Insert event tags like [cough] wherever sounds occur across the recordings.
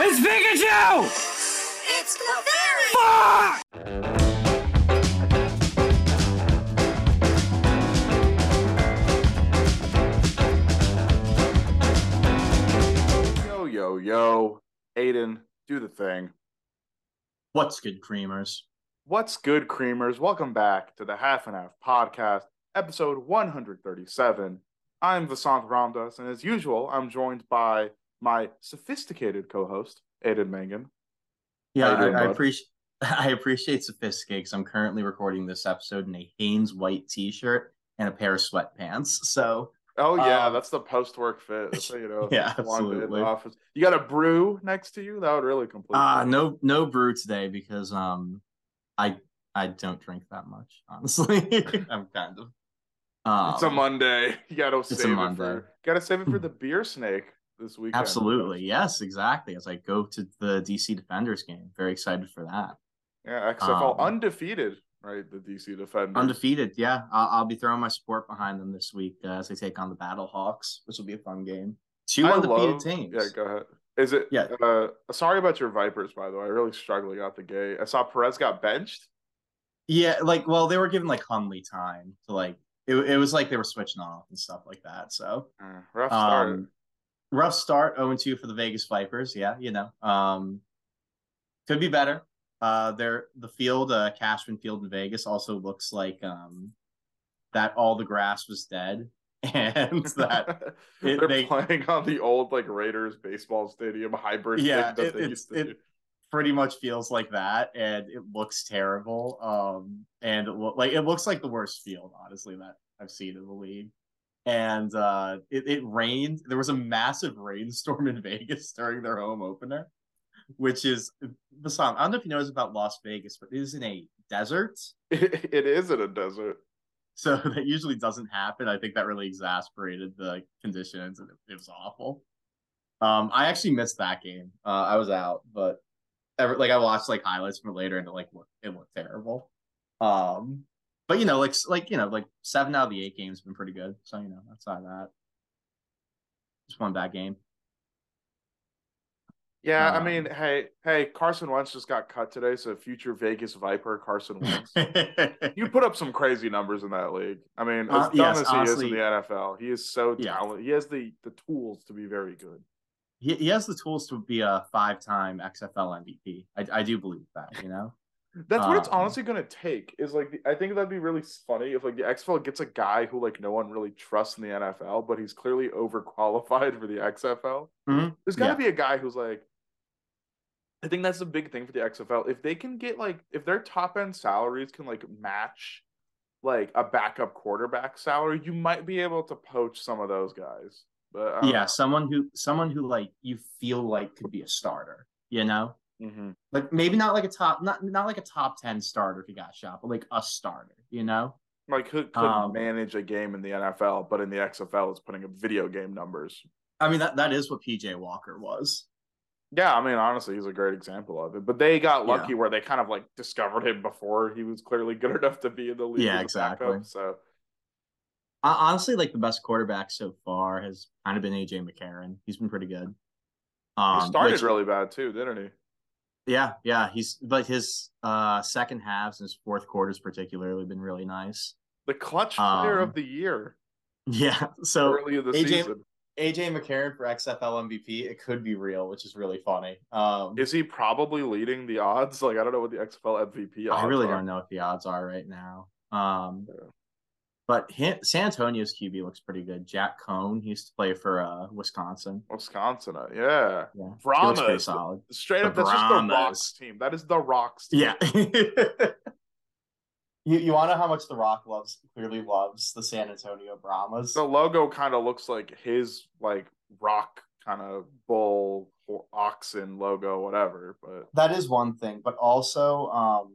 It's Pikachu! It's Clefairy! Fuck! Yo, yo, yo. Aiden, do the thing. What's good, creamers? What's good, creamers? Welcome back to the Half and Half podcast, episode 137. I'm Vasant Ramdas, and as usual, I'm joined by my sophisticated co-host, Aiden Mangan. Yeah, doing, I, I appreciate [laughs] I appreciate sophisticated because I'm currently recording this episode in a Hanes white T-shirt and a pair of sweatpants. So Oh yeah, Um, that's the post-work fit. That's how you know. [laughs] Yeah, it's a long day in the absolutely. office. You got a brew next to you? That would really complete. uh it. no no brew today because um I I don't drink that much [laughs] honestly. I'm kind of um, It's a Monday. You gotta save it Monday. for. Gotta save it for the beer snake this weekend. absolutely yes exactly as I go to the DC Defenders game. Very excited for that. Yeah, XFL Um, undefeated, right? The DC Defenders. Undefeated, yeah. I'll, I'll be throwing my support behind them this week uh, as they take on the Battle Hawks, which will be a fun game. Two I undefeated love- teams. Yeah, go ahead. Is it? Yeah. Uh, sorry about your Vipers, by the way. I really struggling out the gate. I saw Perez got benched. Yeah, like well, they were given like Hundley time to like it, it was like they were switching off and stuff like that. So Uh, rough start. um rough start, 0-2 for the Vegas Vipers. Yeah, you know. Um could be better. Uh they're the field, uh Cashman Field in Vegas also looks like um that all the grass was dead [laughs] and [laughs] that it- They're they- playing on the old like Raiders baseball stadium hybrid Yeah, thing that it- they used to it- do. pretty much feels like that and it looks terrible um and it loo- like it looks like the worst field honestly that i've seen in the league and uh it, it rained there was a massive rainstorm in [laughs] vegas during their home opener which is Vasant, i don't know if you know this about las vegas but it is in a desert. It, [laughs] it is in a desert. so [laughs] that usually doesn't happen. I think that really exasperated the conditions and it, it was awful. Um i actually missed that game. Uh i was out but ever like i watched like highlights from it later and it like looked it looked terrible. Um but you know like like you know like seven out of the eight games have been pretty good so you know outside of that just one bad game Yeah, I Um, mean, hey, hey, Carson Wentz just got cut today, so future Vegas Viper Carson Wentz. [laughs] you put up some crazy numbers in that league. I mean, as Uh, dumb yes, as he honestly- is in the NFL, he is so Yeah. talented. He has the the tools to be very good. he, he has the tools to be a five-time xfl mvp i, I do believe that you know That's what it's Um, honestly going to take. Is like the, I think that'd be really funny if like the XFL gets a guy who like no one really trusts in the NFL, but he's clearly overqualified for the XFL. Mhm. There's got to Yeah. be a guy who's like. I think that's the big thing for the XFL. If they can get like if their top end salaries can like match like a backup quarterback salary, you might be able to poach some of those guys. But yeah someone who someone who like you feel like could be a starter you know Mhm. like maybe not like a top not not like a top 10 starter if he got shot but like a starter you know like who could Um, manage a game in the NFL, but in the XFL is putting up video game numbers. i mean that that is what pj walker was Yeah, I mean, honestly, he's a great example of it. But they got Yeah. lucky where they kind of like discovered him before he was clearly good [laughs] enough to be in the league. Yeah, exactly. backup, So honestly like the best quarterback so far has kind of been aj mccarron he's been pretty good he um started which- really bad too, didn't he? Yeah yeah he's but his uh second halves and his fourth quarters particularly been really nice The clutch player Um, of the year yeah so early the AJ season. aj mccarron for xfl mvp it could be real which is really funny um Is he probably leading the odds? Like I don't know what the XFL MVP I really are. don't know what the odds are right now. Um, Yeah. But hi- San Antonio's QB looks pretty good. Jack Coan, he used to play for uh, Wisconsin. Wisconsin, uh, yeah. Yeah, Brahmas. pretty solid. Straight The up, that's just the Brahmas. Rocks team. That is the Rocks team. Yeah. [laughs] you you want to know how much the Rock loves? Clearly loves the San Antonio Brahmas. The logo kind of looks like his like rock kind of bull or oxen logo, whatever. But that is one thing, but also um,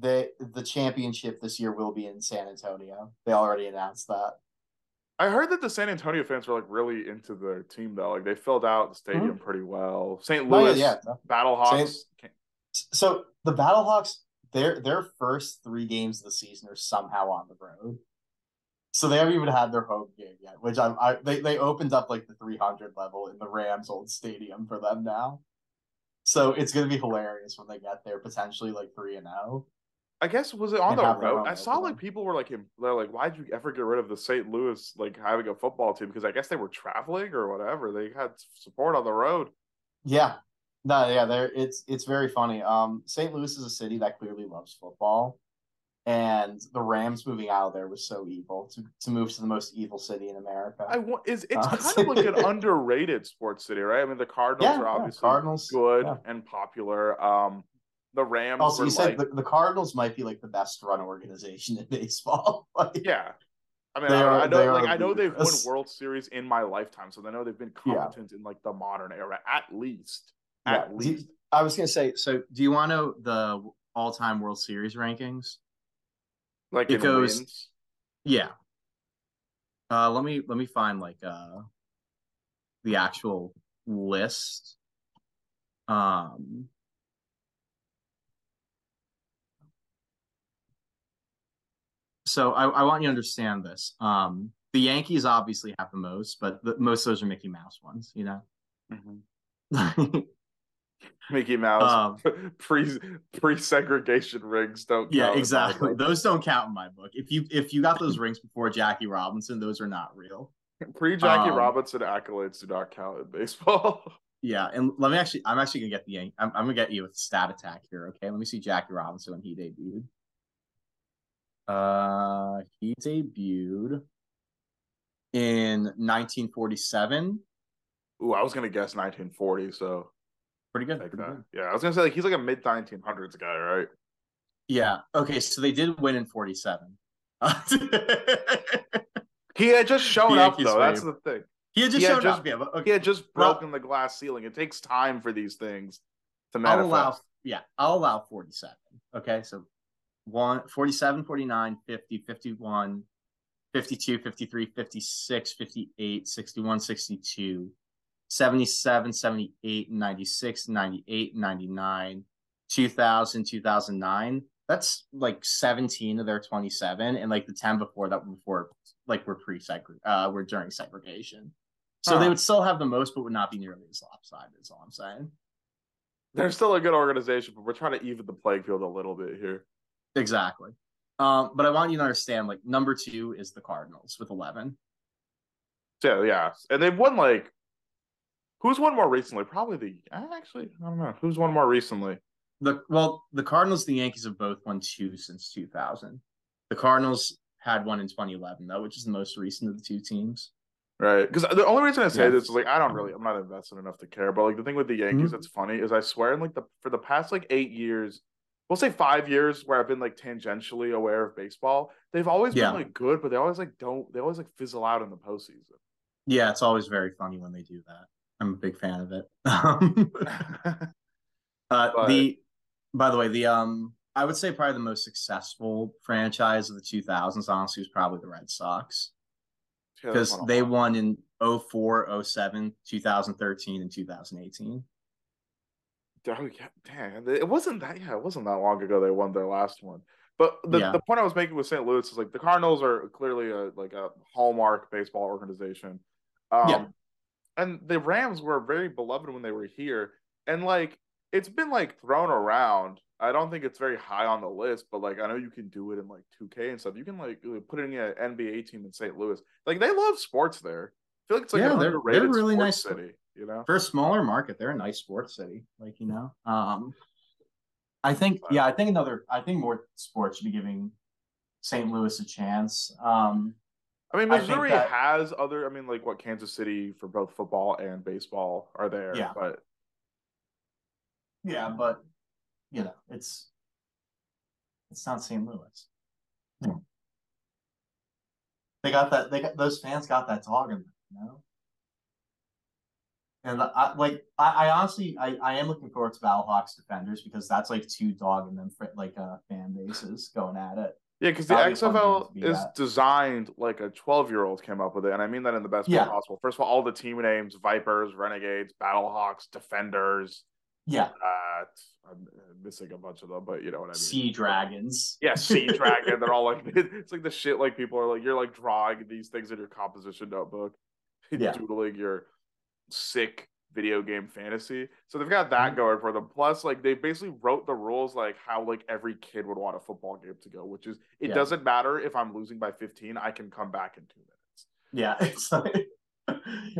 the the championship this year will be in San Antonio. They already announced that. I heard that the San Antonio fans were like really into their team though. Like they filled out the stadium mm-hmm. pretty well. St. Oh, yeah, Louis yeah. Battlehawks. So the Battlehawks, their their first three games of the season are somehow on the road. So they haven't even had their home game yet, which I'm I they, they opened up like the 300 level in the Rams old stadium for them now. So it's gonna be hilarious when they get there, potentially like three and oh. zero. I guess was it on the road? I saw like people were like, they're like, why'd you ever get rid of the St. Louis like having a football team? Because I guess they were traveling or whatever. They had support on the road. Yeah. No, yeah, there it's it's very funny. Um St. Louis is a city that clearly loves football. And the Rams moving out of there was so evil to, to move to the most evil city in America. I want is it's Uh, kind of like an [laughs] underrated sports city, right? I mean, the Cardinals yeah, are yeah, obviously Cardinals good yeah. and popular. Um, the Rams Also, you said like, the, the Cardinals might be like the best run organization in [laughs] baseball. [laughs] Like, yeah. I mean, I, are- I know, like, I know they've won. World Series in my lifetime, so I know they've been Yeah. competent in like the modern era, at least. Yeah. At Do you- least. I was gonna say, so do you want to know the all-time World Series rankings? Like it goes- wins. Yeah. Uh let me let me find like uh the actual list. Um So I, I want you to understand this. Um the Yankees obviously have the most, but the, most of those are Mickey Mouse ones, you know. Mhm. [laughs] Mickey Mouse um, [laughs] pre pre segregation rings don't. yeah, count my exactly. Those don't count in my book. If you if you got those rings before Jackie Robinson, those are not real. Pre Jackie Um, Robinson accolades do not count in baseball. [laughs] Yeah, and let me actually, I'm actually gonna get the, I'm, I'm gonna get you with stat attack here. Okay, let me see Jackie Robinson when he debuted. Uh, he debuted in 1947. Ooh, I was gonna guess 1940, so Pretty good. take pretty good. Yeah, I was gonna say like he's like a mid 1900s guy, right? Yeah. Okay, so they did win in 47. [laughs] He had just shown The up Yankees though. That's the thing. he had just He had showed just- up. Yeah, but He had just Well- broken the glass ceiling. It takes time for these things to I'll manifest. allow, yeah, I'll allow 47. Okay, so one, 47, 49, 50, 51, 52, 53, 56, 58, 61, 62, 77, 78, 96, 98, 99, 2000, 2009. That's like 17 of their 27, and like the 10 before that were before like were pre uh were during segregation. So they would still have the most, but would not be nearly as lopsided, is all I'm saying. They're still a good organization, but we're trying to even the playing field a little bit here. Exactly. Um, but I want you to understand, like number two is the Cardinals with eleven. So yeah, and they've won like who's won more recently? Probably the actually I don't know who's won more recently. The well, the Cardinals and the Yankees have both won two since two thousand. The Cardinals had one in twenty eleven though, which is the most recent of the two teams. Right. Because the only reason I say Yeah. this is like I don't really I'm not invested enough to care. But like the thing with the Yankees Mhm. that's funny is I swear in like the for the past like eight years, we'll say five years where I've been like tangentially aware of baseball, they've always Yeah. been like good, but they always like don't they always like fizzle out in the postseason. Yeah, it's always very funny when they do that. I'm a big fan of it. [laughs] Um, [laughs] uh, But- the by the way, the um, I would say probably the most successful franchise of the 2000s, honestly, was probably the Red Sox. Because a they won in 04, 07, 2013, and 2018. Oh, yeah, damn. It wasn't that yeah, it wasn't that long ago they won their last one. But the, Yeah. the point I was making with St. Louis is like the Cardinals are clearly a like a hallmark baseball organization. Um Yeah. and the Rams were very beloved when they were here. And like it's been like thrown around. I don't think it's very high on the list, but like I know you can do it in like 2K and stuff. You can like put it in an NBA team in St. Louis. Like they love sports there. I feel like it's like Yeah, they're- they're really nice. city, you know? For a smaller market, they're a nice sports city. Like you know, um, I think yeah, I think another, I think more sports should be giving St. Louis a chance. Um, I mean, I Missouri that- has other. I mean, like what Kansas City for both football and baseball are there. Yeah. but yeah, but you know, it's it's not St. Louis. They got that. They got those fans got that dog in them, you know. And I like I, I honestly I, I am looking forward to Battlehawks defenders because that's like two dog and them like uh fan bases going at it. yeah, because the That'd be a fun game XFL be is at. designed like a twelve-year-old came up with it, and I mean that in the best way possible. First of all, all the team names: Vipers, Renegades, Battlehawks, Defenders. Yeah, Uh, I'm missing a bunch of them, but you know what I mean. sea dragons. Yeah, Sea [laughs] Dragon. They're all like [laughs] it's like the shit. Like people are like you're like drawing these things in your composition notebook, [laughs] Yeah. doodling your sick video game fantasy. So they've got that Mhm. going for them. Plus, like they basically wrote the rules like how like every kid would want a football game to go, which is it Yeah. doesn't matter if I'm losing by 15, I can come back in two minutes. Yeah, [laughs] it's like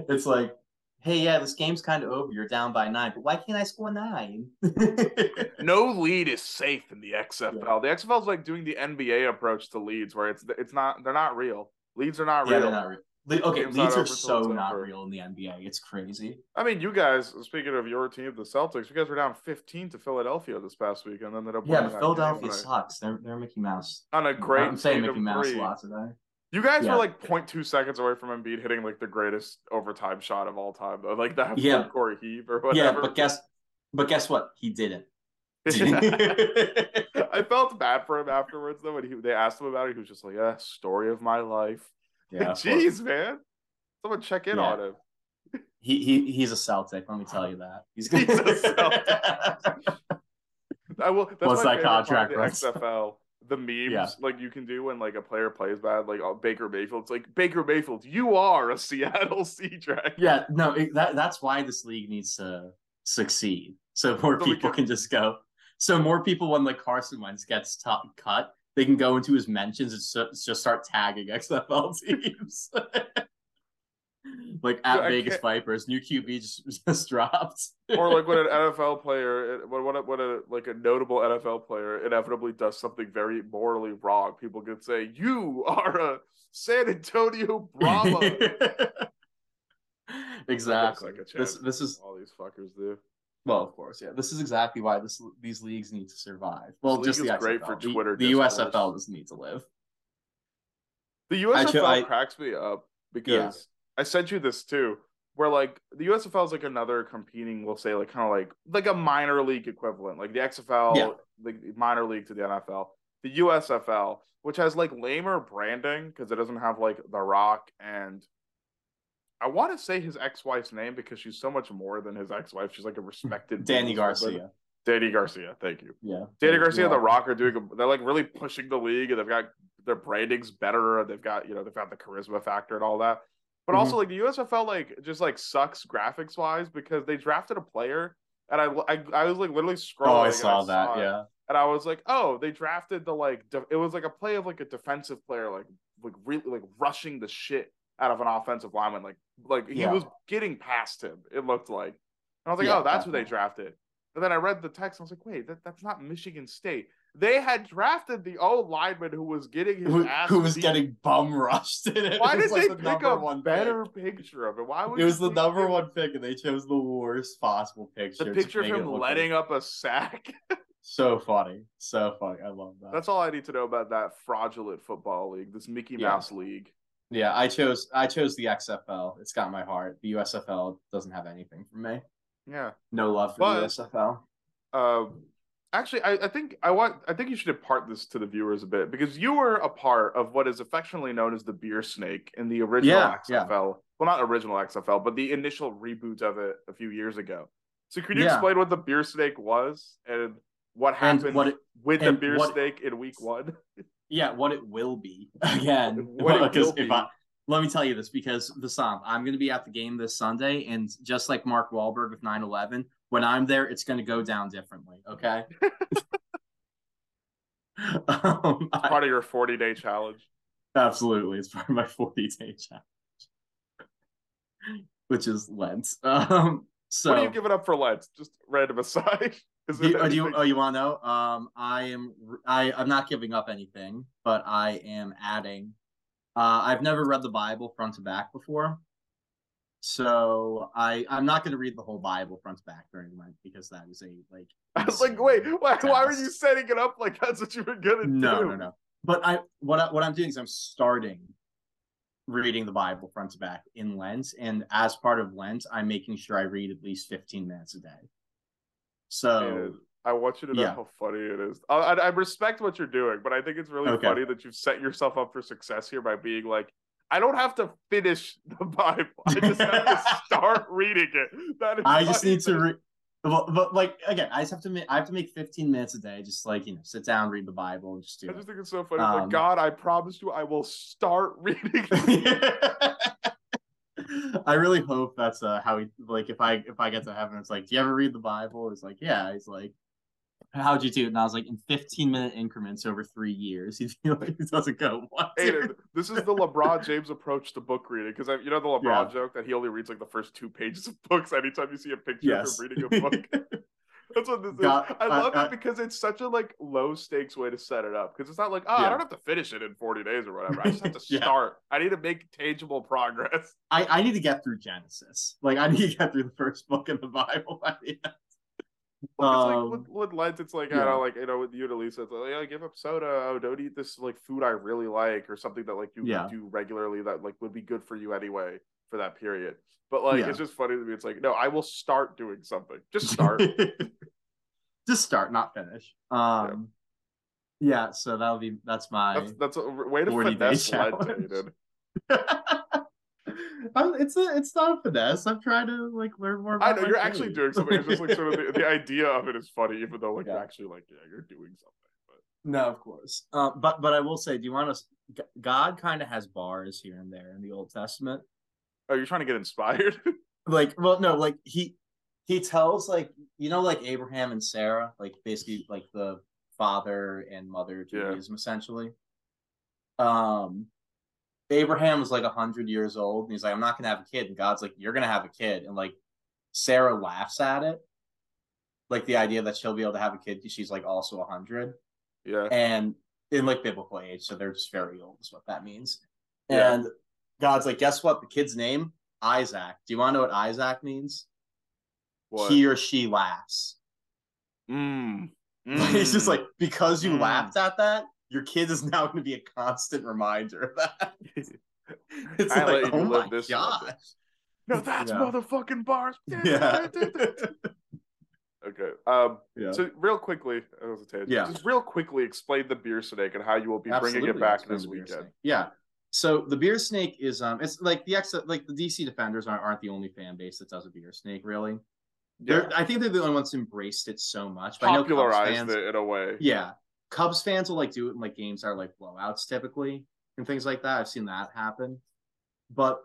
it's like, hey, yeah, this game's kind of over. You're down by nine, but why can't I score nine? [laughs] No lead is safe in the XFL. The XFL is like doing the NBA approach to leads, where it's it's not they're not real. Leads are not yeah, real. they're not real. Le- okay, Game's leads are so not real in the NBA. It's crazy. I mean, you guys. Speaking of your team, the Celtics, you guys were down 15 to Philadelphia this past week, and then ended up Yeah, but Philadelphia game, sucks. They're they're Mickey Mouse. on a great I'm saying Mickey Mouse three. a lot today. You guys Yeah. were like 0.2 seconds away from Embiid hitting like the greatest overtime shot of all time, though, like that Yeah. court heave or Yeah, whatever. but guess but guess what? He didn't. [laughs] [laughs] I felt bad for him afterwards though when he they asked him about it. He was just like, "Yeah, story of my life." Yeah, [laughs] Jeez, man. Someone check in Yeah. on him. he he he's a Celtic. Let me tell you that. He's, [laughs] He's a Celtic. [laughs] I will. That's What's my that part contract, the? XFL. The memes Yeah. like you can do when like a player plays bad, like oh, Baker Mayfield. It's like Baker Mayfield, you are a Seattle Sea Dragon. yeah, no, it, that that's why this league needs to succeed. So more So people can- can just go. So more people when like Carson Wentz gets top cut, they can go into his mentions and just start tagging XFL [laughs] teams. like at I Vegas Vipers, new QB just, [laughs] just dropped. or like when an [laughs] NFL player, when when a, when a like a notable NFL player inevitably does something very morally wrong, people could say, "You are a San Antonio Brahma." exactly. Like this this is all these fuckers do. Well, of course, yeah. This is exactly why this these leagues need to survive. Well, league just the is great XFL. for The- Twitter The, discourse. USFL doesn't need to live. The USFL I- cracks me up because I sent you this too, where like the USFL is like another competing, we'll say like kind of like like a minor league equivalent, like the XFL, Yeah. like the minor league to the NFL. The USFL, which has like lamer branding because it doesn't have like The Rock and I want to say his ex-wife's name because she's so much more than his ex-wife. She's like a respected [laughs] Dany. Garcia. Dany Garcia, thank you. Yeah. Dany Garcia and. The Rock are doing. They're like really pushing the league, and they've got their branding's better. They've got you know they've got the charisma factor and all that. But Mhm. also like the USFL like just like sucks graphics wise because they drafted a player, and I I, I was like literally scrolling. Oh, I saw that. it, Yeah. and I was like, oh, they drafted the like de- it was like a play of like a defensive player like like really like rushing the shit out of an offensive lineman like like he Yeah. was getting past him. It looked like. And I was like, Yeah, oh, that's who they drafted. And then I read the text. And I was like, wait, that, that's not Michigan State. They had drafted the old lineman who was getting his Who, ass. who was beat. getting bum rushed in it? Why It did like they the pick a one better pick. picture of it? Why would It was the number one pick, and they chose the worst possible picture. The picture of him letting like- up a sack. [laughs] So funny, so funny. I love that. That's all I need to know about that fraudulent football league, this Mickey Yeah. Mouse league. Yeah, I chose I chose the XFL. It's got my heart. The USFL doesn't have anything for me. Yeah. No love for But- the USFL. Um, actually, I, I think I want. I think you should impart this to the viewers a bit because you were a part of what is affectionately known as the beer snake in the original Yeah, yeah. XFL. Well, not original XFL, but the initial reboot of it a few years ago. So, could you Yeah. explain what the beer snake was and what And happened what it- with the and beer what- snake in week one? [laughs] Yeah, what it will be [laughs] again. [laughs] What it because will if be. I let me tell you this, because the song I'm going to be at the game this Sunday, and just like Mark Wahlberg with 9/11, when I'm there, it's going to go down differently. Okay. [laughs] um, I- Part of your 40 day challenge. absolutely, it's part of my 40 day challenge, which is Lent. Um, so what are you giving up for Lent? Just random aside. Do you, oh, do you, oh, you want to know? Um, I am. I I'm not giving up anything, but I am adding. Uh, I've never read the Bible front to back before, so I I'm not going to read the whole Bible front to back during Lent because that is a like. [laughs] I was like, wait, why, why were you setting it up like that's what you were gonna No, do? No, no, no. But I what I, what I'm doing is I'm starting reading the Bible front to back in Lent, and as part of Lent, I'm making sure I read at least 15 minutes a day. So. I want you to know yeah. how funny it is. I, I, respect what you're doing, but I think it's really Okay. funny that you've set yourself up for success here by being like, I don't have to finish [laughs] the Bible. I just have to [laughs] start reading it. That is I just need to read. But, but like again, I just have to make I have to make 15 minutes a day, just like you know, sit down, read the Bible, and just do I it. just think it's so funny. It's like, Um, God, I promise you, I will start [laughs] reading. It." [laughs] I really hope that's uh, how he like if I if I get to heaven, it's like, do you ever read the Bible? It's like, yeah. He's like, how'd you do it? And I was like, in 15 minute increments over three years. [laughs] He like he doesn't go? Aiden, this is the LeBron James approach to book reading because you know the LeBron Yeah. joke that he only reads like the first two pages of books anytime you see a picture Yes. of him reading a book. [laughs] That's what this God, is. I I- love I- it because it's such a like low stakes way to set it up because it's not like oh I don't have to finish it in 40 days or whatever. I just have to [laughs] Yeah. start. I need to make tangible progress. [laughs] I, I need to get through Genesis. Like I need to get through the first book in the Bible by the end. Well, it's Um, like with, with Lent, it's like I yeah. don't like you know, with you and Elisa, it's like, yeah, give up soda. Oh, don't eat this like food I really like, or something that like you Yeah. do regularly that like would be good for you anyway for that period. But like, Yeah. it's just funny to me. It's like, no, I will start doing something. Just [laughs] start. Just start, not finish. Um yeah, so that'll be that's my that's that's a way to 40 finesse [laughs] it's a it's not a finesse. I'm trying to like learn more. About I know you're actually doing something. It's just like sort of the, the [laughs] idea of it is funny, even though like Yeah. you're actually like, yeah, you're doing something. But No, of course. Uh, but but I will say, do you want to? God kind of has bars here and there in the Old Testament. oh, you're trying to get inspired. [laughs] Like, well, no, like he he tells like you know like Abraham and Sarah, like basically like the father and mother Yeah. Judaism essentially. Um, Abraham was like a hundred years old, and he's like, "I'm not gonna have a kid," and God's like, "You're gonna have a kid," and like Sarah laughs at it, like the idea that she'll be able to have a kid because she's like also a hundred. yeah. and in like biblical age, so they're just very old, is what that means. Yeah. And God's like, guess what? The kid's name Isaac. Do you want to know what Isaac means? What? He or she laughs. Mm. [laughs] it's just Mm. like because you Mm. laughed at that, your kid is now going to be a constant reminder of that. [laughs] It's I let like, you oh my this one. No, that's Yeah. motherfucking bars. [laughs] Yeah. okay. Um. yeah. So real quickly, that was a tangent. Yeah. Just real quickly, explain the beer snake and how you will be bringing it back this weekend. snake. Yeah. So the beer snake is um it's like the ex like the DC defenders aren't, aren't the only fan base that does a beer snake really. Yeah. I think they're the only ones who embraced it so much. But I know Cubs Popularized fans, it in a way. Yeah. Cubs fans will like do it in like games that are like blowouts typically and things like that. I've seen that happen. But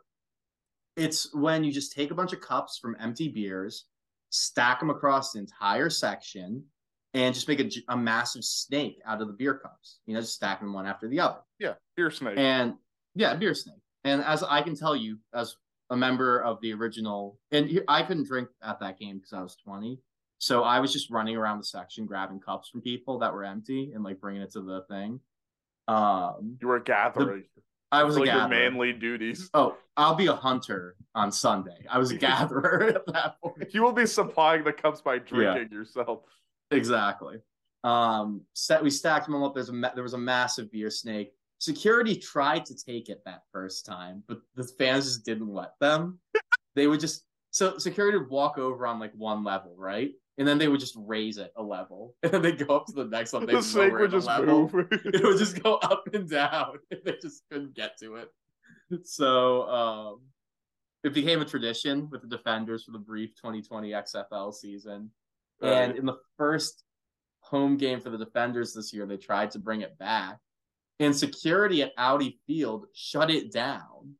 it's when you just take a bunch of cups from empty beers, stack them across the entire section, and just make a, a massive snake out of the beer cups. You know, just stack them one after the other. Yeah. Beer snake. And yeah, beer snake. And as I can tell you, as a member of the original, and I couldn't drink at that game because I was 20. So I was just running around the section grabbing cups from people that were empty and like bringing it to the thing. Um, you were gathering. I was a like your manly duties. Oh, I'll be a hunter on Sunday. I was a gatherer [laughs] at that point. You will be supplying the cups by drinking yourself. Exactly. Um, set we stacked them all up. There's a there was a massive beer snake. Security tried to take it that first time, but the fans just didn't let them. they would just so security would walk over on like one level, right? And then they would just raise it a level, [laughs] and then they go up to the next one. They The snake would just level. move. [laughs] It would just go up and down. [laughs] And They just couldn't get to it. So um, it became a tradition with the defenders for the brief 2020 XFL season. And in the first home game for the defenders this year, they tried to bring it back. And security at Audi Field shut it down.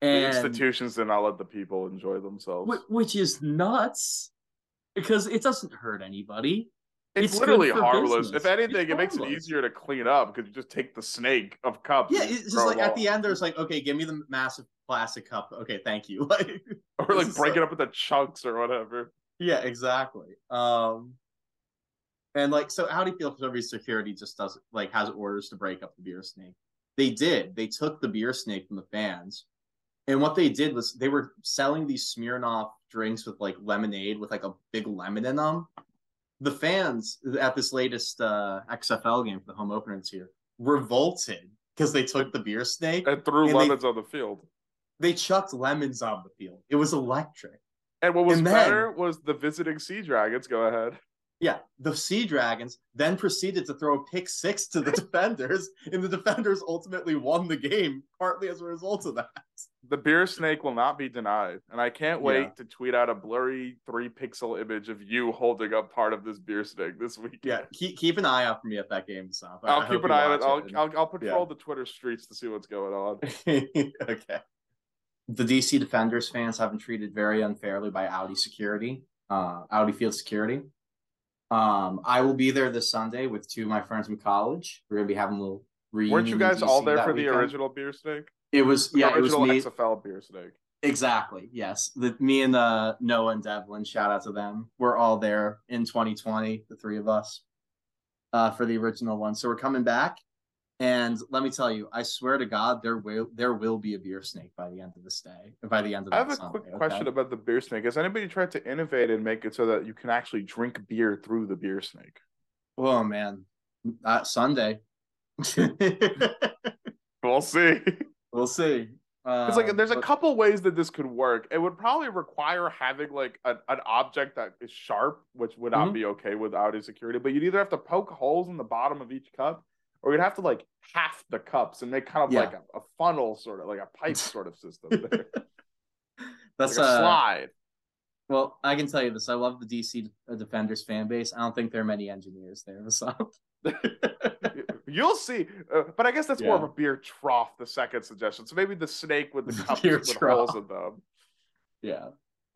the institutions did not let the people enjoy themselves. wh- which is nuts because it doesn't hurt anybody. it's, it's literally harmless. business. If anything, It's it makes it easier to clean up because you just take the snake of cups. Yeah, it's just like at the end, there's [laughs] like, okay, give me the massive plastic cup. Okay, thank you. [laughs] Like, or like break so- it up into chunks or whatever. Yeah, exactly. Um, and like so, Audi Field Service Security just doesn't like has orders to break up the beer snake. They did. They took the beer snake from the fans, and what they did was they were selling these Smirnoff drinks with like lemonade with like a big lemon in them. The fans at this latest uh, XFL game for the home opener this year revolted because they took the beer snake. And threw And they- lemons on the field. They chucked lemons on the field. It was electric. And what was And then- better was the visiting Sea Dragons. Go ahead. Yeah, the Sea Dragons then proceeded to throw a pick six to the [laughs] defenders, and the defenders ultimately won the game, partly as a result of that. The beer snake will not be denied. And I can't wait Yeah. to tweet out a blurry three pixel image of you holding up part of this beer snake this week. Yeah, keep, keep an eye out for me at that game. I- I'll I keep an eye on it. I'll, I'll, I'll patrol Yeah. the Twitter streets to see what's going on. [laughs] okay. the DC Defenders fans have been treated very unfairly by Audi Security, uh, Audi Field Security. Um, I will be there this Sunday with two of my friends from college. We're gonna be having a little reunion. Weren't you guys all there for the weekend. original beer snake? It was The yeah, it was me. XFL beer snake. Exactly. Yes. The, me and uh, Noah and Devlin, shout out to them. We're all there in 2020, the three of us, uh, for the original one. So we're coming back. And let me tell you, I swear to God, there will there will be a beer snake by the end of this day. By the end of I have a Sunday, quick okay? question about the beer snake. Has anybody tried to innovate and make it so that you can actually drink beer through the beer snake? Oh man, uh, Sunday. [laughs] We'll see. we'll see. Uh, It's like there's a couple ways that this could work. It would probably require having like an, an object that is sharp, which would not Mhm. be okay with Audi security. But you'd either have to poke holes in the bottom of each cup, or you'd have to like half the cups and make kind of Yeah. like a, a funnel sort of like a pipe [laughs] sort of system. There. [laughs] That's like a uh, slide. Well, I can tell you this. I love the DC Defenders fan base. I don't think there are many engineers there. [laughs] So You'll see, uh, but I guess that's more of a beer trough. The second suggestion, so maybe the snake with the cups with holes trough. in them. yeah.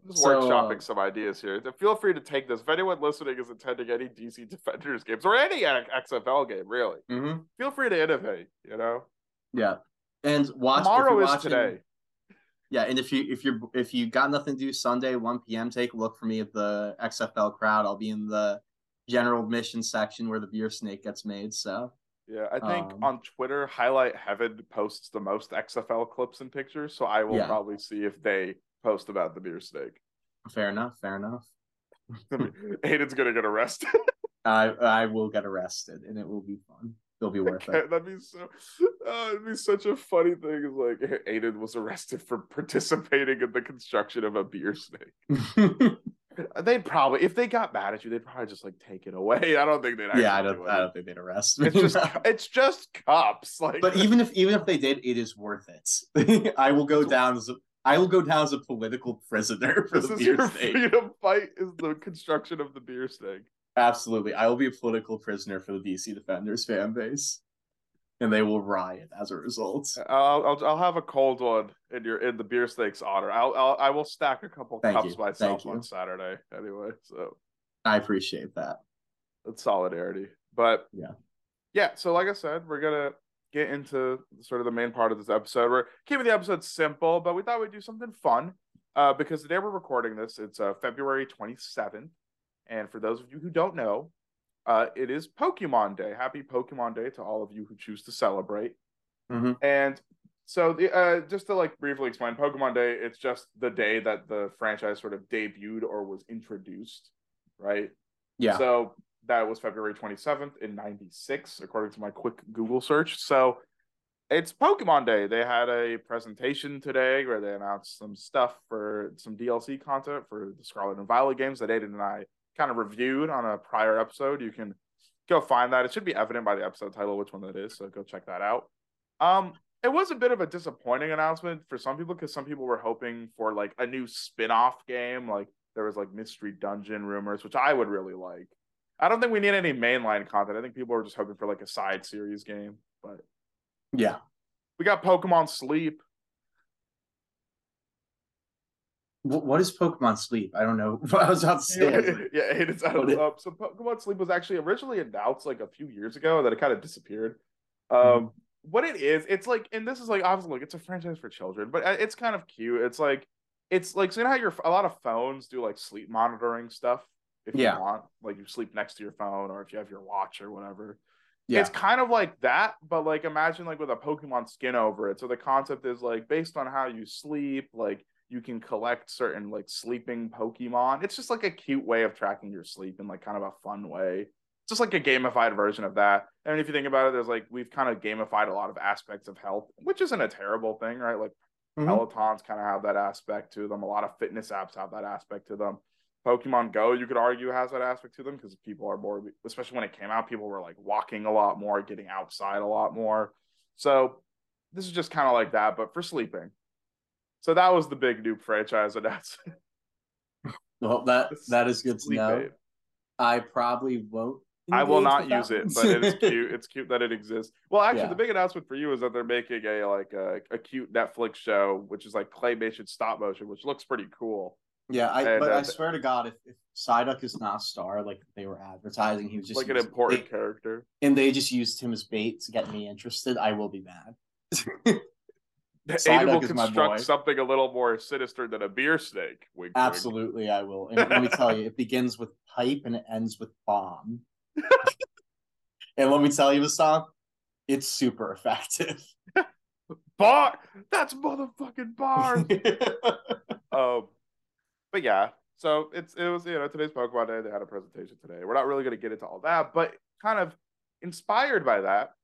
Just So, workshopping uh, some ideas here. Feel free to take this. If anyone listening is attending any DC [laughs] Defenders games or any XFL game, really, hmm feel free to innovate. You know, Yeah. And watch tomorrow is watching- today. Yeah, and if you if you're if you got nothing to do Sunday, 1 p.m. take a look for me at the XFL crowd. I'll be in the general admission section where the beer snake gets made. So Yeah, I think Um, on Twitter, Highlight Heaven posts the most XFL clips and pictures, so I will Yeah. probably see if they post about the beer snake. fair enough, fair enough. [laughs] Aiden's gonna get arrested. [laughs] I I will get arrested and it will be fun. It'll be worth it. [laughs] That'd be so. Oh, it'd be such a funny thing. Is like Aiden was arrested for participating in the construction of a beer snake. Uh, they'd probably, if they got mad at you, they'd probably just like take it away. I don't think they'd. Yeah, I do don't I don't think they'd arrest me. It's just, it's just cups. Like, but even if even if they did, it is worth it. I will go down as I will go down as a political prisoner for this the beer your snake. freedom fight. Is the construction of the beer snake. Absolutely. I will be a political prisoner for the DC Defenders fan base. And they will riot as a result. I'll, I'll I'll have a cold one in your in the beer snake's honor. I'll, I'll I will stack a couple Thank cups you. myself on. Saturday anyway. So I appreciate that. that's solidarity. But Yeah. yeah. So like I said, we're gonna get into sort of the main part of this episode. We're keeping the episode simple, but we thought we'd do something fun. Uh, because the day we're recording this, it's uh, February 27th. And for those of you who don't know, uh, it is Pokemon Day. Happy Pokemon Day to all of you who choose to celebrate. Mhm. And so, the uh, just to like briefly explain, Pokemon Day, it's just the day that the franchise sort of debuted or was introduced, right? Yeah. So that was February 27th in 96, according to my quick Google search. So it's Pokemon Day. They had a presentation today where they announced some stuff for some DLC content for the Scarlet and Violet games that Aiden and I kind of reviewed on a prior episode. You can go find that. It should be evident by the episode title which one that is, so go check that out. Um, it was a bit of a disappointing announcement for some people because some people were hoping for like a new spin-off game. Like there was like mystery dungeon rumors, which I would really like. I don't think we need any mainline content. I think people were just hoping for like a side series game, but yeah. we got Pokemon Sleep. What is Pokemon Sleep? I don't know. [laughs] I was about to say. [laughs] Yeah, like, yeah, it's out What of it- up. So Pokemon Sleep was actually originally announced like a few years ago, and then it kind of disappeared. Um, Mhm. what it is, it's like, and this is like obviously, look, it's a franchise for children, but uh, it's kind of cute. It's like, it's like, so you know how your a lot of phones do like sleep monitoring stuff. If Yeah. you want, like you sleep next to your phone, or if you have your watch or whatever. yeah. It's kind of like that, but like imagine like with a Pokemon skin over it. So the concept is like based on how you sleep, like you can collect certain like sleeping Pokemon. It's just like a cute way of tracking your sleep in like kind of a fun way. Just like a gamified version of that. And if you think about it, there's like we've kind of gamified a lot of aspects of health, which isn't a terrible thing, right? Like Mhm. Pelotons kind of have that aspect to them. A lot of fitness apps have that aspect to them. Pokemon Go, you could argue, has that aspect to them because people are more, especially when it came out, people were like walking a lot more, getting outside a lot more. So this is just kind of like that, but for sleeping. So that was the big new franchise announcement. [laughs] Well, that that is good to Sleep know. I probably won't I will not use it, [laughs] but it is cute. It's cute that it exists. Well, actually, Yeah. the big announcement for you is that they're making a like a, a cute Netflix show, which is like claymation stop motion, which looks pretty cool. Yeah, I, And, but uh, I swear to God, if, if Psyduck is not a star like they were advertising, he was just like an important they- character. and they just used him as bait to get me interested, I will be mad. [laughs] Psyduck will construct something a little more sinister than a beer snake. Wink, wink. Absolutely, I will. [laughs] And let me tell you, it begins with pipe and it ends with bomb. [laughs] and let me tell you, Vasant, it's super effective. Bar. That's motherfucking bars. um, but yeah, so it's it was you know today's Pokemon Day. They had a presentation today. We're not really going to get into all that, but kind of inspired by that,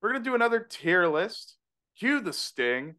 we're going to do another tier list. Cue the sting.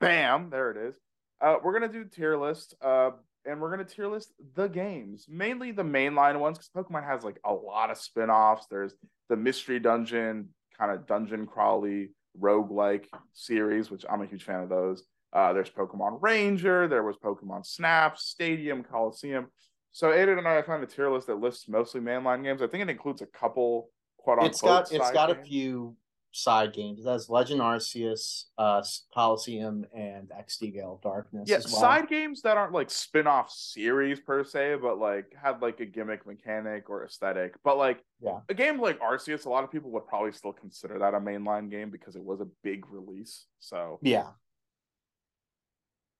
Bam! There it is. Uh, we're gonna do tier list, uh, and we're gonna tier list the games, mainly the mainline ones, because Pokemon has like a lot of spin-offs. There's the Mystery Dungeon, kind of dungeon crawly, roguelike series, which I'm a huge fan of those. Uh, there's Pokemon Ranger, there was Pokemon Snap, Stadium, Coliseum. So Aiden and I found a tier list that lists mostly mainline games. I think it includes a couple quote unquote. it's got it's got a few side games. That's Legend Arceus, uh, Coliseum, and XD Gale of Darkness. yeah as well. side games that aren't like spin-off series per se but like had like a gimmick mechanic or aesthetic but like Yeah. a game like arceus a lot of people would probably still consider that a mainline game because it was a big release so Yeah,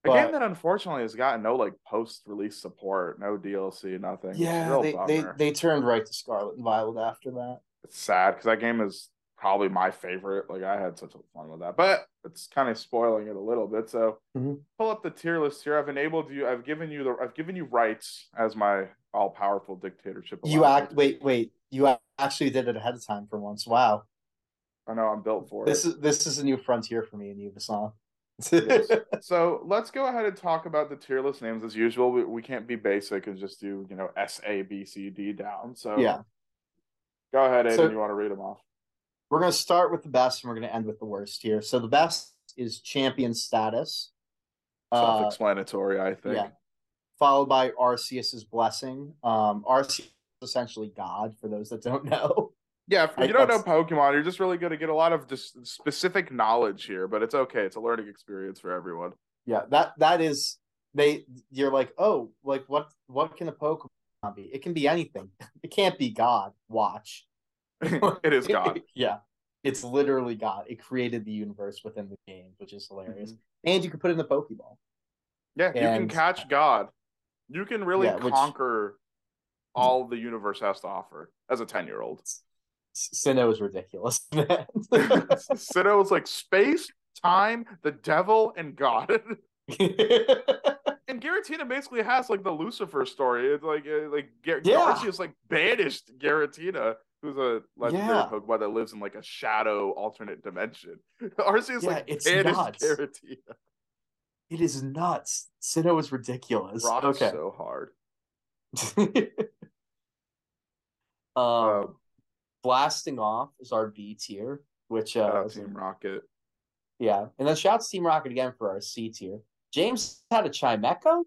a But- game that unfortunately has gotten no like post-release support no dlc nothing yeah. They, they they turned right to Scarlet and Violet after that. it's sad because that game is probably my favorite like i had such a fun with that but it's kind of spoiling it a little bit so Mhm. pull up the tier list here i've enabled you i've given you the i've given you rights as my all-powerful dictatorship You act wait wait. You actually did it ahead of time for once. Wow, i know i'm built for this it is this is a new frontier for me and you, Vasant. Yes. [laughs] so let's go ahead and talk about the tier list names as usual we, we can't be basic and just do you know s a b c d down so yeah, go ahead Aiden, So- you want to read them off we're gonna start with the best and we're gonna end with the worst here. So the best is champion status. Uh, self-explanatory i think yeah. followed by Arceus's blessing. Um, Arceus is essentially God for those that don't [laughs] know. Yeah, if I- you don't know Pokemon, you're just really going to get a lot of just specific knowledge here, but it's okay. It's a learning experience for everyone. Yeah, that that is they. You're like, oh, like what? What can a Pokemon be? It can be anything. [laughs] It can't be God. Watch. [laughs] it is God. yeah, it's literally God. It created the universe within the game, which is hilarious. And you can put it in the Pokeball. Yeah, you can catch God. You can really Yeah, which- conquer all the universe has to offer as a 10 year old. Sinnoh is ridiculous, [laughs] man. [laughs] Sinnoh was like space, time, the devil, and God. and Giratina basically has like the Lucifer story. It's like uh, like Gar- Yeah. Arceus like banished Giratina, who's a legendary Yeah. Pokemon that lives in like a shadow alternate dimension. [laughs] Arceus Yeah, like it's nuts. Giratina. it is nuts. Sinnoh is ridiculous. Rocked okay. so hard. [laughs] um, Uh, blasting off is our B tier, which shout uh, Team Rocket. yeah, and then shouts Team Rocket again for our C tier. James had a Chimecho,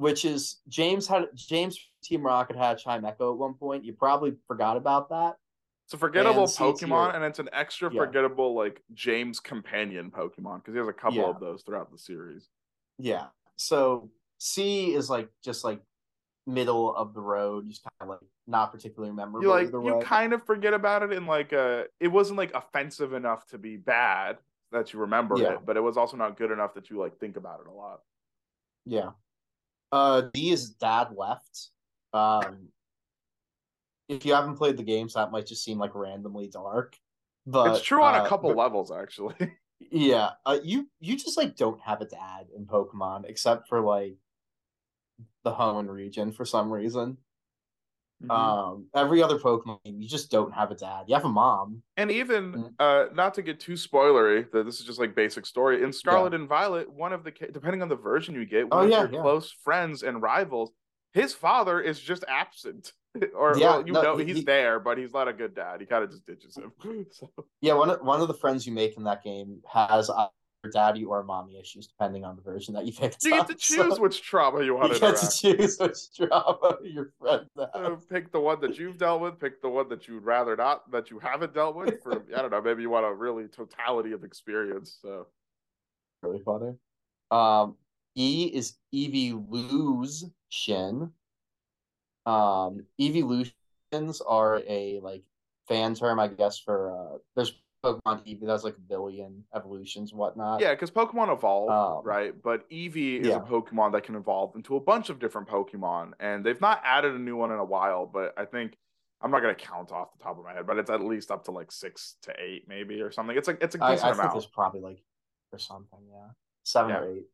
which is James had James Team Rocket had Chimecho at one point. You probably forgot about that. It's a forgettable And. Pokemon, and it's an extra Yeah. forgettable like James companion Pokemon because he has a couple Yeah. of those throughout the series. Yeah. So C is like just like middle of the road, just kind of like not particularly memorable. You like you kind of forget about it and like uh it wasn't like offensive enough to be bad that you remember Yeah. it, but it was also not good enough that you like think about it a lot. Yeah. Uh D is dad left. Um if you haven't played the games, that might just seem like randomly dark. But it's true on uh, a couple but- levels actually. [laughs] Yeah. Uh you you just like don't have a dad in Pokemon except for like the Hoenn region for some reason. Mm-hmm. Um every other Pokemon game, you just don't have a dad. You have a mom. And even Mm. uh not to get too spoilery, that this is just like basic story. In Scarlet and Violet, one of the depending on the version you get, one Oh, of yeah, your yeah. close close friends and rivals, his father is just absent. [laughs] or Yeah, well, you no, know he- he's he- there, but he's not a good dad. He kind of just ditches him. [laughs] so Yeah, one of one of the friends you make in that game has daddy or mommy issues, depending on the version that you picked. You get to So choose which trauma you want you to get to choose which trauma your friend has. pick the one that you've dealt with. Pick the one that you'd rather not, that you haven't dealt with. For I don't know, maybe you want a really totality of experience. So Really funny. Um, E is evolution. Um, evolutions are a like fan term, I guess, for uh, there's Pokemon Eevee that's like a billion evolutions whatnot. yeah, because Pokemon evolve, Um, right? But Eevee is yeah. a Pokemon that can evolve into a bunch of different Pokemon, and they've not added a new one in a while. But I think I'm not gonna count off the top of my head, but it's at least up to like six to eight, maybe or something. It's like it's a I, I decent think amount. there's probably like or something, yeah, seven or eight.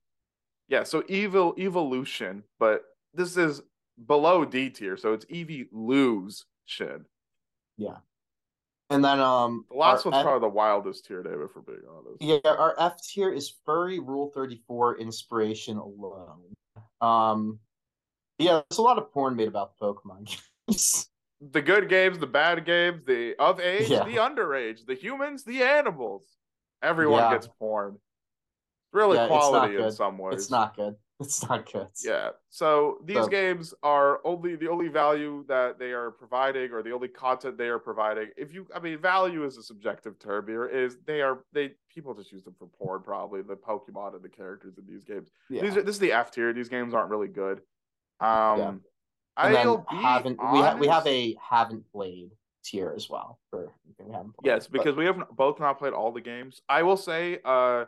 Yeah, so evil evolution, but this is below D tier, so it's evolution. And then um, The last one's F- probably the wildest tier, David, for being honest. Yeah, our F tier is furry rule 34 inspiration alone. Um yeah, there's a lot of porn made about Pokemon games. [laughs] The good games, the bad games, the of age, Yeah. the underage, the humans, the animals. Everyone Yeah. gets porn. Really Yeah, quality in some ways. it's not good. [laughs] It's not good. Yeah. So these So- games are only the only value that they are providing or the only content they are providing. If you I mean value is a subjective term here, is they are they people just use them for porn probably, the Pokemon and the characters in these games. Yeah. These are this is the F tier. These games aren't really good. Um Yeah. And then I'll be haven't we have we have a haven't played tier as well for we haven't played. Yes, But- because we have both not played all the games. I will say, uh,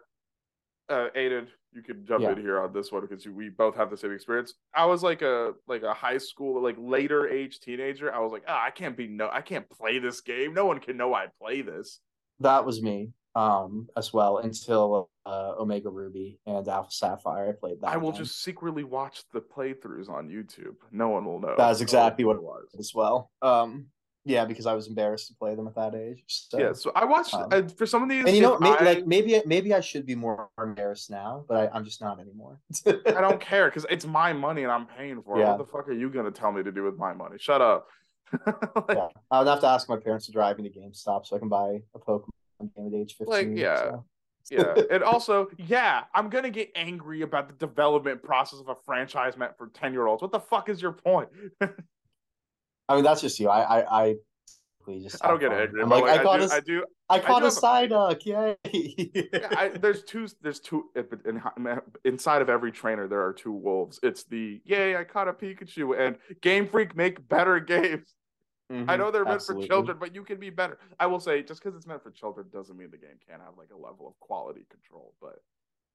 uh, Aiden, you can jump Yeah. in here on this one because we both have the same experience. I was like a like a high school, like later age teenager. I was like, ah, I can't be no, I can't play this game. No one can know I play this. that was me um as well until uh Omega Ruby and Alpha Sapphire I played that. I will just secretly watch the playthroughs on YouTube. No one will know. That's exactly what it was as well. Um yeah, because I was embarrassed to play them at that age. So Yeah, so I watched Um, uh, for some of these. and you know, maybe, I- like maybe maybe I should be more embarrassed now, but I, I'm just not anymore. I don't [laughs] care because it's my money and I'm paying for it. Yeah. What the fuck are you gonna tell me to do with my money? Shut up. [laughs] Like, yeah, I would have to ask my parents to drive me to GameStop so I can buy a Pokemon game at age 15. Like, yeah. so. yeah [laughs] and also yeah i'm gonna get angry about the development process of a franchise meant for 10 year olds what the fuck is your point I mean, that's just you. I I I, just i don't get angry like, like, I caught I, a do, I do I caught do a Psyduck. [laughs] Yay! yeah, I, there's two there's two in, inside of every trainer there are two wolves it's the yay i caught a pikachu and game freak make better games i Mhm, know they're meant absolutely. for children but you can be better i will say just because it's meant for children doesn't mean the game can't have like a level of quality control but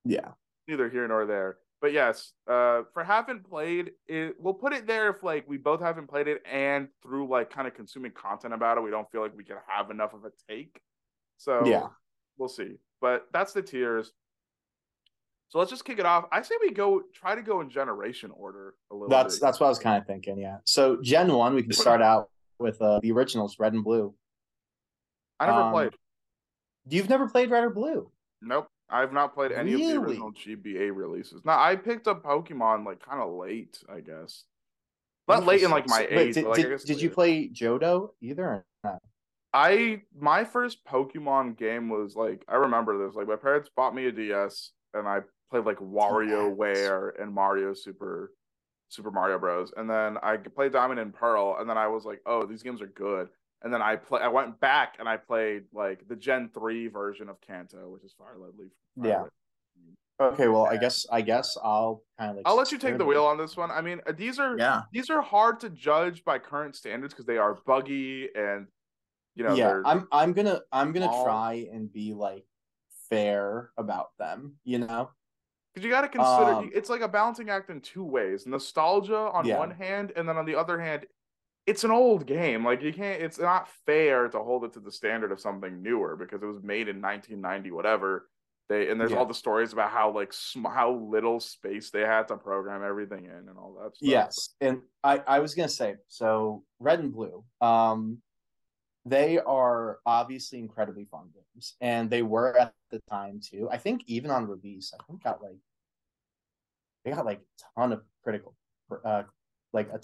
Yeah, neither here nor there. But yes, uh, for haven't played it, we'll put it there if like we both haven't played it and through like kind of consuming content about it, we don't feel like we can have enough of a take. So Yeah. we'll see. But that's the tiers. So let's just kick it off. I say we go try to go in generation order a little that's bit. that's what I was kind of thinking. Yeah. So Gen One, we can start [laughs] out with uh, the originals, Red and Blue. I never um, played. You've never played Red or Blue? Nope. I've not played any of the original GBA releases. Now I picked up Pokemon like kind of late, I guess. Not late in like my age. did, but, like, did, did you play Johto either? Or not? I my first Pokemon game was like I remember this. Like my parents bought me a DS and I played like WarioWare and Mario Super Super Mario Bros. And then I played Diamond and Pearl and then I was like, "Oh, these games are good." And then I play I went back and I played like the Gen 3 version of Kanto, which is Fire Red Leaf. Fire Yeah. Red- Okay, well, I guess I guess I'll kind of like. I'll let you take the wheel on this one. I mean, uh, these are Yeah. these are hard to judge by current standards because they are buggy and you know yeah, I'm I'm gonna I'm gonna all- try and be like fair about them. You know. Because you got to consider Um, it's like a balancing act in two ways: nostalgia on Yeah. one hand, and then on the other hand, it's an old game. Like you can't. It's not fair to hold it to the standard of something newer because it was made in 1990, whatever. They and there's Yeah. all the stories about how like sm- how little space they had to program everything in and all that stuff. Yes, and I I was gonna say so. Red and Blue, um, they are obviously incredibly fun games, and they were at the time too. I think even on release, I think got like they got like a ton of critical, uh, like a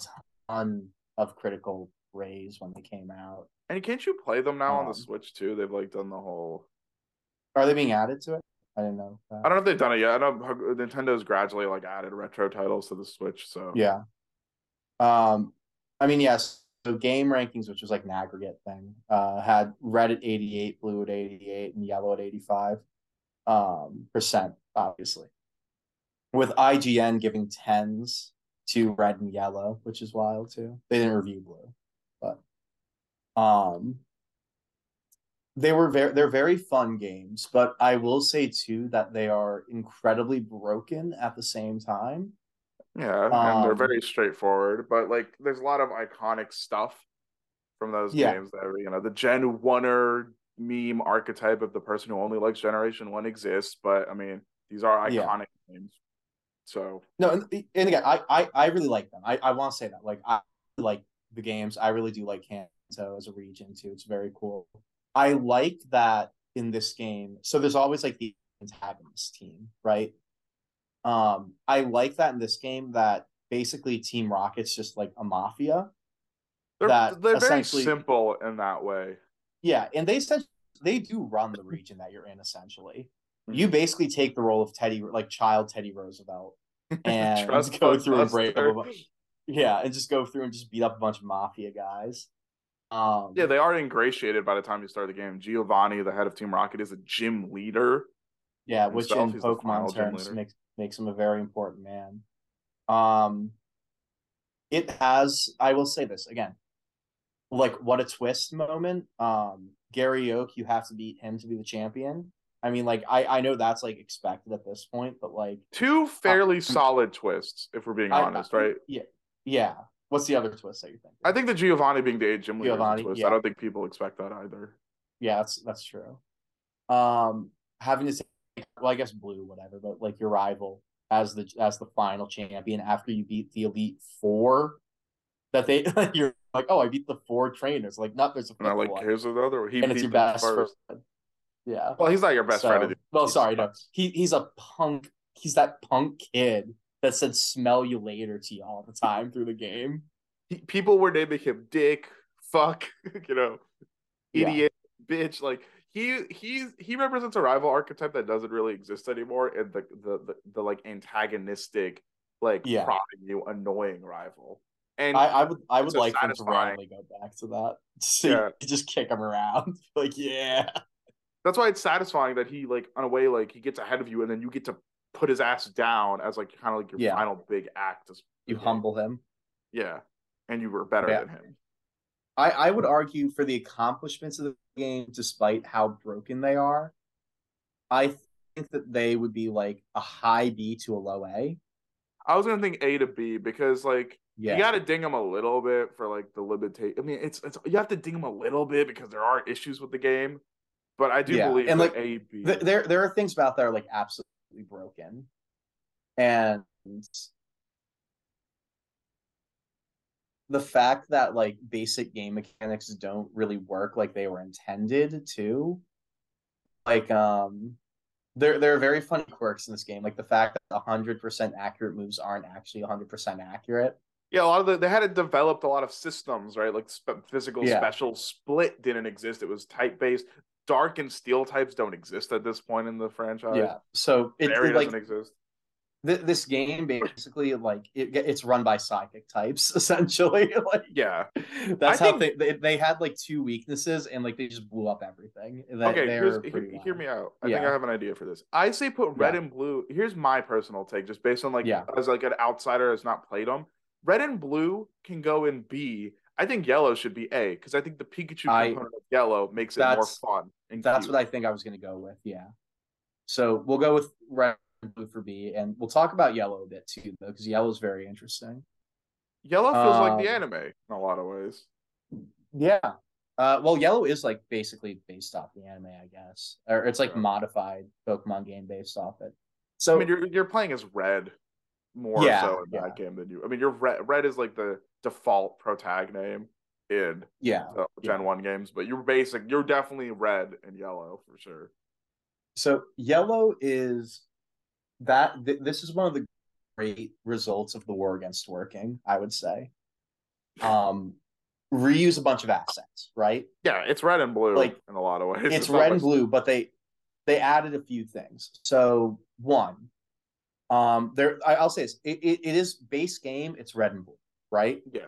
ton of critical praise when they came out. And can't you play them now on the Um, Switch too? They've like done the whole. Are they being added to it? I didn't know. that. I don't know if they've done it yet. I know Nintendo's gradually like added retro titles to the Switch. So Yeah. Um, I mean, yes. So game rankings, which was like an aggregate thing, uh, had red at 88, blue at 88, and yellow at 85 um, percent, obviously. With IGN giving tens to red and yellow, which is wild too. They didn't review blue, but um, they were very they're very fun games, but I will say too that they are incredibly broken at the same time. yeah, and they're Um, very straightforward. But like, there's a lot of iconic stuff from those Yeah. games. That you know, the Gen Oneer meme archetype of the person who only likes Generation One exists. But I mean, these are Yeah. iconic games. So No, and, and again, I, I I really like them. I, I want to say that. Like I like the games. I really do like Kanto as a region too. It's very cool. I like that in this game. So there's always like the antagonist team, right? Um, I like that in this game that basically Team Rocket's just like a mafia. they're That they're very simple in that way. Yeah, and they they do run the region that you're in essentially. You basically take the role of Teddy, like child Teddy Roosevelt, [laughs] and Trust go through and break up bunch. Yeah, and just go through and just beat up a bunch of mafia guys. Um, Yeah, they are ingratiated by the time you start the game. Giovanni, the head of Team Rocket, is a gym leader. yeah, which in Pokemon terms makes makes him a very important man. Um, it has. I will say this again. Like what a twist moment. Um, Gary Oak, you have to beat him to be the champion. I mean, like I I know that's like expected at this point, but like Two fairly solid twists, if we're being I- honest, right? Yeah, yeah. What's the other twist that you think? I think the Giovanni being the gym leader Giovanni, twist. yeah. I don't think people expect that either. Yeah, that's that's true. Um, having to say, well, I guess blue, whatever, but like your rival as the as the final champion after you beat the elite four, that they [laughs] you're like, oh, I beat the four trainers. Like, not there's a And I like, one, here's another. He and it's beat your best first. friend. Yeah. Well, he's not your best So- friend. well, sorry, no, he he's a punk. He's that punk kid that said "smell you later" to you all the time through the game. He- people were naming him Dick, fuck, [laughs] you know, Yeah. idiot, bitch. Like he he's he represents a rival archetype that doesn't really exist anymore, and the the the, the like antagonistic, like Yeah. prodding you, annoying rival. And I, I would I would so like them to satisfying. randomly go back to that. [laughs] So Yeah. just kick him around. [laughs] like, yeah. That's why it's satisfying that he like on a way like he gets ahead of you, and then you get to put his ass down as like kind of like your Yeah. final big act. You humble him. yeah, and you were better Yeah. than him. I, I would argue for the accomplishments of the game, despite how broken they are, I think that they would be like a high B to a low A. I was gonna think A to B because like Yeah. you got to ding them a little bit for like the limitation. I mean, it's it's you have to ding them a little bit because there are issues with the game, but I do Yeah, believe and, like, A B. Th- there there are things about that are like absolutely broken. And the fact that like basic game mechanics don't really work like they were intended to. Like um there there are very funny quirks in this game, like the fact that hundred percent accurate moves aren't actually hundred percent accurate. yeah, a lot of the they had developed a lot of systems, right? Like spe- physical Yeah. special split didn't exist. It was type based. Dark and steel types don't exist at this point in the franchise. yeah. So it, Fairy it, like doesn't exist. th- this game basically like it, it's run by psychic types [laughs] essentially. [laughs] like Yeah. That's I how they, they they had like two weaknesses and like they just blew up everything. That okay, they're here's, hear, hear me out. I think I have an idea for this. I say put red Yeah. and blue. Here's my personal take, just based on like Yeah. as like an outsider has not played them. Red and blue can go in B. I think yellow should be A because I think the Pikachu I- component of yellow makes it more fun. And That's cute. what I think I was gonna go with. Yeah. So we'll go with red and blue for B, and we'll talk about yellow a bit too, though, because yellow is very interesting. Yellow feels like the Um, anime in a lot of ways. Yeah. Uh, well, yellow is like basically based off the anime, I guess, or it's like Yeah. modified Pokemon game based off it. So I mean, you're you're playing as red more Yeah, so in yeah. that game than you. I mean, you're red. Red is like the default protag name in yeah, uh, Gen Yeah. One games, but you're basic. You're definitely red and yellow for sure. So yellow is that th- this is one of the great results of the war against working, I would say. Um reuse a bunch of assets, right? Yeah, it's red and blue Like, in a lot of ways. It's not red and blue, but they they added a few things. So one, um, there I, I'll say this: it, it, it is base game. It's red and blue, right? Yeah.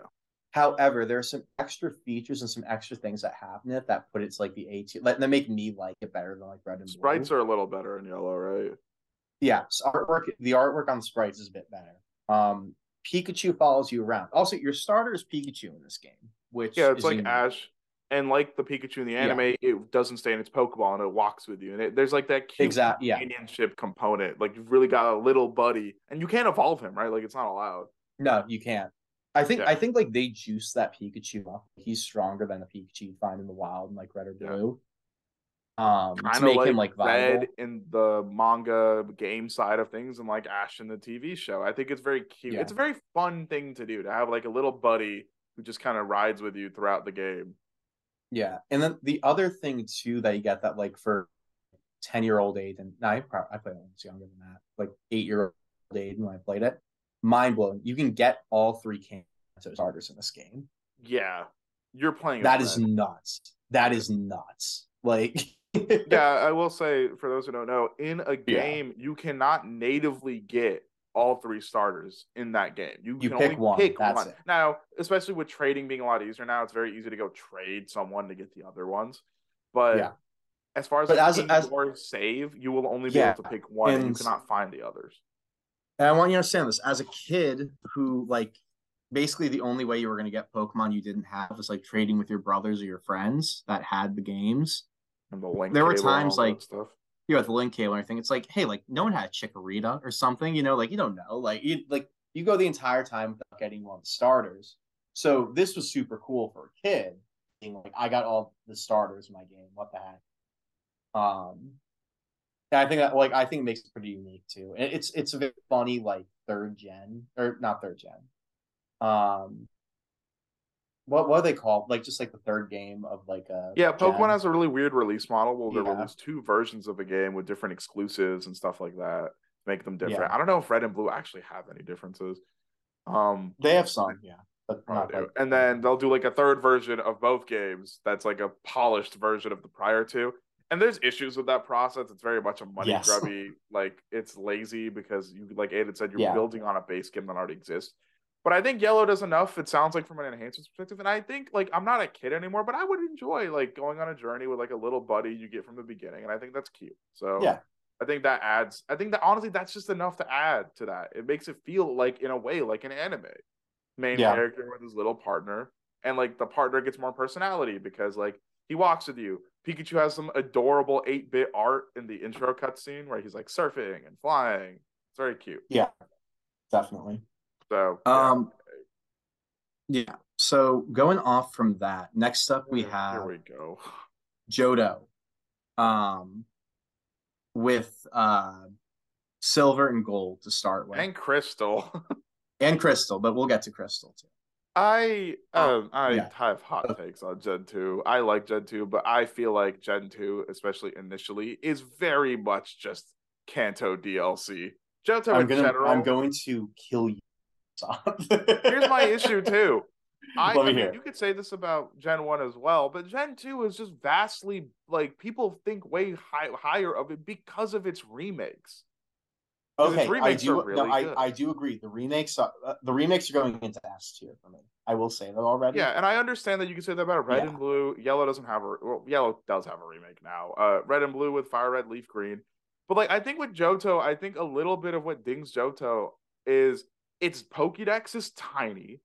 However, there are some extra features and some extra things that happen in it that put it's like the A tier, that that make me like it better than like red and blue. Sprites are a little better in yellow, right? yeah, so artwork. The artwork on sprites is a bit better. Um, Pikachu follows you around. Also, your starter is Pikachu in this game, which Yeah, it's is like unique. Ash, and like the Pikachu in the Yeah. anime, it doesn't stay in its Pokeball and it walks with you, and it, there's like that cute Exact- yeah. companionship component. Like you've really got a little buddy, and you can't evolve him, right? Like it's not allowed. No, you can't. I think Yeah. I think like they juice that Pikachu up. He's stronger than the Pikachu you find in the wild in like red or blue. Um, to Kind of make like, him like viable. red in the manga game side of things, and like Ash in the TV show. I think it's very cute. Yeah. It's a very fun thing to do to have like a little buddy who just kind of rides with you throughout the game. Yeah, and then the other thing too that you get that like for ten year old Aiden, no, I probably I played when I was younger than that, like eight year old Aiden when I played it. Mind blowing. You can get all three Kanto starters in this game. Yeah, you're playing. That is nuts. That is nuts. [laughs] Like yeah, I will say for those who don't know, in a game you cannot natively get all three starters in that game. You, You can pick only one, pick that's one. it. Now, especially with trading being a lot easier now, it's very easy to go trade someone to get the other ones. But Yeah. as far as But like as- as- or save, you will only be Yeah, able to pick one, and you cannot find the others. And I want you to understand this as a kid who like basically the only way you were going to get Pokemon you didn't have was like trading with your brothers or your friends that had the games. And the link. There were times, like, stuff. You know, with the link cable and everything, it's like, hey, like no one had a Chikorita or something, you know, like you don't know, like you like you go the entire time without getting one of the starters. So this was super cool for a kid, being like, I got all the starters in my game. What the heck? Um, and I think that like I think it makes it pretty unique too. And it's it's a very funny like third gen or not third gen. Um, what what are they called? Like just like the third game of like a Yeah, Pokemon gen. has a really weird release model. Well, they Yeah. release two versions of a game with different exclusives and stuff like that. Make them different. Yeah. I don't know if Red and Blue actually have any differences. Um, They have some, yeah, but like and then they'll do like a third version of both games that's like a polished version of the prior two. And there's issues with that process. It's very much a money Yes. grubby, like it's lazy because you like Aiden said, you're Yeah. building on a base game that already exists. But I think yellow does enough. It sounds like from an enhancement perspective. And I think like I'm not a kid anymore, but I would enjoy like going on a journey with like a little buddy you get from the beginning. And I think that's cute. So Yeah. I think that adds I think that honestly that's just enough to add to that. It makes it feel like in a way like an anime. Main Yeah. character with his little partner. And like the partner gets more personality because like he walks with you. Pikachu has some adorable 8-bit art in the intro cutscene where he's like surfing and flying. It's very cute. Yeah, definitely. So yeah. Um, yeah. So going off from that, next up we have here we go. Johto. um, with uh, silver and gold to start with, And crystal. [laughs] and, Crystal. crystal, but we'll get to crystal too. I um I yeah. have hot takes on Gen 2. I like Gen 2, but I feel like Gen 2, especially initially, is very much just Kanto DLC. Johto I'm in gonna, general. I'm going to kill you. [laughs] Here's my issue too. I, Let I me mean, you could say this about Gen 1 as well, but Gen 2 is just vastly like people think way high, higher of it because of its remakes. Okay, I do. really no, I. I do agree. The remakes, are, uh, the remakes are going into S tier for me. I will say that already. Yeah, and I understand that you can say that about Red Yeah. and Blue. Yellow doesn't have a well, Yellow does have a remake now. Uh, Red and Blue with Fire Red, Leaf Green. But like I think with Johto, I think a little bit of what dings Johto is its Pokédex is tiny.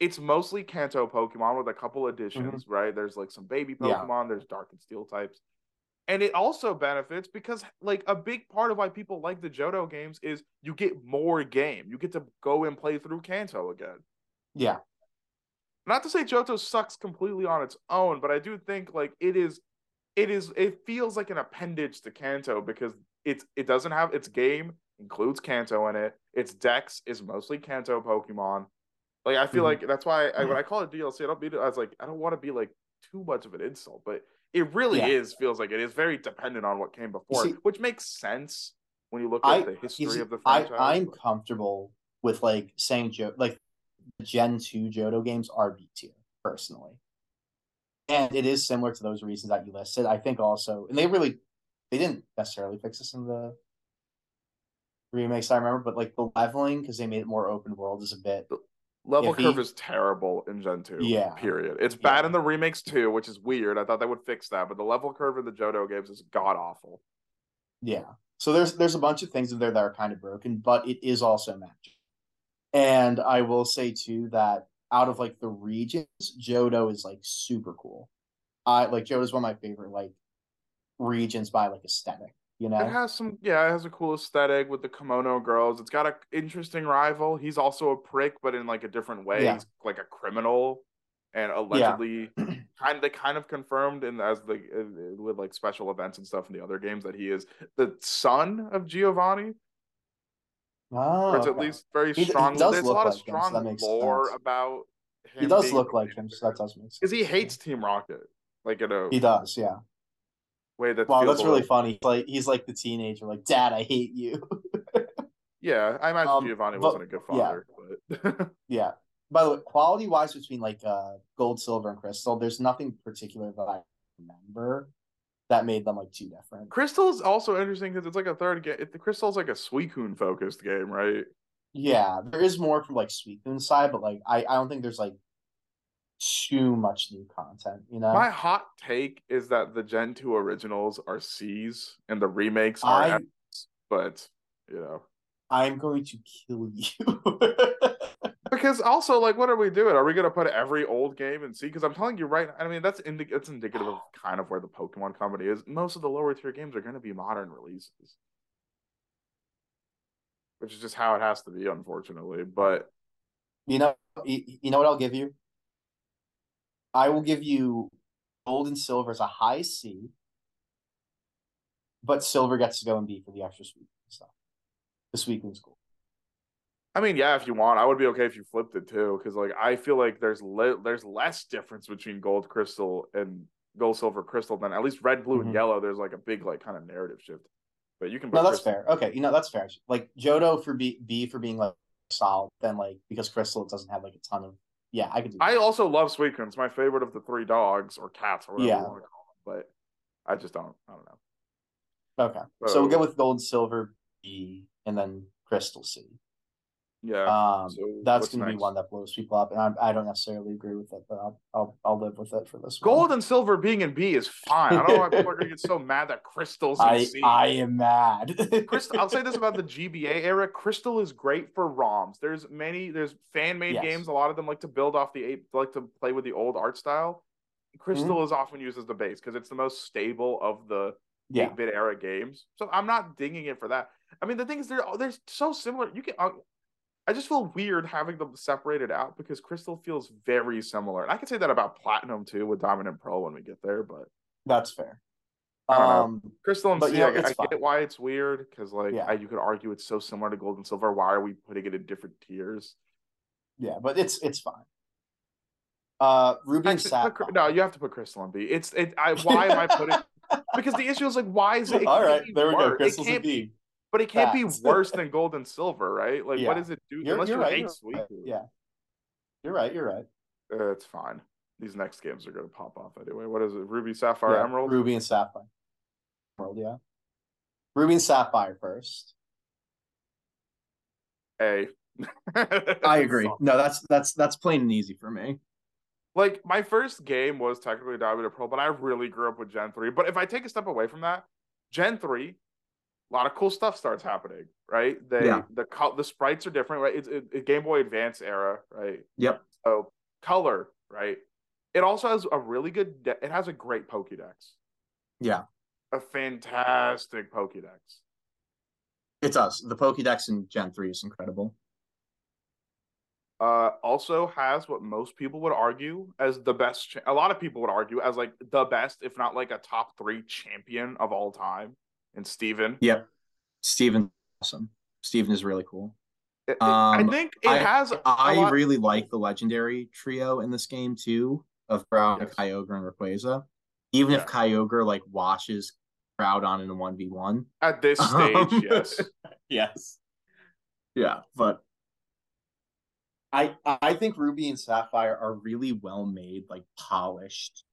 It's mostly Kanto Pokemon with a couple additions, right? There's like some baby Mm-hmm. Yeah. Pokemon, there's Dark and Steel types. And it also benefits because like a big part of why people like the Johto games is you get more game. You get to go and play through Kanto again yeah, not to say Johto sucks completely on its own, but I do think like it is it is it feels like an appendage to Kanto because it's it doesn't have its game includes Kanto in it. Its dex is mostly Kanto Pokemon. Like I feel Mhm. like that's why I, when I call it DLC, I don't mean it as like I don't want to be like too much of an insult, but it really Yeah. is feels like it is very dependent on what came before, see- which makes sense when you look at I, the history see, of the franchise I, i'm but- comfortable with like saying Jo like the Gen two Johto games are B tier personally, and it is similar to those reasons that you listed. I think also, and they really they didn't necessarily fix this in the remakes. I remember, but like the leveling because they made it more open world is a bit. Level curve is terrible in Gen 2. Yeah. Period. It's bad Yeah. in the remakes too, which is weird. I thought they would fix that, but the level curve in the Johto games is god awful. Yeah. So there's there's a bunch of things in there that are kind of broken, but it is also magic. And I will say too that out of like the regions, Johto is like super cool. I like Johto is one of my favorite like regions by like aesthetic. You know, It has some, yeah, it has a cool aesthetic with the kimono girls. It's got an interesting rival. He's also a prick, but in like a different way. Yeah. He's like a criminal, and allegedly, [clears throat] kind they kind of confirmed in as the with like special events and stuff in the other games that he is the son of Giovanni. oh, or it's oh, at least very He he strong. does There's a lot of like him, so strong that makes lore sense. about. Him. He does look like him, so that does make sense. because he hates Team Rocket, like in a He does, yeah. Way that Wow, that's really funny. Like he's like the teenager, like Dad, I hate you. [laughs] Yeah, I imagine Um, Giovanni but- wasn't a good yeah. father, but [laughs] Yeah. By the way, quality wise between like uh gold, silver, and crystal, there's nothing particular that I remember that made them like too different. Crystal is also interesting because it's like a third game. The Crystal's like a Suicune focused game, right? Yeah, there is more from like Suicune side, but like I, I don't think there's like too much new content, you know? My hot take is that the Gen 2 originals are C's and the remakes are I F's, but you know. I'm going to kill you. [laughs] Because also, like, what are we doing? Are we gonna put every old game in C? Because I'm telling you right, I mean, that's indi- that's indicative of [sighs] kind of where the Pokemon company is. Most of the lower tier games are gonna be modern releases, which is just how it has to be, unfortunately. But you know, you, you know what I'll give you? I will give you gold and silver as a high C, but silver gets to go in B for the extra sweet stuff. The Suicune's cool. I mean, yeah, if you want, I would be okay if you flipped it too, because like I feel like there's le- there's less difference between gold crystal and gold silver crystal than at least red, blue, and Mhm. yellow. There's like a big like kind of narrative shift. But you can No, that's crystal- fair. Okay, you know that's fair. Like Johto for B, B for being like solid, then like because Crystal doesn't have like a ton of. Yeah, I could do. I also love Suicune. It's my favorite of the three dogs or cats or whatever Yeah. you want to call them. But I just don't. I don't know. Okay, so we'll go with gold, silver, B, and then Crystal C. Yeah. Um, so that's going to be one that blows people up, and I, I don't necessarily agree with it, but I'll I'll, I'll live with it for this one. Gold and silver being in B is fine. I don't know why people are gonna get so [laughs] mad that crystals in I C. I am mad. Crystal, I'll say this about the [laughs] GBA era. Crystal is great for ROMs. There's many, there's fan made Yes. games. A lot of them like to build off the eight, like to play with the old art style. Crystal Mm-hmm. is often used as the base because it's the most stable of the yeah, 8 bit era games. So I'm not dinging it for that. I mean, the thing is, they're they're so similar. You can. I just feel weird having them separated out because Crystal feels very similar. And I could say that about Platinum too with Diamond and Pearl when we get there, but that's fair. I don't know. Um, Crystal and C, you I, I get why it's weird because like Yeah. I, you could argue it's so similar to Gold and Silver. Why are we putting it in different tiers? yeah, but it's it's fine. Uh, Ruby and Actually, put Cry- Sapphire. no, you have to put Crystal and B. It's it. I why am I putting? [laughs] because the issue is like, why is it? it All right, there we go. worse. It Crystals can't and be- B. But it can't Facts. be [laughs] worse than Gold and Silver, right? Like, Yeah. what does it do? You're, Unless you're you right. hate Sweet. right, Yeah, you're right. You're right. Uh, it's fine. These next games are going to pop off anyway. What is it? Ruby, Sapphire, Yeah, Emerald. Ruby and Sapphire. Emerald, yeah. Ruby and Sapphire first. A. [laughs] I agree. No, that's that's that's plain and easy for me. Like my first game was technically Diamond and Pearl, but I really grew up with Gen three. But if I take a step away from that, Gen three, a lot of cool stuff starts happening. Right? They Yeah. the the sprites are different. Right? It's it, it Game Boy Advance era. Right? Yep. So color. Right? It also has a really good. De- it has a great Pokédex. Yeah, A fantastic Pokédex. it does. The Pokédex in Gen three is incredible. uh also has what most people would argue as the best cha- a lot of people would argue as like the best if not like a top 3 champion of all time and Steven. Yep. Steven, awesome. Steven is really cool. Um, I think it I- has I lot- really like the legendary trio in this game too of Groudon, Yes. Kyogre, and Rayquaza. Even if Yeah. Kyogre like washes Groudon in a one v one. at this stage, yes. [laughs] Yes. Yeah, but I I think Ruby and Sapphire are really well made, like polished.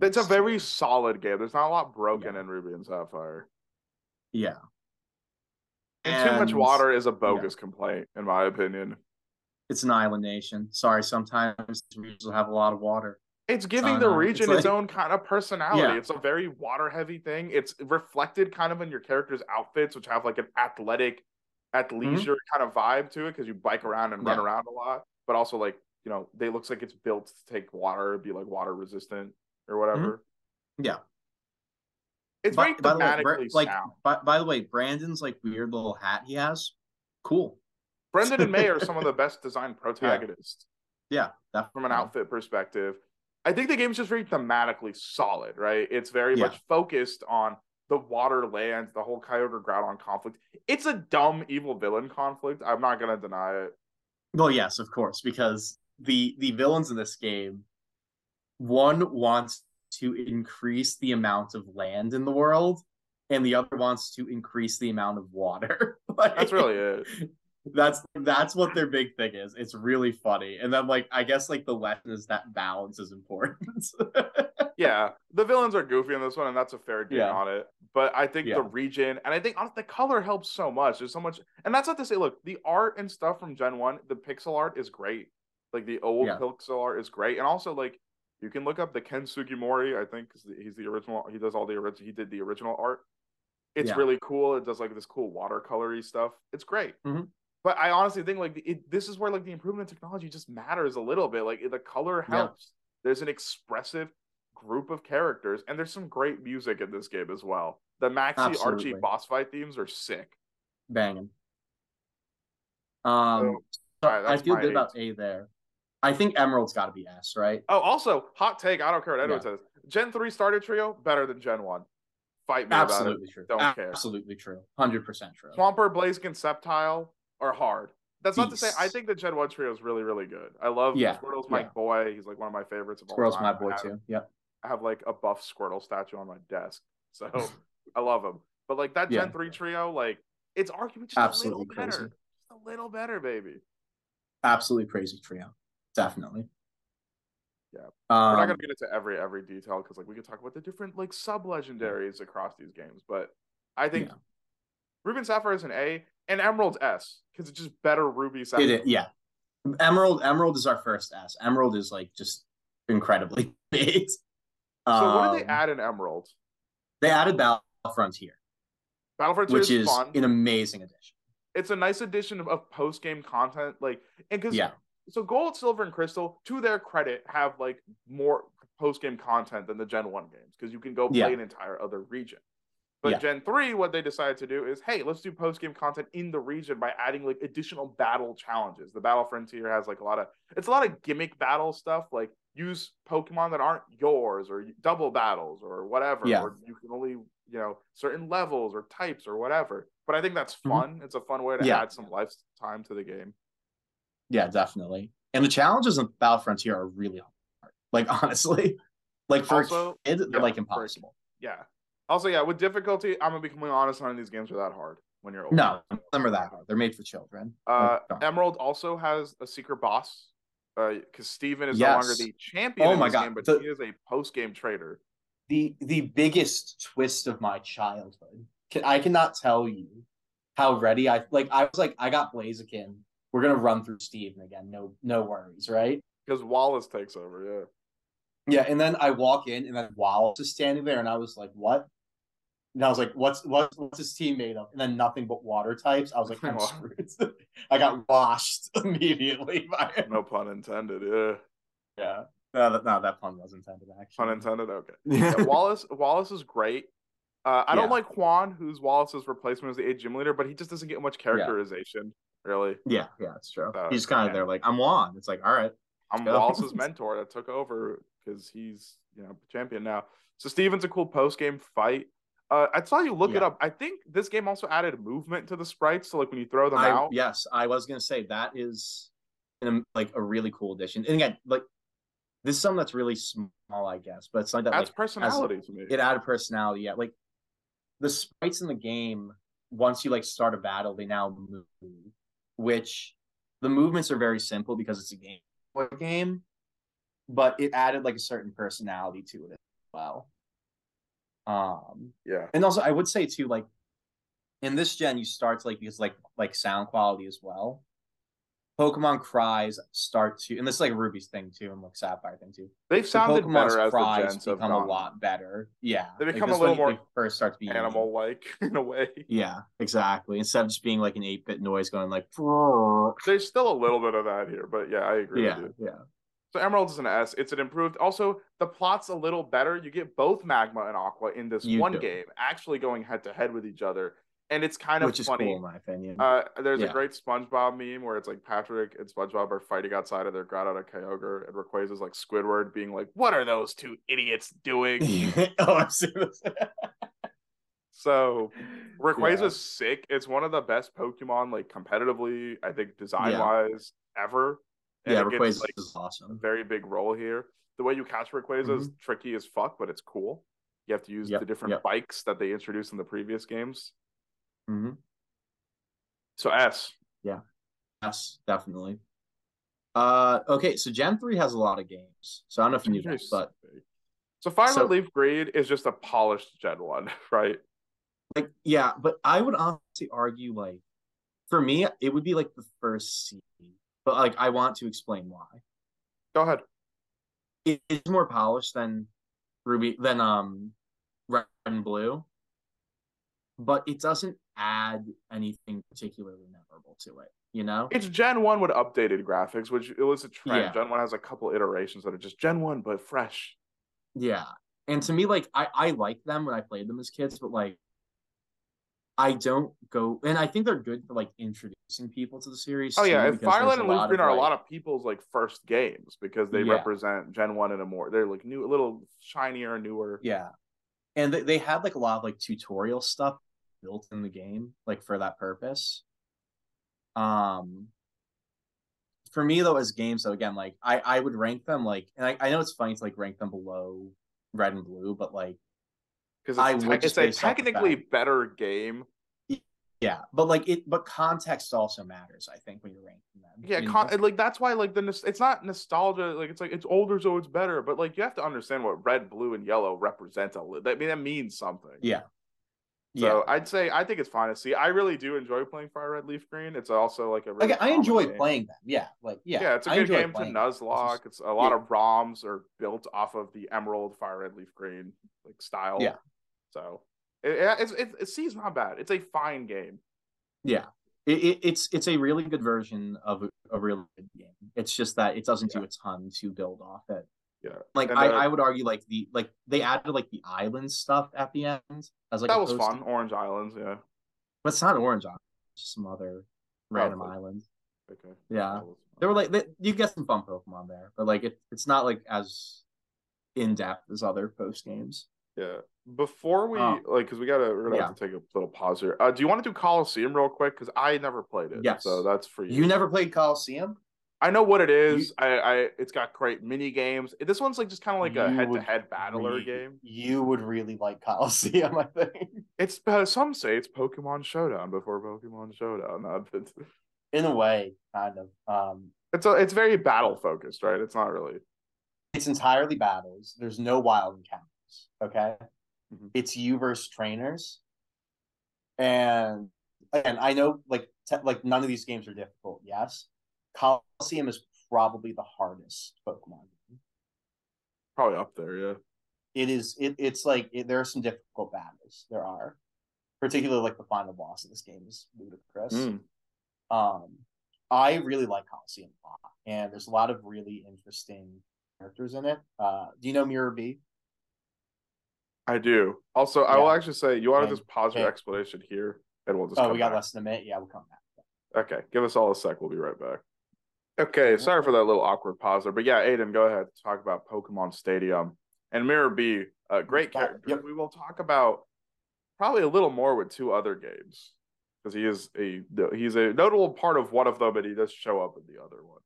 It's a very solid game. There's not a lot broken Yeah. in Ruby and Sapphire. Yeah. And too much water is a bogus complaint, in my opinion. It's an island nation. Sorry, sometimes regions will have a lot of water. It's giving the region it's its own kind of personality. Yeah. It's a very water heavy thing. It's reflected kind of in your character's outfits, which have like an athletic, athleisure kind of vibe to it because you bike around and run Mm-hmm. Around a lot. But also like you know, they looks like it's built to take water, be like water resistant or whatever. Yeah. It's By- very by the way, thematically like sound. by, by the way, Brendan's like weird little hat he has. Cool. Brendan and May are [laughs] some of the best designed protagonists. Yeah. Definitely. from an outfit perspective. I think the game's just very thematically solid, right? It's very Yeah. much focused on the water lands, the whole Kyogre Groudon conflict. It's a dumb evil villain conflict. I'm not gonna deny it. Well, yes, of course, because the the villains in this game, one wants to increase the amount of land in the world, and the other wants to increase the amount of water. [laughs] Like, That's really it. that's that's what their big thing is. It's really funny, and then like I guess like the lesson is that balance is important. [laughs] Yeah, the villains are goofy in this one, and that's a fair game Yeah. on it. But I think Yeah. the region, and I think honestly, the color helps so much. There's so much, and that's not to say, look, the art and stuff from Gen One, the pixel art is great. Like the old Yeah. pixel art is great, and also like you can look up the Ken Sugimori. I think he's the original. He does all the original. He did the original art. It's Yeah. really cool. It does like this cool watercolory stuff. It's great. Mhm. But I honestly think like it, this is where like the improvement in technology just matters a little bit. Like the color Yeah. helps. There's an expressive group of characters, and there's some great music in this game as well. The Maxie Archie boss fight themes are sick. Banging. Um, so I feel good about A there. I think Emerald's got to be S, right? Oh, also hot take. I don't care what anyone Yeah. says. Gen three starter trio better than Gen one. Fight me about it. Absolutely true. Don't care. Absolutely true. Hundred percent true. Swampert, Blaziken, Sceptile are hard. That's not to say I think the Gen one trio is really really good. I love Yeah, Squirtle's my yeah. boy. He's like one of my favorites of all Squirtle's time. my boy have- too. Yep. I have like a buff Squirtle statue on my desk. [laughs] So [laughs] I love him. But like that Gen. 3 trio, like it's arguably just Absolutely a little better. crazy. Just a little better, baby. Absolutely crazy trio. Definitely. Yeah. Um, We're not gonna get into every every detail because like we could talk about the different like sub legendaries across these games. But I think Yeah. Ruby and Sapphire is an A and Emerald's S because it's just better Ruby Sapphire. it, is- yeah. Emerald. Emerald is our first S. Emerald is like just incredibly [laughs] big. So what did they Um, add in Emerald? They added Battle Frontier, Battle Frontier which is fun. an amazing addition. it's a nice addition of, of post game content. Like and because Yeah. So gold, silver, and crystal, to their credit, have like more post game content than the Gen One games because you can go play Yeah. an entire other region. But Yeah. Gen Three, what they decided to do is, hey, let's do post game content in the region by adding like additional battle challenges. The Battle Frontier has like a lot of it's a lot of gimmick battle stuff, like use Pokemon that aren't yours or double battles or whatever, Yeah. or you can only you know certain levels or types or whatever. But I think that's Mhm. fun. It's a fun way to Yeah. add some lifetime to the game. Yeah, definitely. And the challenges in Battle Frontier are really hard. Like [laughs] honestly, like for Also- kid, they're yeah, like for impossible. Yeah. Also, yeah, with difficulty, I'm gonna be completely honest. None of these games are that hard when you're older. No, none of them are that hard. They're made for children. Uh, Emerald also has a secret boss. Because Steven is Yes. no longer the champion Oh in my this God, game, but the- he is a post-game trader. the the biggest twist of my childhood. Can, I cannot tell you how ready I like. I was like, I got Blaziken. We're gonna run through Steven again. No, no worries, right? Because Wallace takes over, yeah. Yeah, and then I walk in, and then Wallace is standing there, and I was like, "What?" And I was like, "What's what's what's his team made of?" And then nothing but water types. I was like, [laughs] "I'm screwed." [laughs] I got washed [laughs] immediately by it. No pun intended, yeah. Yeah, no, that, no, that pun was intended. Actually, Pun intended, okay. Yeah, Yeah, Wallace Wallace is great. Uh, I don't like Juan, who's Wallace's replacement as the eight gym leader, but he just doesn't get much characterization, really. yeah, yeah, it's true. Uh, He's kind of yeah. there, like, "I'm Juan." It's like, all right, I'm go. Wallace's [laughs] mentor that took over because he's you know champion now. So Steven's a cool post game fight. Uh, I saw you look it up. I think this game also added movement to the sprites, so like when you throw them I, out. yes, I was gonna say that is an, like a really cool addition. And again, like this is something that's really small, I guess, but it's something that That's like personality to me. it added personality. Yeah, like the sprites in the game. Once you like start a battle, they now move, which the movements are very simple because it's a game game, but it added like a certain personality to it as well. Um, yeah, and also I would say too, like in this gen you start to like because like like sound quality as well. Pokemon cries start to, and this is like Ruby's thing too, and like Sapphire thing too. They've So sounded better as the cries gens have become a lot better. Yeah, They Like, become a little more first start to be animal like [laughs] in a way. Yeah, exactly. Instead of just being like an eight bit noise going like, [laughs] There's still a little bit of that here, but yeah, I agree yeah, with you. yeah, So Emerald is an S. It's an improved. Also, the plot's a little better. You get both Magma and Aqua in this You one do. game, actually going head to head with each other, and it's kind of which is funny. cool in my opinion. Uh, there's a great SpongeBob meme where it's like Patrick and SpongeBob are fighting outside of their Groudon and Kyogre, and Rayquaza's like Squidward being like, "What are those two idiots doing?" [laughs] oh, I'm serious. [laughs] so Rayquaza's Yeah. sick. It's one of the best Pokemon, like competitively, I think design wise ever. And yeah, gets, Rayquaza like, is awesome. very big role here. The way you catch Rayquaza is tricky as fuck, but it's cool. You have to use Yep, the different yep. bikes that they introduced in the previous games. Hmm So S. Yeah. S definitely. Uh, okay, so Gen three has a lot of games, so I don't know if you knew Very that, but so Fire So- Leaf Green is just a polished Gen One, [laughs] right? like, yeah, but I would honestly argue like, for me, it would be like the first seed, but like, I want to explain why. Go ahead. It is more polished than Ruby than um Red and Blue, but it doesn't add anything particularly memorable to it. You know? It's Gen One with updated graphics, which it was a trend. Yeah. Gen One has a couple iterations that are just Gen One but fresh. Yeah. And to me, like I I like them when I played them as kids, but like I don't go and I think they're good for like introducing people to the series. Oh yeah, and Fireland and Leaf Green are a lot of people's like first games because they Yeah. represent Gen One in a more they're like new, a little shinier, newer. Yeah. And they, they had like a lot of like tutorial stuff built in the game, like for that purpose. Um for me though, as games, though, again, like I, I would rank them like and I, I know it's funny to like rank them below red and blue, but like because I would te- just it's a based off the technically better game. yeah, but like it but context also matters, I think, when you're ranking them. Yeah, con- like that's why like the it's not nostalgia. Like it's like it's older, so it's better. But like you have to understand what red, blue, and yellow represent. A li- that I mean that means something. Yeah. So yeah. I'd say I think it's fine to see. I really do enjoy playing Fire Red Leaf Green. It's also like a really Like I enjoy game. playing them. Yeah. Like yeah. Yeah, it's a I good game to playing them. It's Nuzlocke. just- It's a lot yeah. of ROMs are built off of the Emerald Fire Red Leaf Green like style. Yeah. So it, it, it's it, it seems not bad. It's a fine game. Yeah. It, it, it's it's a really good version of a, a really good game. It's just that it doesn't do a ton to build off it. Yeah. Like And, I, uh, I would argue like the like they added like the island stuff at the end as like that was fun. Orange Islands. Yeah. But it's not Orange Island, it's just some other random Okay. island. Okay. Yeah. That was fun. There were like they, you get some fun Pokemon there, but like it, it's not like as in depth as other post games. Yeah. Before we Oh. like, because we gotta we're gonna have to take a little pause here. Uh, do you want to do Coliseum real quick? Because I never played it. Yes. So that's for you. You never played Coliseum? I know what it is. I, I it's got great mini games. This one's like just kind of like a head to head battler really- game. You would really like Coliseum, [laughs] I think. It's uh, some say it's Pokemon Showdown before Pokemon Showdown. [laughs] In a way, kind of. Um, it's, a, it's very battle focused, right? It's not really. it's entirely battles. There's no wild encounters. Okay, Mhm. it's you versus trainers, and again, I know like te- like none of these games are difficult. Yes, Coliseum is probably the hardest Pokemon. game. Probably up there, yeah. It is. It, it's like it, there are some difficult battles. There are, particularly like the final boss of this game is ludicrous. Mm. Um, I really like Coliseum a lot, and there's a lot of really interesting characters in it. Uh, do you know Mirror B? I do. Also, I will actually say you want to just pause your explanation here, and we'll just. Oh, we got back. less than a minute. Yeah, we'll come back. Okay, give us all a sec. We'll be right back. Okay, sorry for that little awkward pause there, but yeah, Aiden, go ahead. Talk about Pokemon Stadium and Mirror B. A great character. Yep. We will talk about probably a little more with two other games because he is a he's a notable part of one of them, and he does show up in the other one.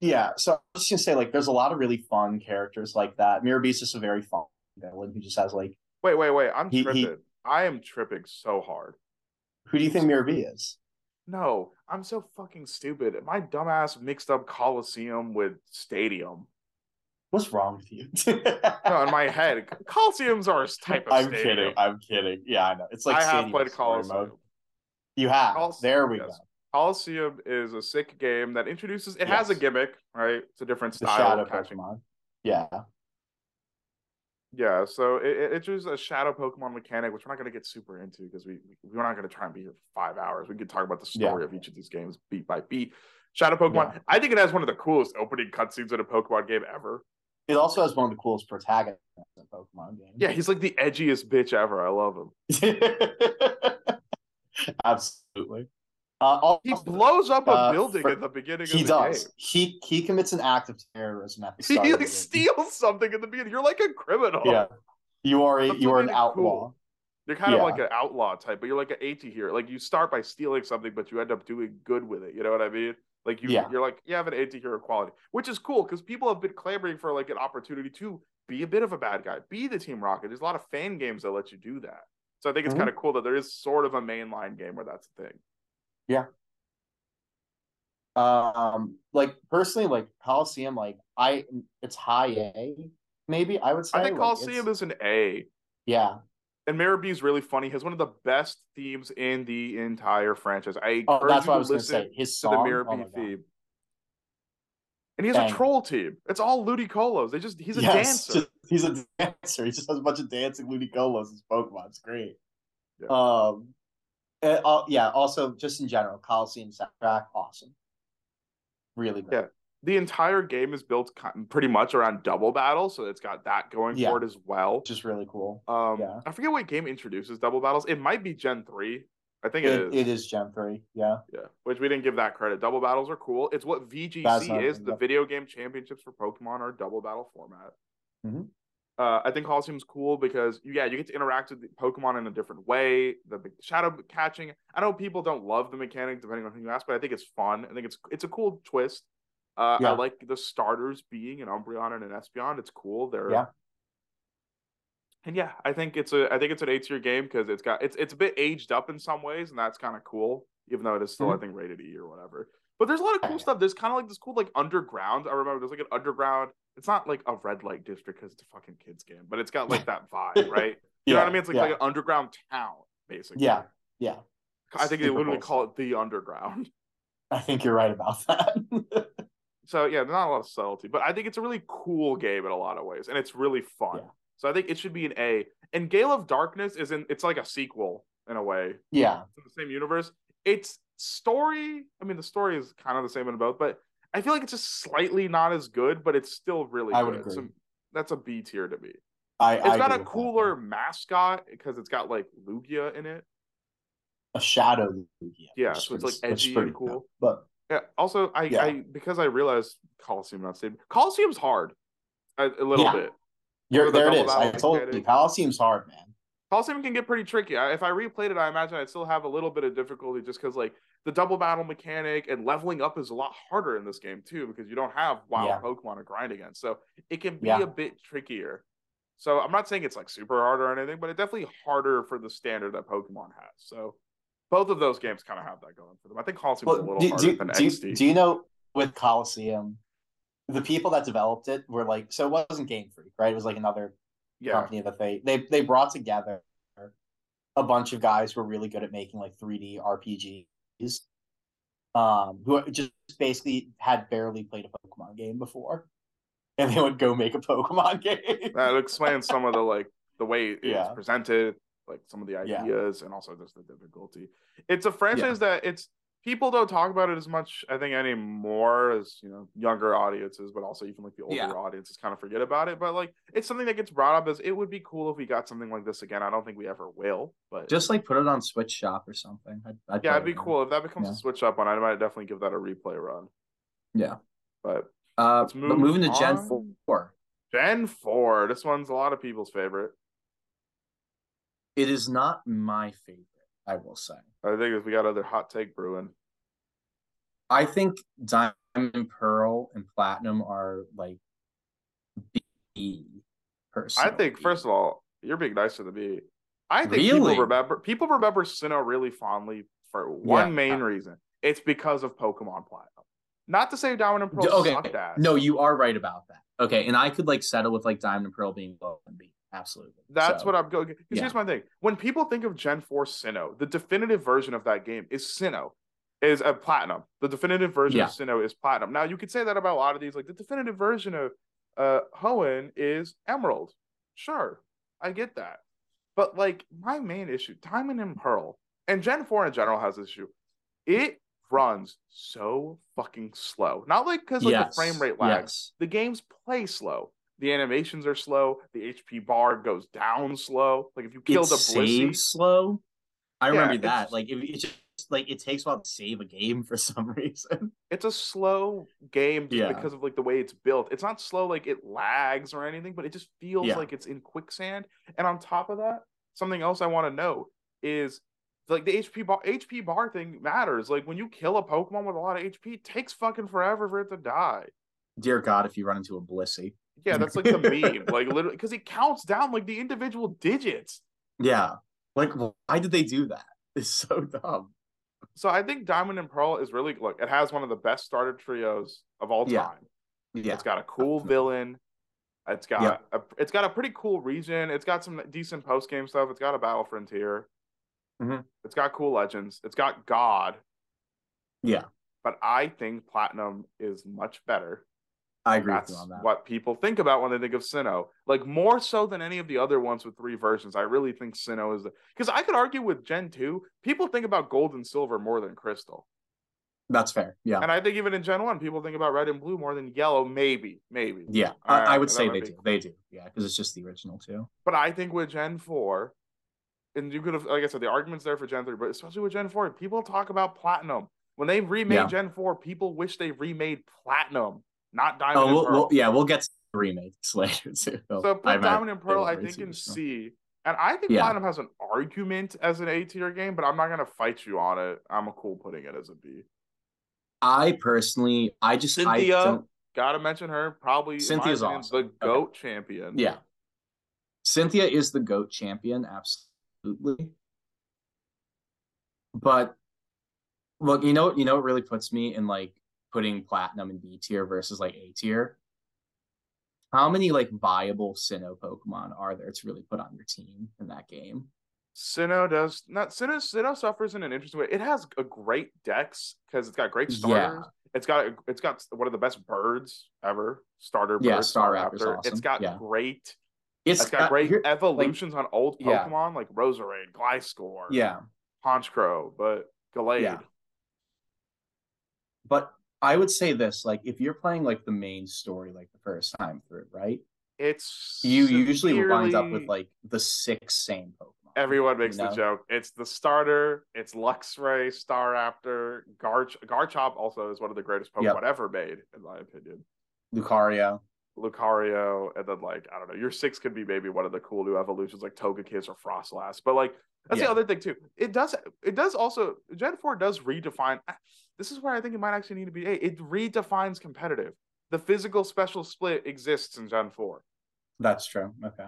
Yeah, so I was just gonna say, like, there's a lot of really fun characters like that. Mirror Beast is just a very fun villain who just has like, Wait, wait, wait! I'm He- he- tripping. I am tripping so hard. who do you think Mirror B is? No, I'm so fucking stupid. My dumbass mixed up Coliseum with Stadium. What's wrong with you? [laughs] No, in my [laughs] head, Coliseums are a type of stadium. I'm stadium. kidding. I'm kidding. Yeah, I know. It's like I have played Coliseum. Mode. You have. Also- there we yes. go. Coliseum is a sick game that introduces. It has a gimmick, right? It's a different The style shadow of catching. Pokemon. Yeah. Yeah, so it, it- it's just a shadow Pokemon mechanic, which we're not going to get super into because we we're not going to try and be here for five hours. We could talk about the Yeah. story of each of these games beat by beat. Shadow Pokemon, I think it has one of the coolest opening cutscenes in a Pokemon game ever. It also has one of the coolest protagonists in Pokemon games. Yeah, he's like the edgiest bitch ever. I love him. [laughs] Absolutely. Uh, He blows up a Uh, building for- at the beginning he of the does. game. He he commits an act of terrorism at the [laughs] He start. of the like game. steals something in the beginning. You're like a criminal. Yeah. You are a, That's you are an outlaw. cool. You're kind of like an outlaw type, but you're like an AT here. Like you start by stealing something, but you end up doing good with it. You know what I mean? Like you, Yeah. you're like you have an AT hero quality, which is cool because people have been clamoring for like an opportunity to be a bit of a bad guy, be the Team Rocket. There's a lot of fan games that let you do that. So I think it's Mhm. kind of cool that there is sort of a mainline game where that's a thing. Um, like personally, like Colosseum, like I, it's high A, maybe I would say. I think like, Colosseum is an A. yeah. And Miror B. is really funny. He has one of the best themes in the entire franchise. I Oh, encourage that's you what I to listen say. His to the song. Mirror oh B my God. theme. And he has Dang. a troll team. It's all Ludicolo. They just he's a Yes, dancer. just- [laughs] he's a dancer. He just has a bunch of dancing Ludicolo's as Pokemon. It's great. Yeah. Um, uh, yeah. Also, just in general, Colosseum soundtrack, awesome. Really good. Yeah. The entire game is built pretty much around double battle, so it's got that going Yeah. for it as well. Just really cool. Um, Yeah. I forget what game introduces double battles. It might be Gen three. I think it It, is. it is Gen three. Yeah. Yeah, which we didn't give that credit. Double battles are cool. It's what VGC is. The video game championships for Pokemon are double battle format. Mhm. Uh, I think Colosseum's cool because yeah, you get to interact with the Pokemon in a different way. The big shadow catching. I know people don't love the mechanic depending on who you ask, but I think it's fun. I think it's it's a cool twist. Uh, I like the starters being an Umbreon and an Espeon. It's cool. They're Yeah. and yeah, I think it's a I think it's an A tier game because it's got it's it's a bit aged up in some ways, and that's kind of cool, even though it is still I think rated E or whatever. But there's a lot of cool Mm-hmm. Stuff. There's kind of like this cool like underground. I remember there's like an underground. It's not like a red light district because it's a fucking kids game, but it's got like that [laughs] vibe, right? You know what I mean? It's like yeah. like an underground town, basically. Yeah. Yeah. I think they Super literally cool call it the underground. [laughs] I think you're right about that. [laughs] So yeah, not a lot of subtlety, but I think it's a really cool game in a lot of ways, and it's really fun. Yeah. So I think it should be an A. And Gale of Darkness is in it's like a sequel in a way. yeah. It's in the same universe. It's story. I mean, the story is kind of the same in both, but I feel like it's just slightly not as good, but it's still really I would good. agree. So that's a B tier to me. I, It's I got a with that, cooler mascot because it's got like Lugia in it. a shadow Lugia. Yeah, so it's, like, edgy pretty and cool. dope. But Yeah. Also, I, Yeah. I because I realized Colosseum not same. Colosseum's hard, a, a little Yeah. bit. you're, the there it is. I told you. Colosseum's hard, man. Colosseum can get pretty tricky. I, if I replayed it, I imagine I'd still have a little bit of difficulty just because like the double battle mechanic and leveling up is a lot harder in this game too because you don't have wild Yeah. Pokemon to grind against. So it can be Yeah. a bit trickier. So I'm not saying it's like super hard or anything, but it's definitely harder for the standard that Pokemon has. So both of those games kind of have that going for them. I think Colosseum Colosseum's a little do, harder do, than do, XD. do you know with Colosseum, the people that developed it were like, so it wasn't Game Freak, right? It was like another yeah, company that they they they brought together a bunch of guys who were really good at making like 3D Um, who just basically had barely played a Pokemon game before, and they would go make a Pokemon [laughs] game. that explains some of the like the way it's Yeah. presented, like some of the Yeah. ideas, and also just the difficulty. It's a franchise that it's people don't talk about it as much, I think, anymore as you know younger audiences, but also even like the older Yeah. audiences kind of forget about it. But like it's something that gets brought up as it would be cool if we got something like this again. I don't think we ever will, but Just like put it on Switch Shop or something. I'd, I'd yeah, it'd be it, cool if that becomes Yeah. a switch up one. I might definitely give that a replay run. Yeah. But Uh, but moving to Gen. Four, Gen four, this one's a lot of people's favorite. it is not my favorite. I will say. I think if we got other hot take brewing. I think Diamond, Pearl, and Platinum are like B. I Personally, think first of all, you're being nicer than me. I think Really? people remember people remember Sinnoh really fondly for one Yeah. main reason. It's because of Pokemon Platinum. Not to say Diamond and Pearl okay, sucked ass. no, you are right about that. Okay, and I could like settle with like Diamond and Pearl being low and B. absolutely. That's So, what I'm going. Because yeah. here's my thing: when people think of Gen Four Sinnoh, the definitive version of that game is Sinnoh, is a platinum. The definitive version Yeah. of Sinnoh is platinum. Now you could say that about a lot of these. Like the definitive version of uh Hoenn is Emerald. Sure, I get that. But like my main issue, Diamond and Pearl, and Gen Four in general has this issue. It runs so fucking slow. Not like because like yes, the frame rate lags Yes. the games play slow. The animations are slow. The HP bar goes down slow. Like if you kill the Blissey, saves slow. I Yeah, remember that. Like, if it just like it takes a while to save a game for [laughs] some reason. it's a slow game Yeah. because of like the way it's built. It's not slow like it lags or anything, but it just feels Yeah. like it's in quicksand. And on top of that, something else I want to know is like the HP bar HP bar thing matters. Like when you kill a Pokemon with a lot of HP, it takes fucking forever for it to die. Dear God, if you run into a Blissey. Yeah, that's like the meme. Like [laughs] literally because it counts down like the individual digits. Yeah. Like, why did they do that? It's so dumb. So I think Diamond and Pearl is really look. It has one of the best starter trios of all Yeah. time. Yeah. It's got a cool villain. It's got Yep. a, it's got a pretty cool region. It's got some decent post game stuff. It's got a battle frontier. Mhm. It's got cool legends. It's got God. Yeah. But I think Platinum is much better. I agree with That's you on that. what people think about when they think of Sinnoh. Like more so than any of the other ones with three versions. I really think Sinnoh is the because I could argue with Gen 2, people think about gold and silver more than crystal. That's fair. Yeah. And I think even in Gen 1, people think about red and blue more than yellow, maybe, maybe. Yeah. I, I would say they do. They do. Yeah. Because it's just the original too. But I think with Gen 4, and you could have, like I said, the argument's there for Gen 3, but especially with Gen 4, people talk about Platinum. When they remade Yeah. Gen 4, people wish they remade Platinum, not Diamond Oh, and we'll, Pearl. we'll, yeah, we'll get to the remakes [laughs] later too. so put I'm at- Diamond and Pearl, I think, in. C. And I think Yeah. Platinum has an argument as an A tier game, but I'm not going to fight you on it. I'm a cool putting it as a B. I personally, I just I Cynthia, don't, gotta mention her. Probably, Cynthia's opinion, awesome. the Okay. GOAT champion. yeah. Cynthia is the goat champion, absolutely. But look, you know, you know, it really puts me in like putting platinum in B tier versus like A tier. How many like viable Sinnoh Pokemon are there to really put on your team in that game? Sinnoh does not Sinnoh Sinnoh suffers in an interesting way. It has a great dex because it's got great starters. Yeah. It's got it's got one of the best birds ever. Starter bird, Yeah, Staraptor. awesome. It's got Yeah. great It's it's got great here- evolutions on old Yeah. Pokemon like Roserade, Gliscor, yeah, Honchkrow, but Gallade. Yeah. but I would say this: like, if you're playing like the main story, like the first time through, right? It's You usually wind up with like the six same Pokemon. Everyone makes you the joke. It's the starter. It's Luxray, Staraptor, Garch. Garchomp also is one of the greatest Pokemon Yep. ever made, in my opinion. Lucario. Lucario, and then like I don't know, your six could be maybe one of the cool new evolutions like Togekiss or Froslass. But like that's Yeah. the other thing too. It does it does also Gen 4 does redefine this is where I think it might actually need to be A. It redefines competitive. The physical special split exists in Gen 4. That's true. Okay.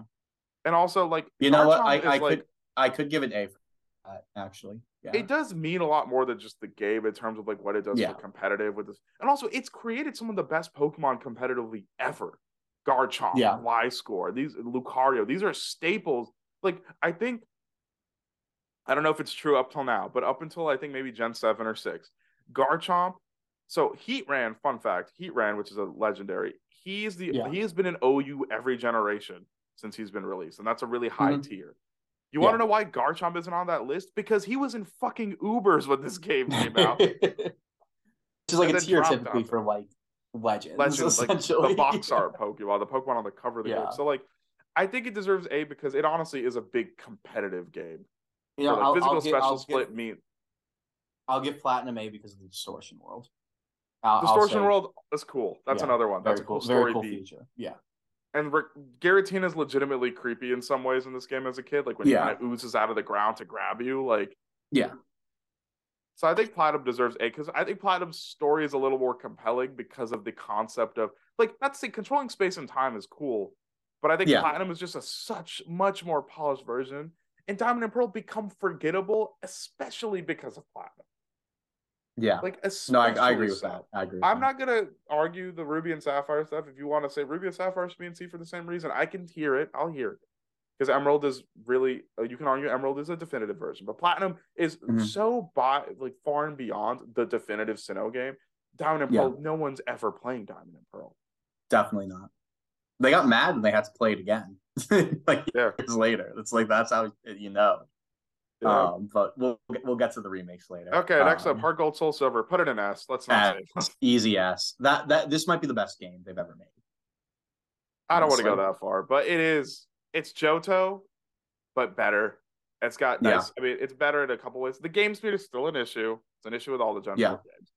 And also like You know what? I, I like, could I could give it A for that actually. Yeah. it does mean a lot more than just the game in terms of like what it does Yeah. for competitive with this. And also it's created some of the best Pokemon competitively ever. Garchomp, Yeah. Gliscor, these Lucario, these are staples. Like I think I don't know if it's true up till now, but up until I think maybe Gen 7 or 6, Garchomp. So Heatran, fun fact, Heatran, which is a legendary, he's the Yeah. he has been an OU every generation since he's been released, and that's a really high Mhm. tier. You want to know why Garchomp isn't on that list? Because he was in fucking Ubers when this game [laughs] came out. Which is like And a tier typically for like legends, Legends, like the box art [laughs] Pokemon, the Pokemon on the cover of the Yeah. game. So like, I think it deserves A because it honestly is a big competitive game. You know, like, I'll, physical I'll, special I'll, split give, mean I'll give platinum A because of the distortion world. I'll- Distortion World is cool. That's Yeah, another one. That's a cool, cool, story very cool feature. Yeah, And Rick, Giratina is legitimately creepy in some ways in this game as a kid. Like when Yeah. he kind of oozes out of the ground to grab you. Like Yeah. So I think Platinum deserves A because I think Platinum's story is a little more compelling because of the concept of like not to say controlling space and time is cool, but I think Yeah. Platinum is just a such much more polished version. And Diamond and Pearl become forgettable, especially because of Platinum. Yeah. Like No, I, I agree with that. I agree. I'm that. not gonna argue the Ruby and Sapphire stuff. If you want to say Ruby and Sapphire should be in C for the same reason, I can hear it. I'll hear it. because Emerald is really uh, you can argue Emerald is a definitive version, but Platinum is Mhm. so by like far and beyond the definitive Sinnoh game. Diamond and Yeah. Pearl, no one's ever playing Diamond and Pearl. Definitely not. They got mad and they had to play it again. [laughs] like Yeah. years later. It's like that's how you know. Yeah. Um, but we'll we'll get to the remakes later. okay, next up, Um, Heart Gold Soul Silver. Put it in S. Let's not S, [laughs] easy S. That that this might be the best game they've ever made. I don't want to go that far, but it is. It's Johto, but better. It's got Yeah. nice. I mean, it's better in a couple ways. The game speed is still an issue. It's an issue with all the Gen Yeah. 4 games.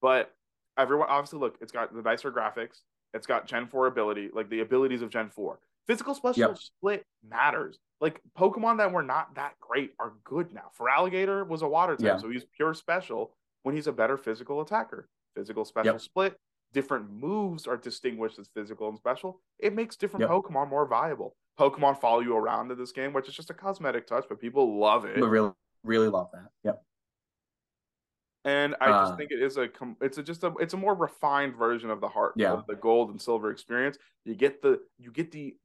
But everyone, obviously, look, it's got the nicer graphics. It's got Gen 4 ability, like the abilities of Gen 4. Physical special Yep. split matters. Like Pokemon that were not that great are good now. Feraligatr was a water type, Yeah. so he's pure special when he's a better physical attacker. Physical special Yep. split, different moves are distinguished as physical and special. It makes different Yep. Pokemon more viable. Pokemon follow you around in this game, which is just a cosmetic touch, but people love it. But really really love that. Yep. And I just Uh, think it is a com- it's a just a it's a more refined version of the heart Yeah. of the gold and silver experience. You get the you get the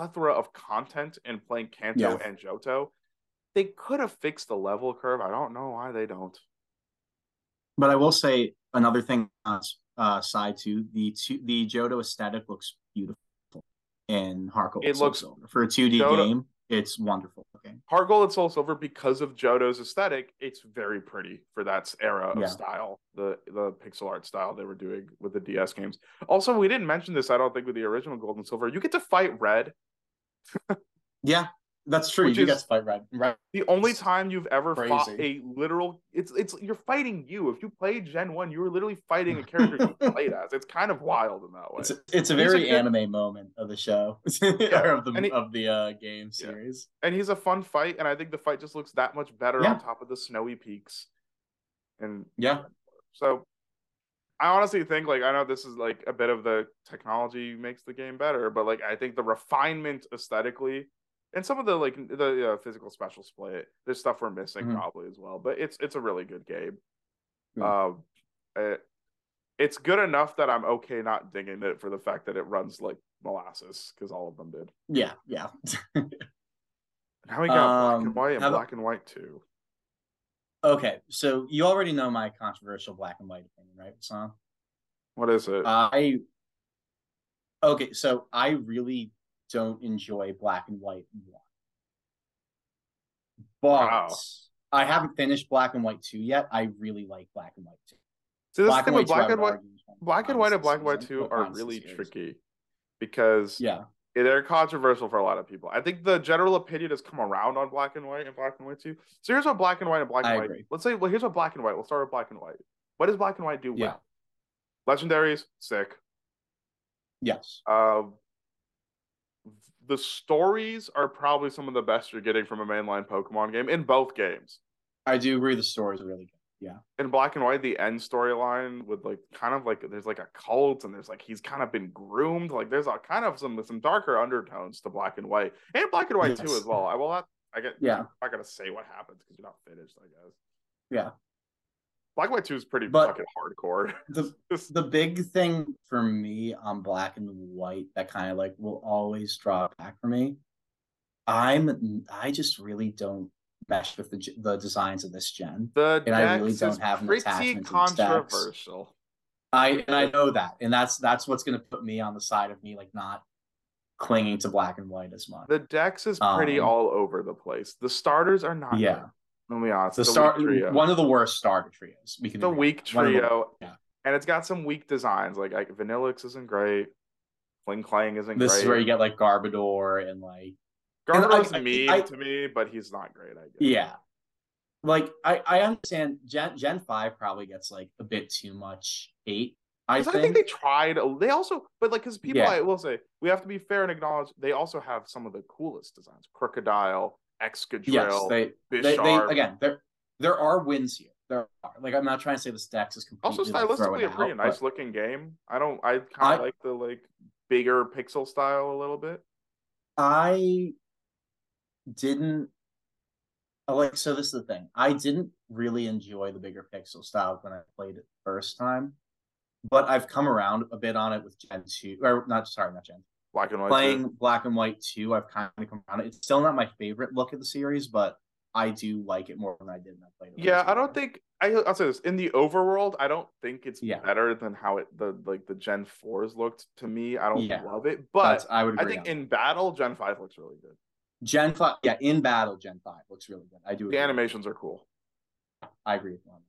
plethora of content in playing Kanto Yeah. and Johto. They could have fixed the level curve. I don't know why they don't. But I will say another thing on uh, side two, the two, the Johto aesthetic looks beautiful in Heart Gold It looks- Silver. for a 2D Johto- game. It's wonderful. Heart Gold and Soul Silver, because of Johto's aesthetic, it's very pretty for that era of Yeah. style, the the pixel art style they were doing with the DS games. Also, we didn't mention this, I don't think, with the original Gold and Silver. You get to fight Red. Yeah, that's true. Which you to fight Red. Red. The only time you've ever fought a literal it's it's you're fighting you. If you played Gen 1, you were literally fighting a character you [laughs] played as. It's kind of wild in that way. It's a, it's a He's a very good- anime moment of the show [laughs] or of the he- of the uh, game Yeah. series. and he's a fun fight, and I think the fight just looks that much better Yeah. on top of the snowy peaks. And Yeah, So I honestly think like I know this is like a bit of the technology makes the game better, but like I think the refinement aesthetically and some of the like the uh, physical special split, there's stuff we're missing Mhm. probably as well. But it's it's a really good game. Yeah. Um, it, it's good enough that I'm okay not dinging it for the fact that it runs like molasses because all of them did. yeah, yeah. [laughs] Now we got black Um, and white and black and white too. Okay, so you already know my controversial black and white opinion, right, Sam? What is it? I okay, so I really don't enjoy black and white one, but Wow. I haven't finished black and white two yet. I really like black and white two. See, this black thing and with white black and uh, white, argue is one of the black and white and black and white two are finest of the really series. tricky because Yeah, they're controversial for a lot of people. I think the general opinion has come around on black and white and black and white too. So here's what black and white and black and I white. agree. Let's say, well, here's what black and white. We'll start with black and white. What does black and white do Yeah. well? Legendaries, sick. yes, Um, the stories are probably some of the best you're getting from a mainline Pokemon game in both games. I do agree. The stories are really good. Yeah, in black and white the end storyline with like kind of like there's like a cult and there's like he's kind of been groomed. Like there's a kind of some some darker undertones to black and white and black and white too as well. I will not i get Yeah. i'm not gonna say what happens because you're not finished i guess. Yeah. black and white 2 is pretty But- fucking hardcore. [laughs] The the big thing for me on black and white that kind of like will always draw back for me i'm i just really don't mesh with the the designs of this gen the And I really don't have an pretty attachment to controversial i and i know that and that's that's what's going to put me on the side of me like not clinging to black and white as much the dex is pretty Um, all over the place the starters are not yeah good. let me be honest the weak start trio. one of the worst starter trios we can the weak that. The- trio, yeah. and it's got some weak designs. Like, like Vanilluxe isn't great. Klinklang isn't this great. is where you get like garbodor and like I- I- mean I- to me, but he's not great. I guess. Yeah. Like I, I understand Gen Gen 5 probably gets like a bit too much hate. I think, I think they tried. They also, but like, because people, Yeah. I will say, we have to be fair and acknowledge they also have some of the coolest designs. Krookodile, Excadrill, yes, they, they, they again there there are wins here. There are like I'm not trying to say this dex is completely also stylistically it a pretty out, nice looking game. I don't. I kind of like the like bigger pixel style a little bit. I didn't like so this is the thing. I didn't really enjoy the bigger pixel style when I played it the first time. But I've come around a bit on it with Gen 2 or not sorry, not Gen. Black and white. Playing too. Black and White 2, I've kind of come around. It's still not my favorite look of the series, but I do like it more than I did when I played it. Yeah, I don't think I, I'll say this in the overworld. I don't think it's Yeah. better than how it the like the Gen fours looked to me. I don't Yeah. love it, That's- but I would I think in battle, Gen five looks really good. Gen 5, yeah, in battle, Gen 5 looks really good. I do The animations are cool, I agree with that.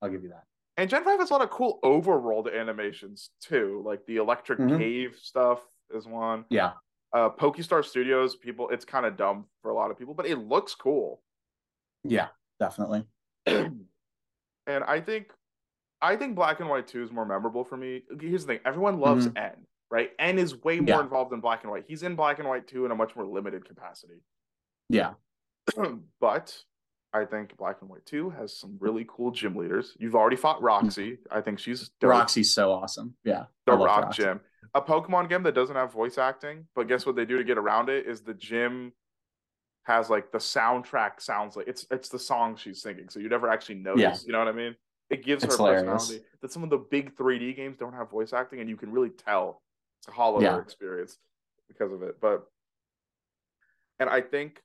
I'll give you that. and Gen five has a lot of cool overworld animations too, like the electric Mhm. cave stuff is one. Yeah. Uh, Pokestar Studios, people, it's kind of dumb for a lot of people, but it looks cool. Yeah, definitely. [clears throat] and I think I think Black and White 2 is more memorable for me. Here's the thing, everyone loves N, right? N is way more. Yeah. involved in Black and White. He's in Black and White too in a much more limited capacity. Yeah. [clears throat] but I think Black and White 2 has some really cool gym leaders. You've already fought Roxie. I think she's dope. Roxie's so awesome. Yeah. the Rock Roxie. Gym. A Pokemon game that doesn't have voice acting, but guess what they do to get around it is the gym has like the soundtrack sounds like it's it's the song she's singing, so you never actually notice. Yeah. You know what I mean? It gives It's her hilarious. personality. That some of the big 3D games don't have voice acting, and you can really tell hollow Yeah. experience because of it. But and I think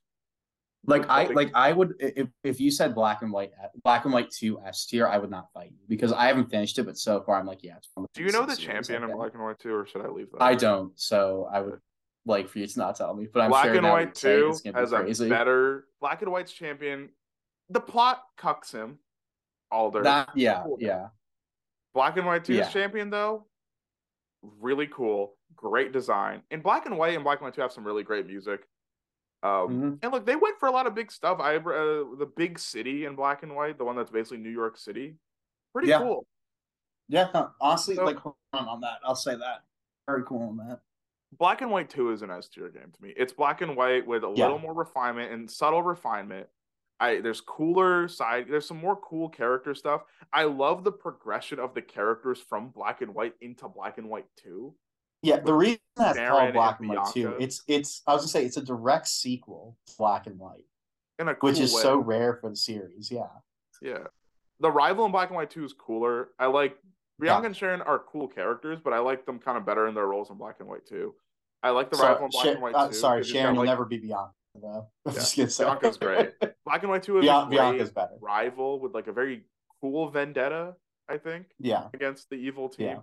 Like I like I would if if you said black and white uh, black and white two S tier, I would not fight you because I haven't finished it, but so far I'm like, yeah. It's do you know the champion I've in. Black and White 2, or should I leave that? I don't, so I would like for you to not tell me. But I'm Black sure and White that you say it, 2 it's gonna be has crazy. better Black and White's champion. The plot cucks him. Alder. That yeah, Cool. yeah. Black and White 2's Yeah. champion, though, really cool, great design. And Black and White and Black and White 2 have some really great music. Um, Mhm. And look, they went for a lot of big stuff. I uh, the big city in Black and White, the one that's basically New York City, pretty Yeah. cool. Yeah, no, honestly, So- like hold on on that. I'll say that. Very cool on that. Black and White 2 is an S tier game to me. It's black and white with a Yeah. little more refinement and subtle refinement. I there's cooler side, there's some more cool character stuff. I love the progression of the characters from black and white into black and white 2. Yeah, the reason that's called Black and and White too, it's it's I was gonna say it's a direct sequel to Black and White, cool which is way. so rare for the series. Yeah. Yeah. The rival in Black and White 2 is cooler. I like Bianca Yeah. and Cheren are cool characters, but I like them kind of better in their roles in Black and White 2. I like the So- rival in Black Sha- and White uh, 2. sorry, 'cause he's got, Cheren will like- never be Bianca though. [laughs] I'm Yeah, just Bianca's great. [laughs] Black and White 2 is Bian- Bianca's better. rival with like a very cool vendetta, I think, Yeah. against the evil team. Yeah.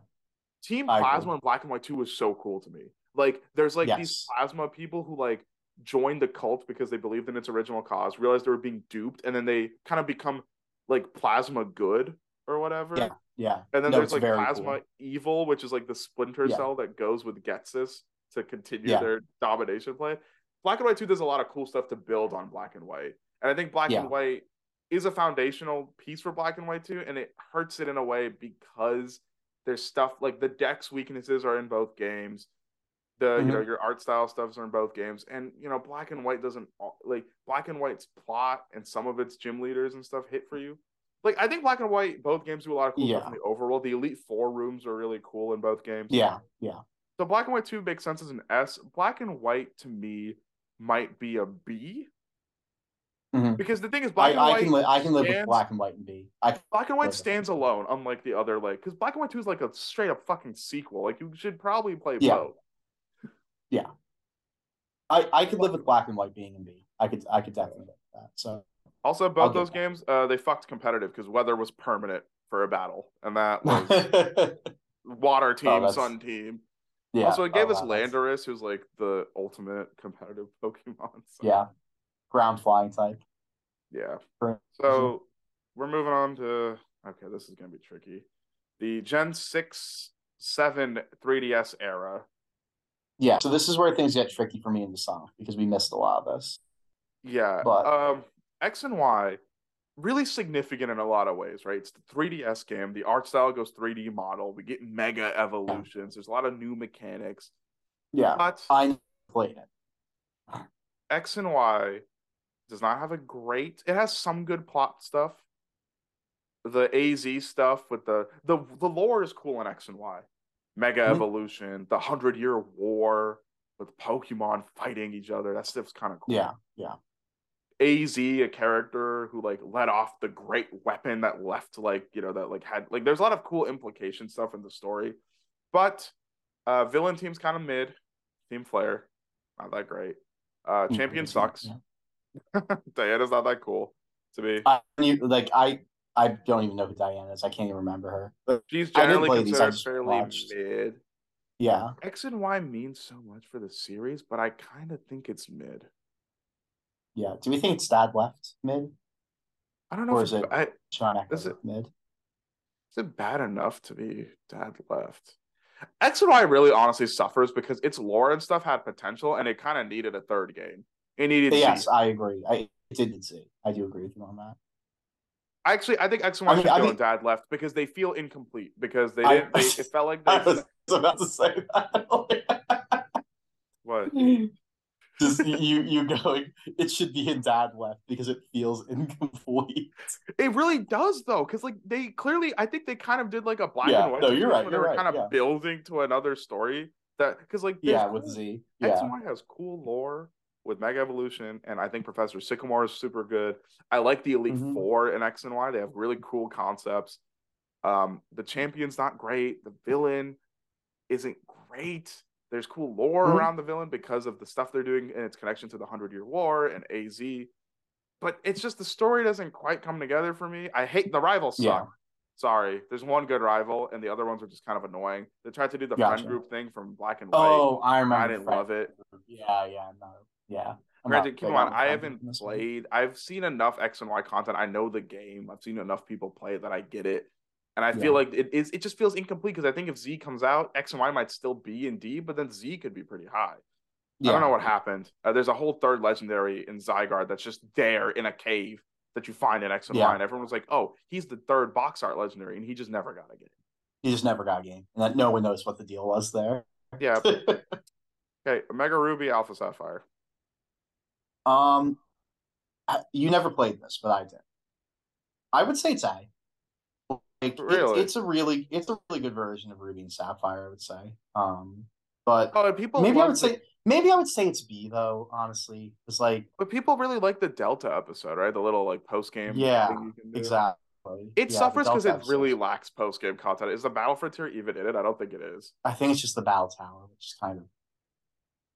Team I agree. Plasma in Black and White 2 was so cool to me. Like, there's like these plasma people who like joined the cult because they believed in its original cause, realized they were being duped, and then they kind of become like plasma good or whatever. Yeah. Yeah. And then No, there's like plasma cool. evil, which is like the splinter Yeah. cell that goes with Ghetsis to continue Yeah. their domination play. Black and White 2 does a lot of cool stuff to build on Black and White. And I think Black Yeah. and White is a foundational piece for Black and White 2, and it hurts it in a way because there's stuff like the deck's weaknesses are in both games. The you know Mm-hmm. your art style stuffs are in both games, and you know Black and White doesn't like Black and White's plot and some of its gym leaders and stuff hit for you. Like I think Black and White both games do a lot of cool stuff Yeah. in the overworld. The Elite Four rooms are really cool in both games. Yeah. Yeah. So Black and White 2 makes sense as an S. Black and White to me might be a B. Mhm. Because the thing is, I, Black and I White can li- I can live with black and white and B. I Black and White stands alone, unlike the other like because Black and White 2 is like a straight up fucking sequel. Like you should probably play Yeah. both. Yeah, I, I could live with black and white being in B. I could I could definitely live with that. So Also, both those that. games, uh, they fucked competitive because weather was permanent for a battle, and that [laughs] was [laughs] water team, Oh, sun team. Yeah. also, it gave oh, us wow, that's- Landorus, who's like the ultimate competitive [laughs] Pokemon. So, Yeah. Ground flying type. yeah. So we're moving on to okay, this is gonna be tricky. The Gen 6, 7 3DS era. Yeah. So this is where things get tricky for me in the song because we missed a lot of this. Yeah. But- um X and Y really significant in a lot of ways, right? It's the 3DS game. The art style goes 3D model. We get mega evolutions. There's a lot of new mechanics. Yeah. But I played it. X and Y does not have a great. It has some good plot stuff. The AZ stuff with the the the lore is cool in X and Y. Mega Mhm. evolution, the hundred year war with Pokemon fighting each other. That stuff's kind of cool. Yeah. Yeah. AZ, a character who like let off the great weapon that left like you know that like had like there's a lot of cool implication stuff in the story, but uh villain team's kind of mid. Team Flare, not that great. Uh, Team Champion Flare, sucks. yeah. [laughs] Diantha's not that cool to me. I you, like I I don't even know who Diantha is. I can't even remember her. But She's I didn't generally play these, I considered just fairly watched. mid. yeah, X and Y means so much for the series, but I kind of think it's mid. Yeah. Do we think it's Dad left mid? I don't know Or if is it- I, Sean Echo Is it- mid? is it bad enough to be dad left? X and Y really honestly suffers because its lore and stuff had potential and it kind of needed a third game. It needed Yes. I agree. I didn't see. I do agree with you on that. Actually, I think X and Y I mean- should I go mean- dad left because they feel incomplete because they I- didn't. They, [laughs] it felt like I was about to say that. What? [laughs] Just you you going it should be in dad left because it feels [laughs] incomplete. It really does though, because like they clearly, I think they kind of did like a black Yeah, and white. no, you're right, you're They were right, kind of yeah. building to another story that because like Yeah, with cool- Z. X Yeah. and Y has cool lore with Mega Evolution, and I think Professor Sycamore is super good. I like the Elite Mhm. Four in X and Y. They have really cool concepts. Um, the champion's not great. The villain isn't great. There's cool lore Mhm. around the villain because of the stuff they're doing and its connection to the Hundred Year War and AZ. But it's just the story doesn't quite come together for me. I hate the rivals suck. Yeah. Sorry, there's one good rival, and the other ones are just kind of annoying. They tried to do the Gotcha. friend group thing from Black and White. Oh, I remember. I didn't love it. Yeah, yeah, no. Yeah. I'm Granted, keep big in mind, on I haven't played. I've seen enough X and Y content. I know the game. I've seen enough people play it that I get it. And I feel like it is. It just feels incomplete because I think if Z comes out, X and Y might still be in D, but then Z could be pretty high. I don't know what happened. Uh, there's a whole third legendary in Zygarde that's just there in a cave that you find in X and Yeah. Y, and everyone was like, "Oh, he's the third box art legendary," and he just never got a game. He just never got a game. And that no one knows what the deal was there. Yeah. [laughs] Okay. Mega Ruby, Alpha Sapphire. um I- you never played this, but I did. I would say it's A. Like it's, Really? it's a really it's a really good version of Ruby and Sapphire, I would say. Um but Oh, people maybe I would the- say maybe I would say it's B though, honestly. It's like but people really like the Delta episode, right? The little like post game. Yeah, thing you can do. exactly. It Yeah, suffers because it really lacks post game content. Is the Battle Frontier even in it? I don't think it is. I think it's just the Battle Tower, which is kind of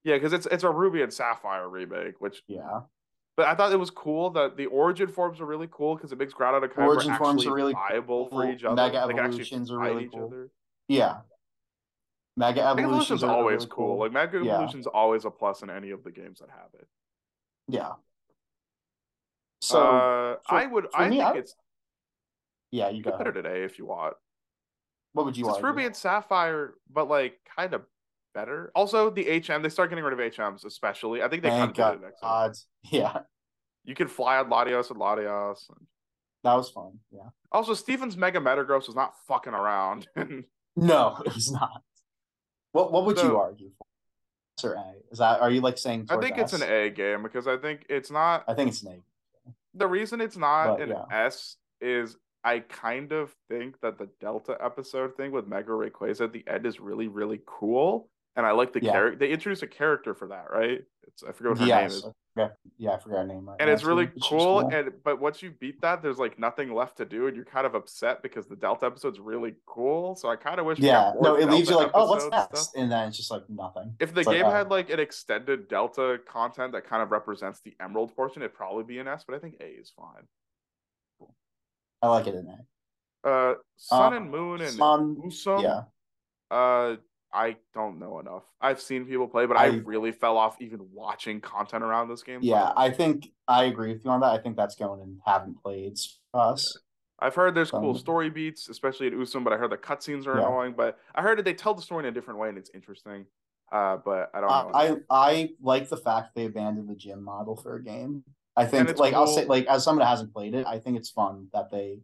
Yeah, because it's it's a Ruby and Sapphire remake, which yeah. But I thought it was cool that the origin forms are really cool because it makes Groudon and Kyogre Origin forms are really viable for each other. Mega They Evolutions are really each cool. other. Yeah. Mega Mega Evolutions Evolution's are always really cool. Like Mega Yeah. Evolution's always a plus in any of the games that have it. yeah. So uh, for- I would I me, think I- it's yeah, you you go. could put it today if you want. What would you want? It's argue? Ruby and Sapphire, but like kind of better. Also, the HM they start getting rid of HMs, especially. I think they kind Thank of God. did next. God. Yeah, You can fly on Latias and Latios. that was fun. Yeah. Also, Steven's Mega Metagross was not fucking around. [laughs] No, it was not. What What would you argue for? Or A? Is that are you like saying? I think it's an A game because I think it's not I think it's an A. the reason it's not But, an yeah. S is I kind of think that the Delta episode thing with Mega Rayquaza at the end is really, really cool. And I like the Yeah. character. They introduced a character for that, right? It's I forget what her name is. Forgot- yeah, I forgot her name. Right and now, it's really she's cool, And but once you beat that, there's like nothing left to do, and you're kind of upset because the Delta episode's really cool. So I kind of wish. yeah, no, it leaves you like, oh, what's next? stuff. And then it's just like nothing. If the It's game oh. had like an extended Delta content that kind of represents the Emerald portion, it'd probably be an S. But I think A is fine. I like it in A. Uh, Sun Uh, and Moon and Sun, Usum. yeah. Uh, I don't know enough. I've seen people play, but I, I- really fell off even watching content around this game. Yeah. I think I agree with you on that. I think that's going and haven't played us. I've heard there's cool Um, story beats, especially in Usum, but I heard the cutscenes are Yeah. annoying. But I heard that they tell the story in a different way and it's interesting. Uh, but I don't know. I. I like the fact they abandoned the gym model for a game. I think like I'll say like as someone that hasn't played it, I think it's fun that they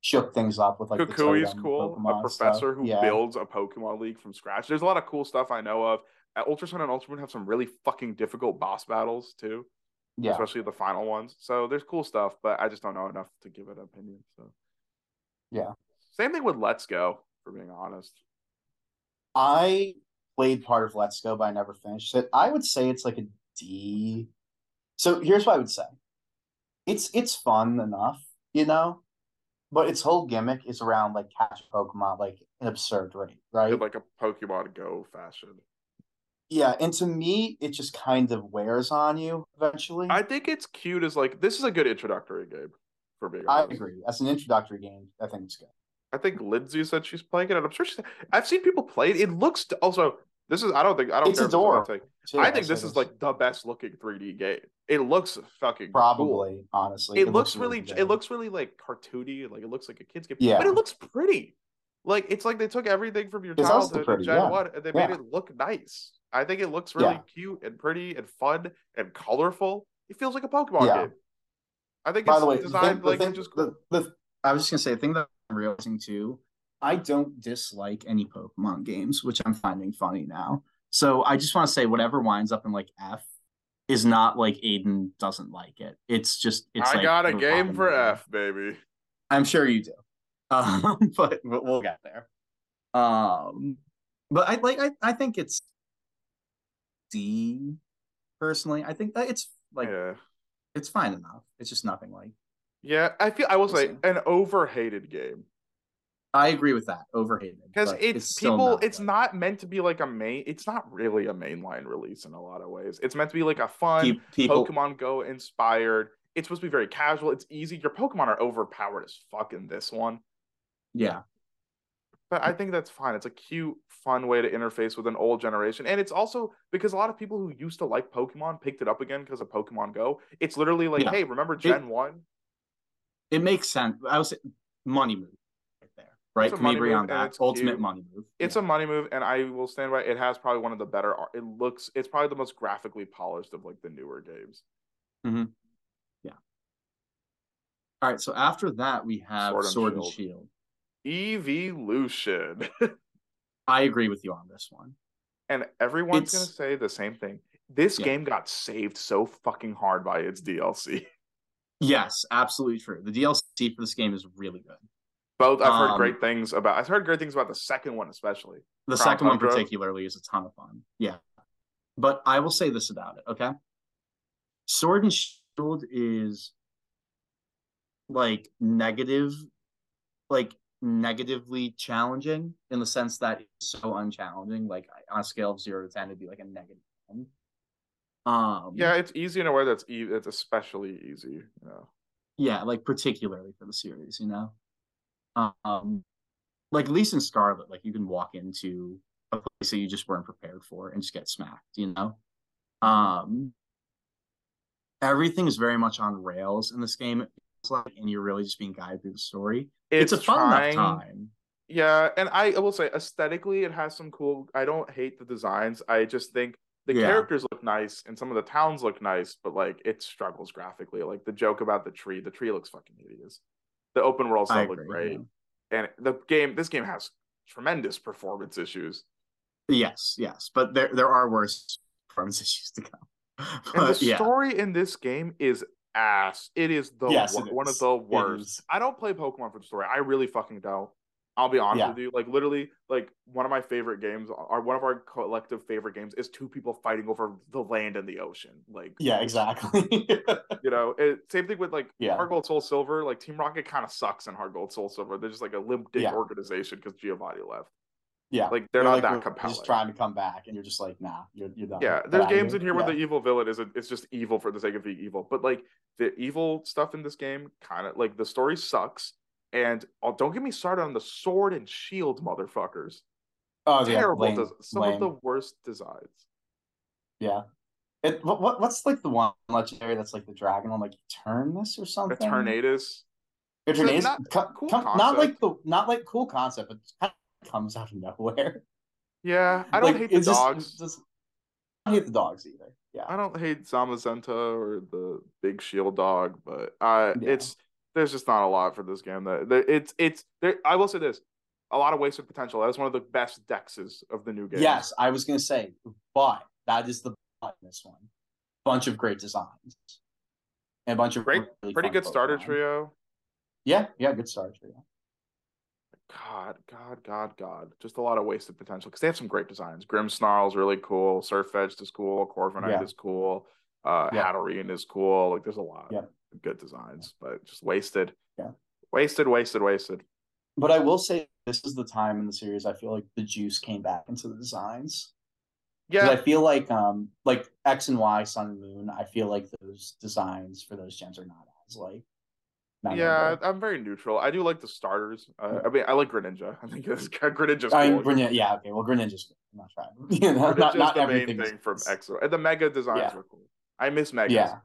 shook things up with like the Kukui's totem cool. Pokemon a stuff. professor who yeah. builds a Pokemon League from scratch. There's a lot of cool stuff I know of. Uh, At Ultra Sun and Ultra Moon have some really fucking difficult boss battles too, yeah. especially the final ones. So there's cool stuff, but I just don't know enough to give it an opinion. So Yeah. Same thing with Let's Go, for being honest. I played part of Let's Go, but I never finished it. I would say it's like a D. So here's what I would say. It's it's fun enough, you know, but its whole gimmick is around like catch Pokemon like an absurd rate, right? In like a Pokemon Go fashion. Yeah, and to me, it just kind of wears on you eventually. I think it's cute as like this is a good introductory game for being I agree. As an introductory game, I think it's good. I think Lindsay said she's playing it, and I'm sure she's. I've seen people play it. It looks also. This is. I don't think. I don't It's care. if a hot adorable, too, I think this is like the best looking 3D game. It looks fucking cool. probably honestly. It, looks, really. good. It looks really like cartoony. Like it looks like a kid's game. Yeah. But it looks pretty. Like it's like they took everything from your It look childhood pretty, Gen yeah. One and they made it look nice. I think it looks really Yeah. cute and pretty and fun and colorful. It feels like a Pokemon Yeah. game. I think By it's the way, the designed thing, the like thing, just the, the, I was just gonna say the thing that I'm realizing too. I don't dislike any Pokemon games, which I'm finding funny now. So I just want to say whatever winds up in like F is not like Aiden doesn't like it. It's just it's I like got a game for movie. F, baby. I'm sure you do. [laughs] Um, but, but we'll get there. Um, but I like I, I think it's D personally. I think that it's like yeah. it's fine enough. It's just nothing like Yeah, I feel I will say an overhated game I agree with that. Overhated. because but it's, people. not it's good. not meant to be like a main. It's not really a mainline release in a lot of ways. It's meant to be like a fun people Pokemon Go inspired. It's supposed to be very casual. It's easy. Your Pokemon are overpowered as fuck in this one, Yeah. but I think that's fine. It's a cute, fun way to interface with an old generation, and it's also because a lot of people who used to like Pokemon picked it up again because of Pokemon Go. It's literally like, Yeah. hey, remember Gen One? It makes sense. I was money move right there. A Can we money agree move on that? it's Ultimate cute. money move. It's a money move, and I will stand by. It has probably one of the better. It looks. It's probably the most graphically polished of like the newer games. Mm-hmm. Yeah. All right. So after that, we have Sword Sword, and and Shield. Shield. Evolution, [laughs] I agree with you on this one. and everyone's It's- gonna say the same thing. This Yeah. game got saved so fucking hard by its DLC. [laughs] Yes, absolutely true. The DLC for this game is really good. Both I've heard Um, great things about. I've heard great things about the second one, especially. The Crown second one particularly is a ton of fun. Yeah. But I will say this about it, okay? Sword and Shield is like negative, like negatively challenging in the sense that it's so unchallenging. Like on a scale of zero to ten, it'd be like a negative 10. Um Yeah, it's easy in a way that's e- it's especially easy. You know. yeah, like particularly for the series, you know. Um, like at least in Scarlet, like you can walk into a place that you just weren't prepared for and just get smacked, you know. Um, everything is very much on rails in this game, like, and you're really just being guided through the story. It's, a fun trying- enough time. Yeah, and I, I will say aesthetically it has some cool I don't hate the designs. I just think the Yeah. characters look nice and some of the towns look nice, but like it struggles graphically. Like the joke about the tree, the tree looks fucking hideous. The open world I stuff look great. yeah. And the game this game has tremendous performance issues. Yes, yes, but there there are worse performance [laughs] issues to come. And the yeah, story in this game is ass. It is the Yes, wor- it one of the worst. I don't play Pokemon for the story. I really fucking don't. I'll be honest Yeah. with you. Like literally, like one of my favorite games, or one of our collective favorite games, is two people fighting over the land and the ocean. Like yeah, exactly. [laughs] you know, it, same thing with like Yeah. Hard Gold Soul Silver. Like Team Rocket kind of sucks in Hard Gold Soul Silver. They're just like a limp dick Yeah. organization because Giovanni left. yeah, Like they're, not like, that compelling. Just trying to come back, and you're just like, nah, you're you're done. Yeah, there's games in here where Yeah. the evil villain is a, it's just evil for the sake of being evil. But like the evil stuff in this game, kind of like the story sucks. And oh, don't get me started on the sword and shield motherfuckers. oh, yeah, Terrible, lame, some lame. of the worst designs. Yeah. It, what, what what's like the one legendary that's like the dragon one, like Eternus or something? Eternatus. Eternatus. not- Co- cool com- not like the not like cool concept, but kind of comes out of nowhere. Yeah, I don't Like, hate the just- dogs. just- I don't hate the dogs either. Yeah. I don't hate Zamazenta or the big shield dog, but uh, Yeah. it's there's just not a lot for this game. That it's it's there. I will say this: a lot of wasted potential. That is one of the best dexes of the new game. Yes, I was gonna say, but that is the but in this one. Bunch of great designs. And a bunch of Great- really pretty good starter trio. Yeah, yeah, good starter trio. God, God, God, God. Just a lot of wasted potential because they have some great designs. Grimmsnarl's really cool. Sirfetch'd is cool. Corviknight Yeah. is cool. Uh, Yeah. Hatterene is cool. Like, there's a lot Yeah. Good designs, but just wasted. Yeah. Wasted, wasted, wasted. But I will say this is the time in the series I feel like the juice came back into the designs. Yeah, I feel like um like X and Y, Sun and Moon, I feel like those designs for those gems are not as like yeah, I'm very neutral. I do like the starters. Uh, I mean, I like Greninja. [laughs] I think it's Greninja's I mean, Greninja, yeah, okay. Well, Greninja's good. I'm not trying. [laughs] You know, Greninja's not, not the main thing from EXO. And the mega designs Yeah. were cool. I miss megas. Yeah,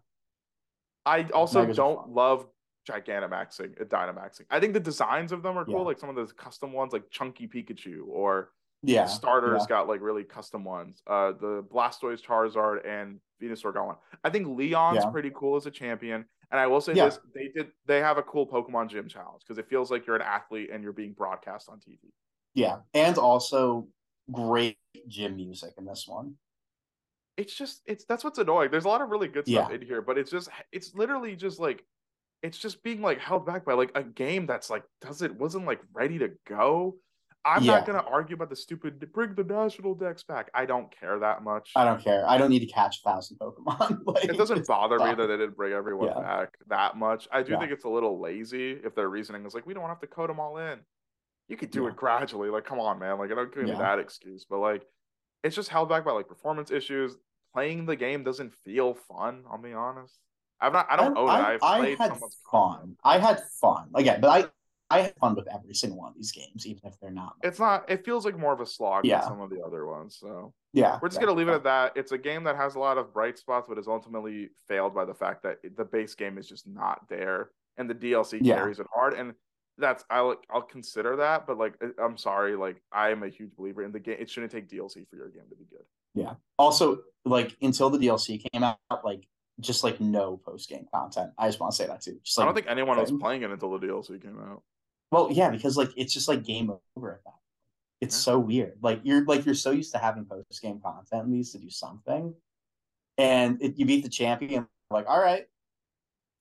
I also Megas don't love Gigantamaxing and Dynamaxing. I think the designs of them are cool, Yeah. like some of those custom ones, like Chunky Pikachu or yeah. starters yeah. got like really custom ones. Uh, the Blastoise, Charizard, and Venusaur got one. I think Leon's Yeah. pretty cool as a champion. And I will say Yeah. this: they did they have a cool Pokemon Gym challenge because it feels like you're an athlete and you're being broadcast on TV. Yeah, and also great gym music in this one. It's just it's that's what's annoying. There's a lot of really good stuff Yeah. in here, but it's just it's literally just like it's just being like held back by like a game that's like doesn't wasn't like ready to go. I'm Yeah. not gonna argue about the stupid bring the national dex back. I don't care that much. I don't care. I don't need to catch a thousand Pokemon. [laughs] like, it doesn't bother me that they didn't bring everyone Yeah. back that much. I do Yeah. think it's a little lazy if their reasoning is like, we don't have to code them all in. You could do it gradually. Like, come on, man. Like, I don't give me that excuse, but like, it's just held back by like performance issues. Playing the game doesn't feel fun. I'll be honest. I've not. I don't own it. I, I've I played had fun. I had fun. Again, but I I had fun with every single one of these games, even if they're not. It's not. It feels like more of a slog Yeah. than some of the other ones. So yeah, we're just yeah, gonna leave it at that. It's a game that has a lot of bright spots, but is ultimately failed by the fact that the base game is just not there, and the DLC Yeah. carries it hard. And that's I'll I'll consider that, but like I'm sorry, like I am a huge believer in the game. It shouldn't take DLC for your game to be good. Yeah. Also, like until the DLC came out, like just like no post game content. I just want to say that too. Just like I don't think anyone was playing it until the DLC came out. Well, yeah, because like it's just like game over at that. It's Yeah. so weird. Like you're like you're so used to having post game content these to do something, and it, you beat the champion. Like, all right,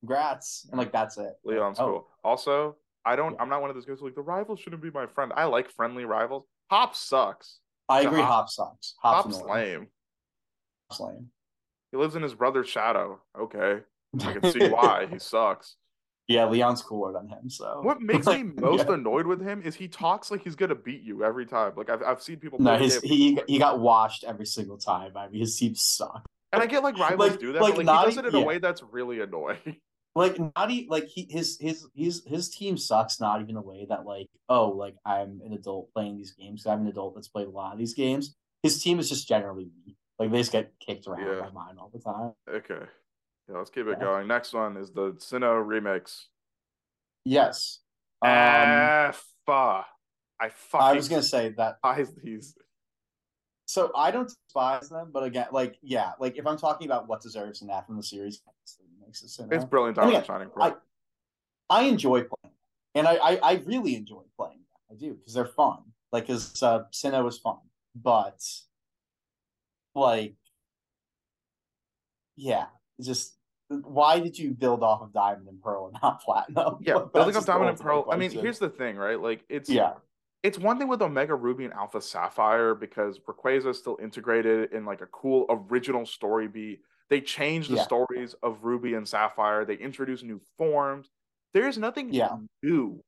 congrats, and like that's it. Leon's oh, cool. Also, I don't. Yeah. I'm not one of those guys who like the rival shouldn't be my friend. I like friendly rivals. Hop sucks. I agree. Hop- Hop sucks. Hop's, Hop's lame. Hop's lame. He lives in his brother's shadow. Okay, I can see [laughs] why he sucks. yeah, Leon's cooler than him. So What [laughs] makes me most Yeah. annoyed with him is he talks like he's gonna beat you every time. Like I've I've seen people. No, play his he he got washed every single time I mean, His teams suck. and I get like [laughs] rivals like- do that, like but like not he does it in e- a yeah. way that's really annoying. Like not e- like he his his his his team sucks. Not even a way that like oh like I'm an adult playing these games. I'm an adult that's played a lot of these games. His team is just generally weak. Like they just get kicked around Yeah. by mine all the time. okay, yeah, let's keep it Yeah. going. Next one is the Sinnoh remix. Yes. Um, F. I fucking. I was gonna say that despise these. So I don't despise them, but again, like yeah, like if I'm talking about what deserves an F from the series, it's the remakes of It's brilliant. Again, and Shining Pearl. I enjoy playing, and I I, I really enjoy playing. I do because they're fun. Like because uh, Sinnoh is fun, but like yeah, just why did you build off of Diamond and Pearl and not [laughs] Platinum? yeah, Like, building that's up just the Diamond and Pearl. I mean, here's the thing, right? Like it's yeah, it's one thing with Omega Ruby and Alpha Sapphire because Rayquaza is still integrated in like a cool original story beat. They changed the Yeah. stories of Ruby and Sapphire. They introduced new forms. There's nothing Yeah. new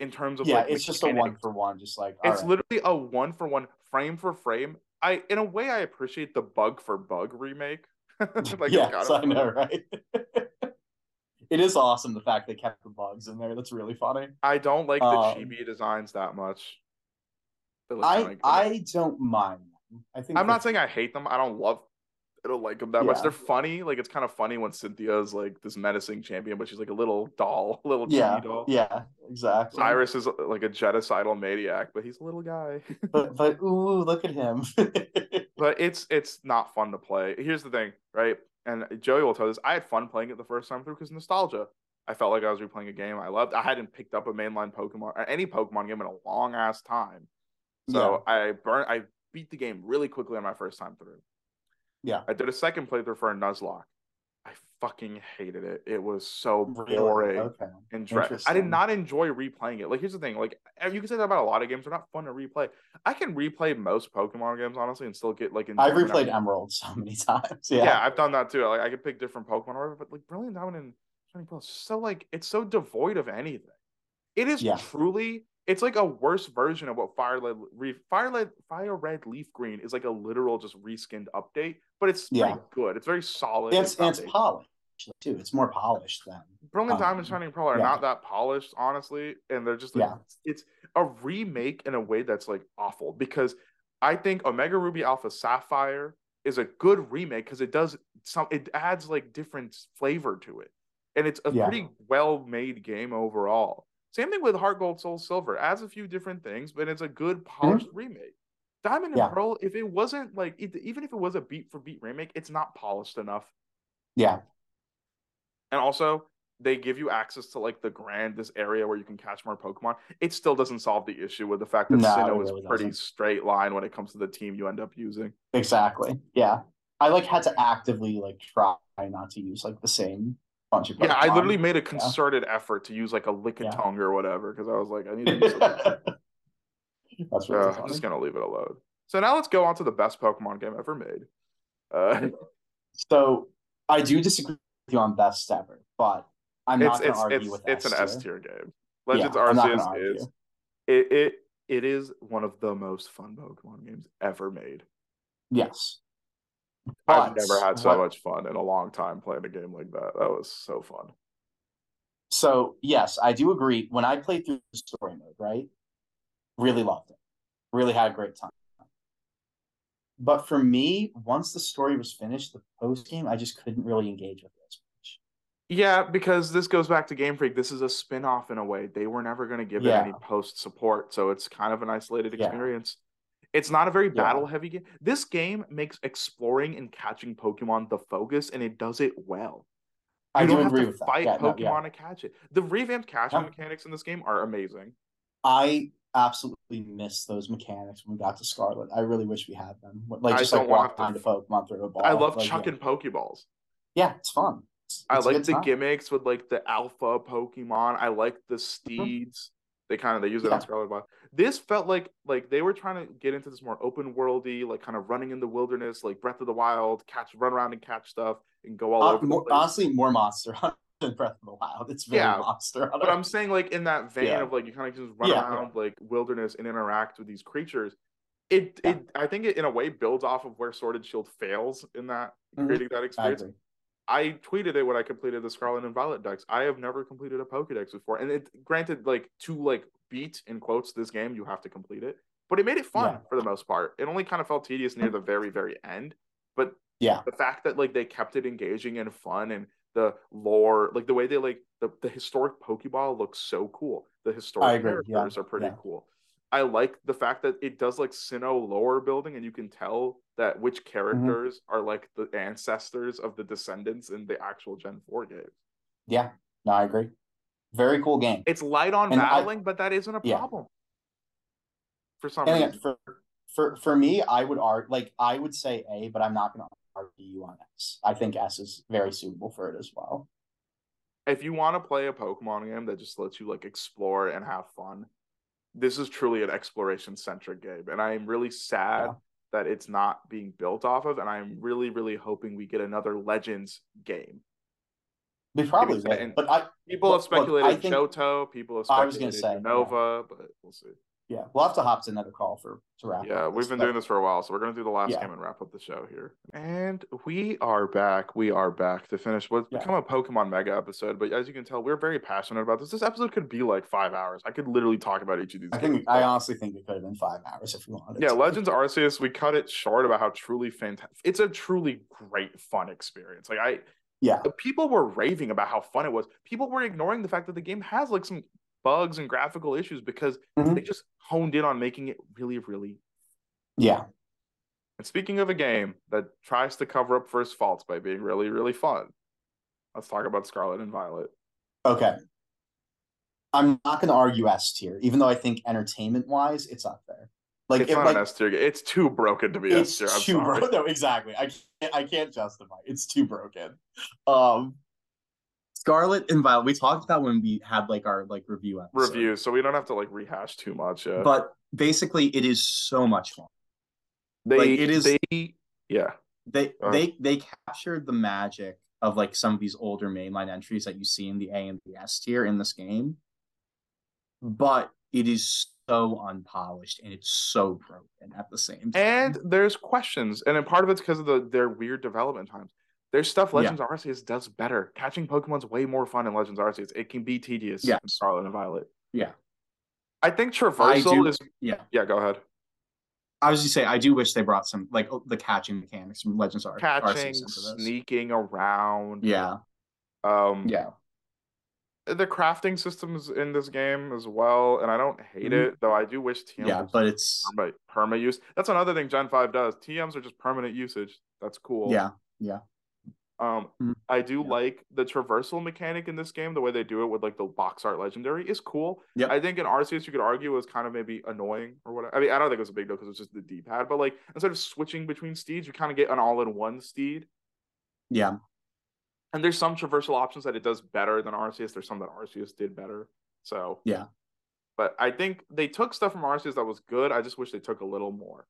in terms of yeah, like it's just a one for one. just like It's right. literally a one for one, frame for frame. I in a way I appreciate the bug for bug remake. [laughs] [laughs] like yes, I know, right? [laughs] it is awesome the fact they kept the bugs in there. That's really funny. I don't like the Um, chibi designs that much. I. I don't mind them. I think I'm not saying I hate them. I don't love. I don't like them that much. They're funny. Like it's kind of funny when Cynthia's like this menacing champion, but she's like a little doll, [laughs] a little Yeah, doll. yeah, exactly. Cyrus is uh, like a genocidal maniac, but he's a little guy. [laughs] but but ooh, look at him. [laughs] but it's it's not fun to play. Here's the thing, right? And Joey will tell this. I had fun playing it the first time through because nostalgia. I felt like I was replaying a game I loved. I hadn't picked up a mainline Pokemon or any Pokemon game in a long ass time. So I burned I beat the game really quickly on my first time through. Yeah. I did a second playthrough for a Nuzlocke. I fucking hated it. It was so Really? boring Okay. and. I did not enjoy replaying it. Like here's the thing, like you can say that about a lot of games. They're not fun to replay. I can replay most Pokemon games honestly and still get like. I've out replayed. Emerald so many [laughs] times. Yeah. Yeah. I've done that too. Like I could pick different Pokemon or whatever, but like Brilliant Diamond and Shining Pearl is so like it's so devoid of anything. It is Yeah. truly it's like a worse version of what Fire Red, Re- Fire Red, Fire Red Leaf Green is like a literal just reskinned update, but it's Yeah. good. It's very solid. It's, it's polished too. It's more polished than Brilliant Um, Diamond Shining Pearl are yeah. not that polished, honestly, and they're just like Yeah. it's a remake in a way that's like awful because I think Omega Ruby Alpha Sapphire is a good remake because it does some it adds like different flavor to it, and it's a Yeah. pretty well made game overall. Same thing with Heart Gold Soul Silver adds a few different things, but it's a good polished remake. Diamond and Mm-hmm. Yeah. Pearl, if it wasn't like it, even if it was a beat for beat remake, it's not polished enough. yeah. And also, they give you access to like the grand this area where you can catch more Pokemon. It still doesn't solve the issue with the fact that No, Sinnoh is pretty doesn't. straight line when it comes to the team you end up using. Exactly. Yeah. I like had to actively like try not to use like the same Yeah, I literally made a concerted effort to use like a Lickitung or whatever because I was like, I need to use something. [laughs] That's really Uh, I'm just gonna leave it alone. So now let's go on to the best Pokemon game ever made. Uh, [laughs] So I do disagree with you on best ever, but I'm it's not going to argue it's with it's an S tier. game. Legends not Arceus argue. is it, it it is one of the most fun Pokemon games ever made. Yes. I've never had so what- much fun in a long time playing a game like that. That was so fun. So yes, I do agree. When I played through the story mode, right, really loved it. Really had a great time. But for me, once the story was finished, the post game, I just couldn't really engage with it as much. Yeah, because this goes back to Game Freak. This is a spin-off in a way. They were never going to give Yeah. it any post support, so it's kind of an isolated experience. It's not a very Yeah. battle heavy game. This game makes exploring and catching Pokemon the focus, and it does it well. You I do don't have agree to with that. fight Yeah, no, Pokemon yeah. to catch it. The revamped catching Yeah. mechanics in this game are amazing. I absolutely miss those mechanics when we got to Scarlet. I really wish we had them. Like I just don't like want walk to- the Pokemon through a ball. I love like, chucking Pokeballs. Yeah. yeah, it's fun. It's, I it's like the time. gimmicks with like the alpha Pokemon. I like the mm-hmm. steeds. They kind of they use it on Mm-hmm. Scarlet. This felt like like they were trying to get into this more open worldy, like kind of running in the wilderness, like Breath of the Wild, catch run around and catch stuff and go all Uh, over. the more, honestly, more Monster Hunter [laughs] than Breath of the Wild. It's very Yeah, Monster Hunter. But I'm saying like in that vein Yeah. of like you kind of just run Yeah, yeah. around like wilderness and interact with these creatures. It Yeah. it I think it in a way builds off of where Sword and Shield fails in that Mhm. creating that experience. I tweeted it when I completed the Scarlet and Violet dex. I have never completed a Pokedex before, and it granted like to like beat in quotes this game, you have to complete it, but it made it fun Yeah. for the most part. It only kind of felt tedious near the very very end, but Yeah. the fact that like they kept it engaging and fun and the lore, like the way they like the the historic Pokeball looks so cool. The historic agree, yeah, characters are pretty yeah. cool. I like the fact that it does like Sinnoh lore building, and you can tell that which mm-hmm. characters are like the ancestors of the descendants in the actual Gen 4 game. Yeah. No, I agree. Very cool game. It's light on And I- battling, but that isn't a Yeah. problem. For some And again, for for for me, I would argue like I would say A, but I'm not going to argue you on S. I think S is very suitable for it as well. If you want to play a Pokemon game that just lets you like explore and have fun, this is truly an exploration centric game. And I'm really sad Yeah. that it's not being built off of. And I'm really, really hoping we get another Legends game. We probably will, but I People Look- have look, I speculated think- Johto, people have I was gonna speculated say, Nova, but we'll see. Yeah, we'll have to hop to another call for to wrap. Yeah, we've been doing this for a while, so we're gonna do the last Yeah. game and wrap up the show here. And we are back. We are back to finish what's Yeah. become a Pokemon Mega episode. But as you can tell, we're very passionate about this. This episode could be like five hours. I could literally talk about each of these. I games. think I honestly think it could have been five hours if we wanted. yeah, to. Legends Arceus. We cut it short about how truly fantastic. It's a truly great fun experience. Like I, Yeah, people were raving about how fun it was. People were ignoring the fact that the game has like some bugs and graphical issues because Mhm. they just honed in on making it really, really yeah, And speaking of a game that tries to cover up for its faults by being really, really fun, let's talk about Scarlet and Violet. okay. I'm not going to argue S tier, even though I think entertainment wise, it's up there. Like, it's it, not like an S tier game. It's too broken to be S it's tier. I'm too broken. [laughs] No, exactly. I can't, I can't justify. it. It's too broken. Um, Scarlet and Violet. We talked about when we had like our like review episode. review, so we don't have to like rehash too much. Yeah. but basically, it is so much fun. they, like, it is- They, yeah. They Uh. they they captured the magic of like some of these older mainline entries that you see in the A and the S tier in this game. But it is so unpolished and it's so broken at the same time. And there's questions, and then part of it's because of the their weird development times. There's stuff Yeah. Legends Arceus does better. Catching Pokemon's way more fun in Legends Arceus. It can be tedious Yes. in Scarlet and Violet. Yeah. I think traversal do- is yeah. yeah. Go ahead. I was just say I do wish they brought some like the catching mechanics from Legends Ar- Catching, Arceus sneaking around. Yeah, Um. yeah, The crafting systems in this game as well, and I don't hate Mhm. it though. I do wish TM yeah, but it's perma, perma use. That's another thing Gen Five does. TMs are just permanent usage. That's cool. yeah, yeah, Um, Mhm. I do Yeah. like the traversal mechanic in this game. The way they do it with like the box art legendary is cool. Yeah, I think in Arceus you could argue was kind of maybe annoying or whatever. I mean, I don't think it was a big deal because it's just the D pad, but like instead of switching between steeds, you kind of get an all in one steed. yeah, And there's some traversal options that it does better than Arceus. There's some that Arceus did better. So Yeah. But I think they took stuff from Arceus that was good. I just wish they took a little more.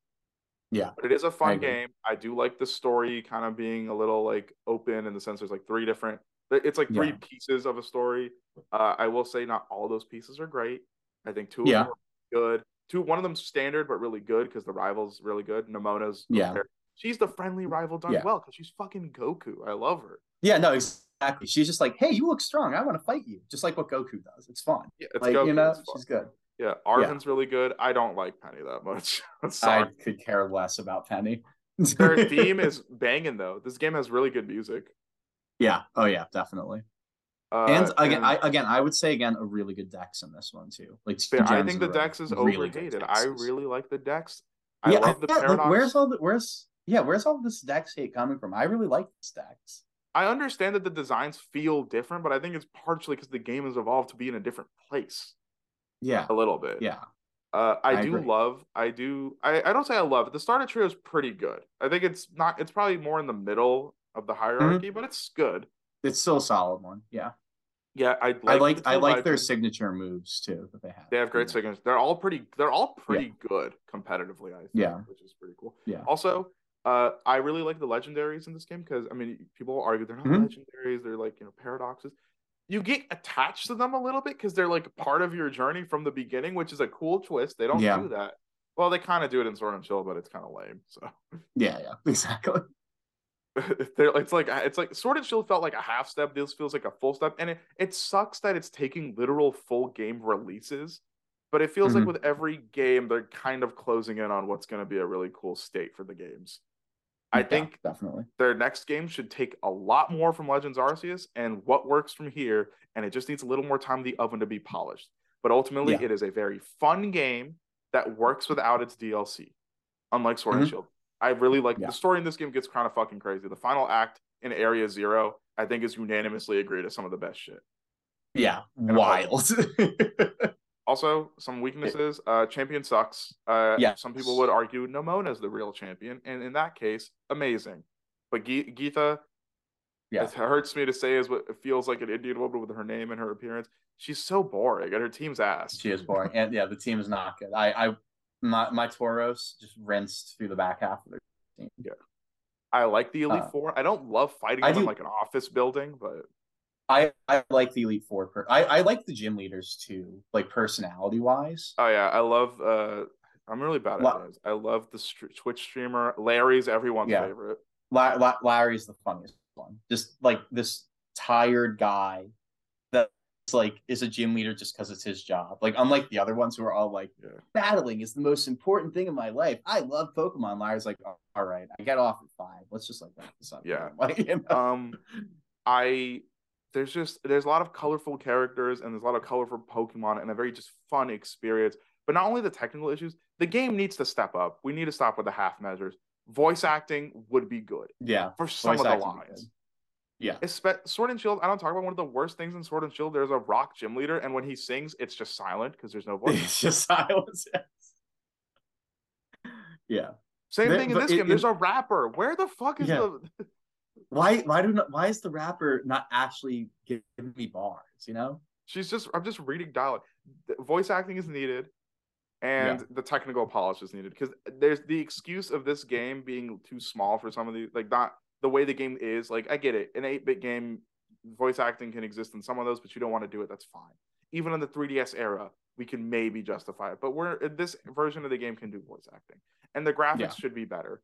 Yeah. But it is a fun agree. game. I do like the story kind of being a little like open in the sense there's like three different it's like three Yeah. pieces of a story. Uh, I will say not all those pieces are great. I think two Yeah. of them are good. Two one of them's standard but really good because the rival's really good. Nemona's Yeah. She's the friendly rival done Yeah. well because she's fucking Goku. I love her. yeah. No, exactly. She's just like, hey, you look strong. I want to fight you, just like what Goku does. It's fun. Yeah, it's like Goku. you know, she's good. Yeah, Arven's really good. I don't like Penny that much. [laughs] I could care less about Penny. Their [laughs] theme is banging though. This game has really good music. yeah. Oh yeah, definitely. Uh, and again, I again, I would say again a really good dex in this one too. Like I think the. Dex is Really good overhated. I really like the Dex. I yeah, love the yeah, like, where's all the where's yeah, where's all this dex hate coming from? I really like this dex. I understand that the designs feel different, but I think it's partially because the game has evolved to be in a different place Yeah, a little bit. yeah, Uh, I, I do agree. love. I do. I, I don't say I love it. The starter trio is pretty good. I think it's not. It's probably more in the middle of the hierarchy, Mm-hmm. but it's good. it's still a solid one. Yeah, Yeah, I like. I like I like their signature moves too that they have. They have great Yeah. signatures. They're all pretty. They're all pretty good competitively. I think, Yeah. which is pretty cool. Yeah. Also, uh, I really like the legendaries in this game because I mean, people argue they're not Mhm. legendaries. They're like you know paradoxes. You get attached to them a little bit because they're like part of your journey from the beginning, which is a cool twist. They don't Yeah. do that. Well, they kind of do it in Sword and Shield, but it's kind of lame. So Yeah, yeah, [laughs] exactly. [laughs] they're, it's like it's like Sword and Shield felt like a half step. This feels like a full step, and it, it sucks that it's taking literal full game releases. But it feels Mhm. like with every game, they're kind of closing in on what's going to be a really cool state for the games. I Yeah, think definitely. their next game should take a lot more from Legends Arceus and what works from here, and it just needs a little more time in the oven to be polished. But ultimately, Yeah. it is a very fun game that works without its DLC, unlike Sword and Mhm. Shield. I really like Yeah. the story in this game gets kind of fucking crazy. The final act in Area Zero, I think, is unanimously agreed as some of the best shit. Yeah, I'm wild. [laughs] Also, some weaknesses. Uh, champion sucks. Uh, Yes. Some people would argue Nemona is the real champion, and in that case, amazing. But Ge- Geeta, Yeah. it hurts me to say, is what it feels like an Indian woman with her name and her appearance. She's so boring, and her team's ass. she is boring, and yeah, the team is not good. I, I, my my Tauros just rinsed through the back half of their team. Yeah, I like the Elite Uh, Four. I don't love fighting I them in do- like an office building, but I I like the Elite Four. Per- I I like the gym leaders too, like personality wise. oh yeah, I love. uh I'm really bad at La- this. I love the str- Twitch streamer. Larry's everyone's Yeah. favorite. La- La- Larry's the funniest one. Just like this tired guy that's like is a gym leader just because it's his job. Like unlike the other ones who are all like Yeah. battling is the most important thing in my life. I love Pokemon. Larry's like, "Oh, all right, I get off at five. Let's just like wrap this up. Yeah. [laughs] Like, you know? um i there's just there's a lot of colorful characters and there's a lot of colorful pokemon and a very just fun experience but not only the technical issues the game needs to step up we need to stop with the half measures voice acting would be good yeah. for some Voice of the acting would be lines. Yeah. Espe- Sword and Shield, I don't talk about one of the worst things in Sword and Shield. There's a rock gym leader, and when he sings, it's just silent because there's no voice. It's just [laughs] silence. yes. Yeah. Same There- thing in this it- game. There's it- a rapper. Where the fuck is Yeah. the? [laughs] Why why do not why is the rapper not actually giving me bars, you know? She's just. I'm just reading dialogue. The voice acting is needed, and the technical polish is needed because there's the excuse of this game being too small for some of the like not the way the game is. Like I get it, an 8-bit game, voice acting can exist in some of those, but you don't want to do it. That's fine. Even in the 3DS era, we can maybe justify it. But we're this version of the game can do voice acting, and the graphics Yeah. should be better.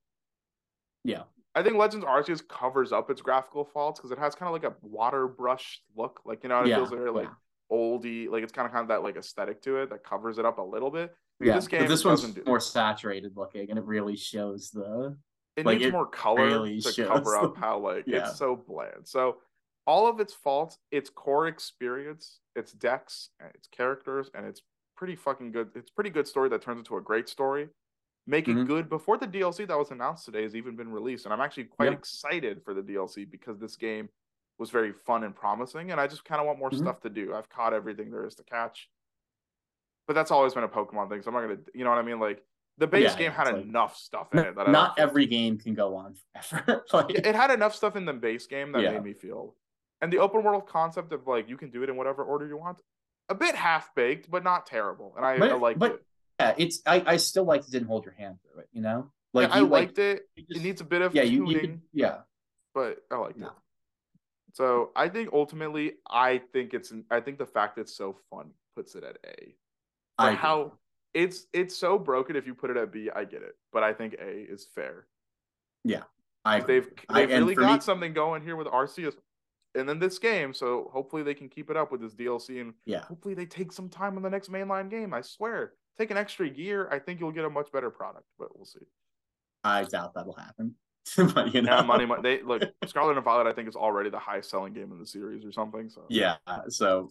Yeah. I think Legends Arceus covers up its graphical faults because it has kind of like a water brush look, like you know, it Yeah, feels very like yeah. oldie, like it's kind of kind of that like aesthetic to it that covers it up a little bit. Yeah, this but game this one's do- more saturated looking, and it really shows the. It Like, needs it more color really to cover up how like Yeah. it's so bland. So all of its faults, its core experience, its dex, and its characters, and it's pretty fucking good. It's pretty good story that turns into a great story. Make it Mhm. good before the DLC that was announced today has even been released, and I'm actually quite excited for the DLC because this game was very fun and promising, and I just kind of want more Mhm. stuff to do. I've caught everything there is to catch, but that's always been a Pokemon thing, so I'm not gonna, you know what I mean? Like the base Yeah, game had like- enough stuff in it that Not every game can go on forever. [laughs] like, it had enough stuff in the base game that Yeah. made me feel and the open world concept of like you can do it in whatever order you want a bit half baked but not terrible and i, But- I liked but it yeah, it's I, I still like it didn't hold your hand through it. You know, like like i you like liked it you it needs a bit of yeah you, tuning you could, yeah but i liked No. it so i think ultimately i think it's i think the fact that it's so fun puts it at a I agree. how it's it's so broken if you put it at b i get it but i think a is fair Yeah. I they've they've and really got me- something going here with arceus and then this game so hopefully they can keep it up with this dlc and yeah hopefully they take some time on the next mainline game. I swear, take an extra year. I think you'll get a much better product, but we'll see. I doubt that'll happen. [laughs] but you know, Yeah, money, money. They look Scarlet and Violet. I think is already the highest selling game in the series or something. So Yeah. So,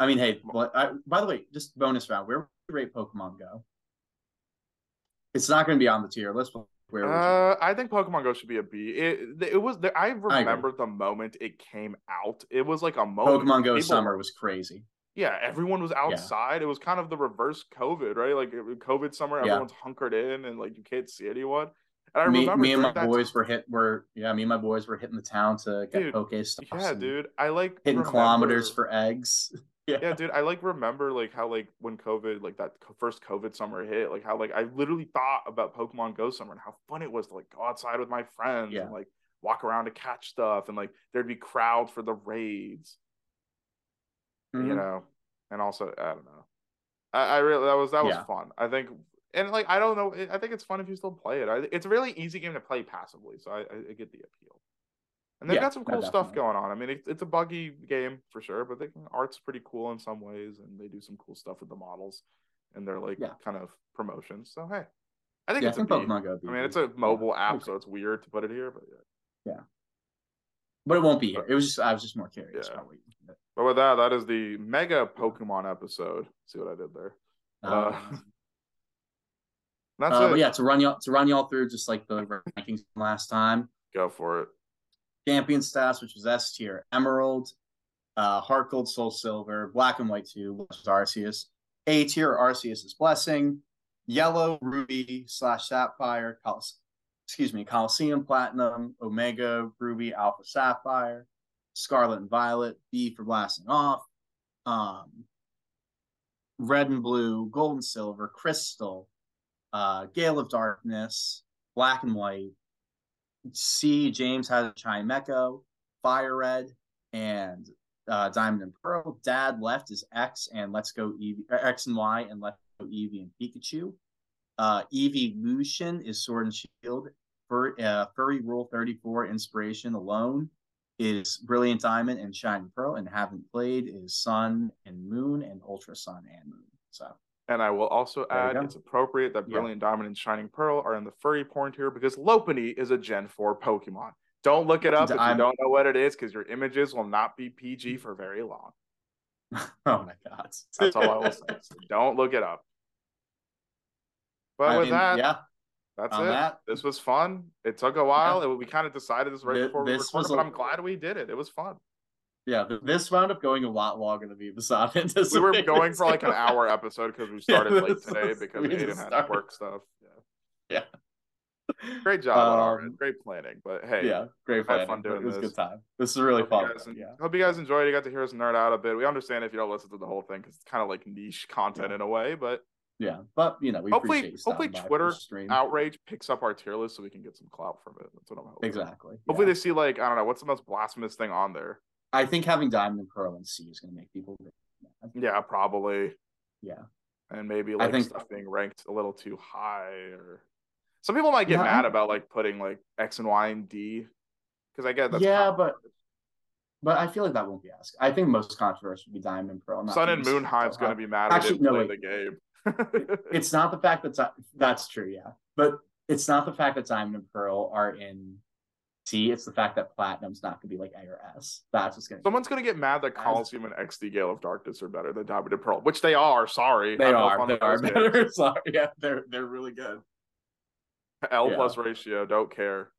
I mean, hey, but I, by the way, just bonus round. Where would you rate Pokemon Go? It's not going to be on the tier list. Where? Uh, I think Pokemon Go should be a B. It it was. I remember the moment it came out. It was like a moment. Pokemon Go People- Summer was crazy. Yeah, everyone was outside. It was kind of the reverse COVID, right? Like COVID summer, Yeah. everyone's hunkered in and like you can't see anyone. And I me, remember me and my boys were hit. Were yeah, me and my boys were hitting the town to get Dude, Poke stuff. Yeah, dude. I like hitting remember- kilometers for eggs. [laughs] yeah dude i like remember like how like when covid like that first covid summer hit like how like i literally thought about pokemon go summer and how fun it was to like go outside with my friends Yeah. and like walk around to catch stuff and like there'd be crowds for the raids you Mhm. know and also i don't know i, I really that was that was Yeah. fun i think and like i don't know i think it's fun if you still play it I, it's a really easy game to play passively so i, I, I get the appeal and they've Yeah, got some no, cool stuff going on. I mean, it, it's a buggy game for sure, but the art's pretty cool in some ways, and they do some cool stuff with the models and their like Yeah. kind of promotions. So hey, I think Yeah, it's a think B. Pokemon Go. I mean, it's a mobile app, okay. so it's weird to put it here, but yeah. yeah. but it won't be here. It was just I was just more curious Yeah. But with that, that is the mega Pokemon episode. See what I did there? Uh, Um, [laughs] That's uh, it. yeah, to run y'all to run y'all through just like the rankings from last time. Go for it. champion stats, which was S tier, Emerald, uh, Heart Gold, Soul Silver, Black and White 2, which is Arceus. A tier, Arceus' Blessing, Yellow, Ruby slash Sapphire, excuse me, Colosseum Platinum, Omega, Ruby, Alpha Sapphire, Scarlet and Violet, B for blasting off, um, Red and Blue, Gold and Silver, Crystal, uh, Gale of Darkness, Black and White, C, James has a Chimecho, Fire Red, and uh, Diamond and Pearl. Dad left is X and Let's Go Eevee, X and Y, and Let's Go Eevee and Pikachu. Uh, Evolution is Sword and Shield. Fur, uh, Furry Rule 34 Inspiration alone is Brilliant Diamond and Shining Pearl, and haven't played is Sun and Moon and Ultra Sun and Moon. So And I will also add it's appropriate that Yeah. Brilliant Diamond and Shining Pearl are in the furry porn tier because Lopunny is a Gen 4 Pokemon. Don't look it up if you don't know what it is because your images will not be PG mm. for very long. [laughs] oh my god, That's all I will say. So don't look it up. [laughs] But I with mean, that, yeah, that's it. that. This was fun. It took a while. It- we kind of decided this right before we recorded, was but I'm glad we did it. It was fun. Yeah, this wound up going a lot longer than we decided. We were going for like an [laughs] hour episode because we Yeah, started late today was- because we Aiden had started- work stuff. Yeah. Yeah. Great job Um. Great planning. But hey, Yeah, great had fun. doing it was a this. good time. This is really Hope fun. guys, Yeah, hope you guys enjoyed. You got to hear us nerd out a bit. We understand if you don't listen to the whole thing because it's kind of like niche content Yeah. in a way, but yeah, but you know, we Hopefully- hopefully stopping by for Twitter outrage picks up our tier list so we can get some clout from it. That's what I'm hoping. Exactly. Hopefully yeah. they see like I don't know what's the most blasphemous thing on there. I think having Diamond and Pearl and C is going to make people. Mad. Yeah, probably. Yeah. and maybe I like think- stuff being ranked a little too high or some people might get No, mad I- about like putting like X and Y and D because I get that's Yeah, but but I feel like that won't be asked. I think most controversy would be Diamond and Pearl. Sun and Moon Hive's so gonna be mad Actually, no, play wait. the game. It's not the fact that that's true, yeah, but it's not the fact that Diamond and Pearl are in C. It's the fact that Platinum's not gonna be like A or S. That's what's gonna. Someone's gonna get mad that Colosseum and XD Gale of Darkness are better than Diamond and Pearl, which they are. Sorry, They are. They are games. better. [laughs] Sorry, yeah, they're they're really good. L Yeah. plus ratio, don't care.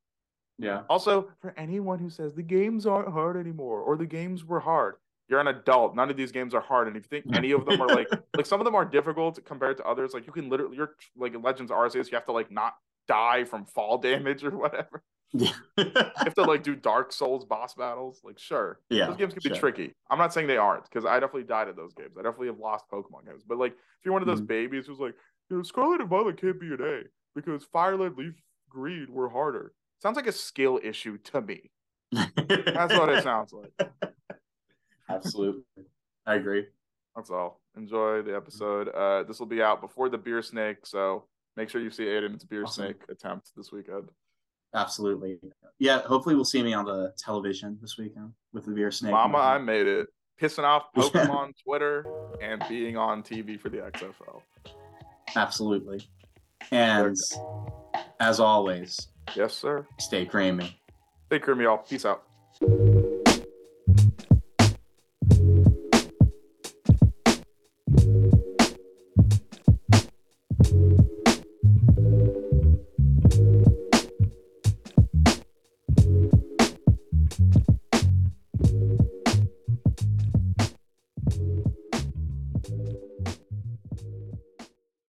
Yeah. Also, for anyone who says the games aren't hard anymore or the games were hard, you're an adult. None of these games are hard. And if you think any of them are like, [laughs] like some of them are difficult compared to others, like you can literally, you're like in Legends Arceus, you have to like not die from fall [laughs] damage or whatever. Yeah. You have to like do Dark Souls boss battles. Like, sure, yeah. those games can be tricky. I'm not saying they aren't because I definitely died at those games. I definitely have lost Pokemon games. But like, if you're one of those Mhm. babies who's like, you know, Scarlet and Violet can't be an A because Fire Red, Leaf Green were harder. Sounds like a skill issue to me. [laughs] That's what it sounds like. Absolutely. I agree. That's all. Enjoy the episode. Uh, this will be out before the beer snake, so make sure you see Aiden's beer Awesome. snake attempt this weekend. Absolutely. Yeah. Hopefully, we'll see me on the television this weekend with the beer snake. Mama, I made it. Pissing off Yeah. [laughs] Pokemon Twitter and being on TV for the XFL. Absolutely. And as always, Yes, sir. stay creamy. Stay creamy, y'all. Peace out.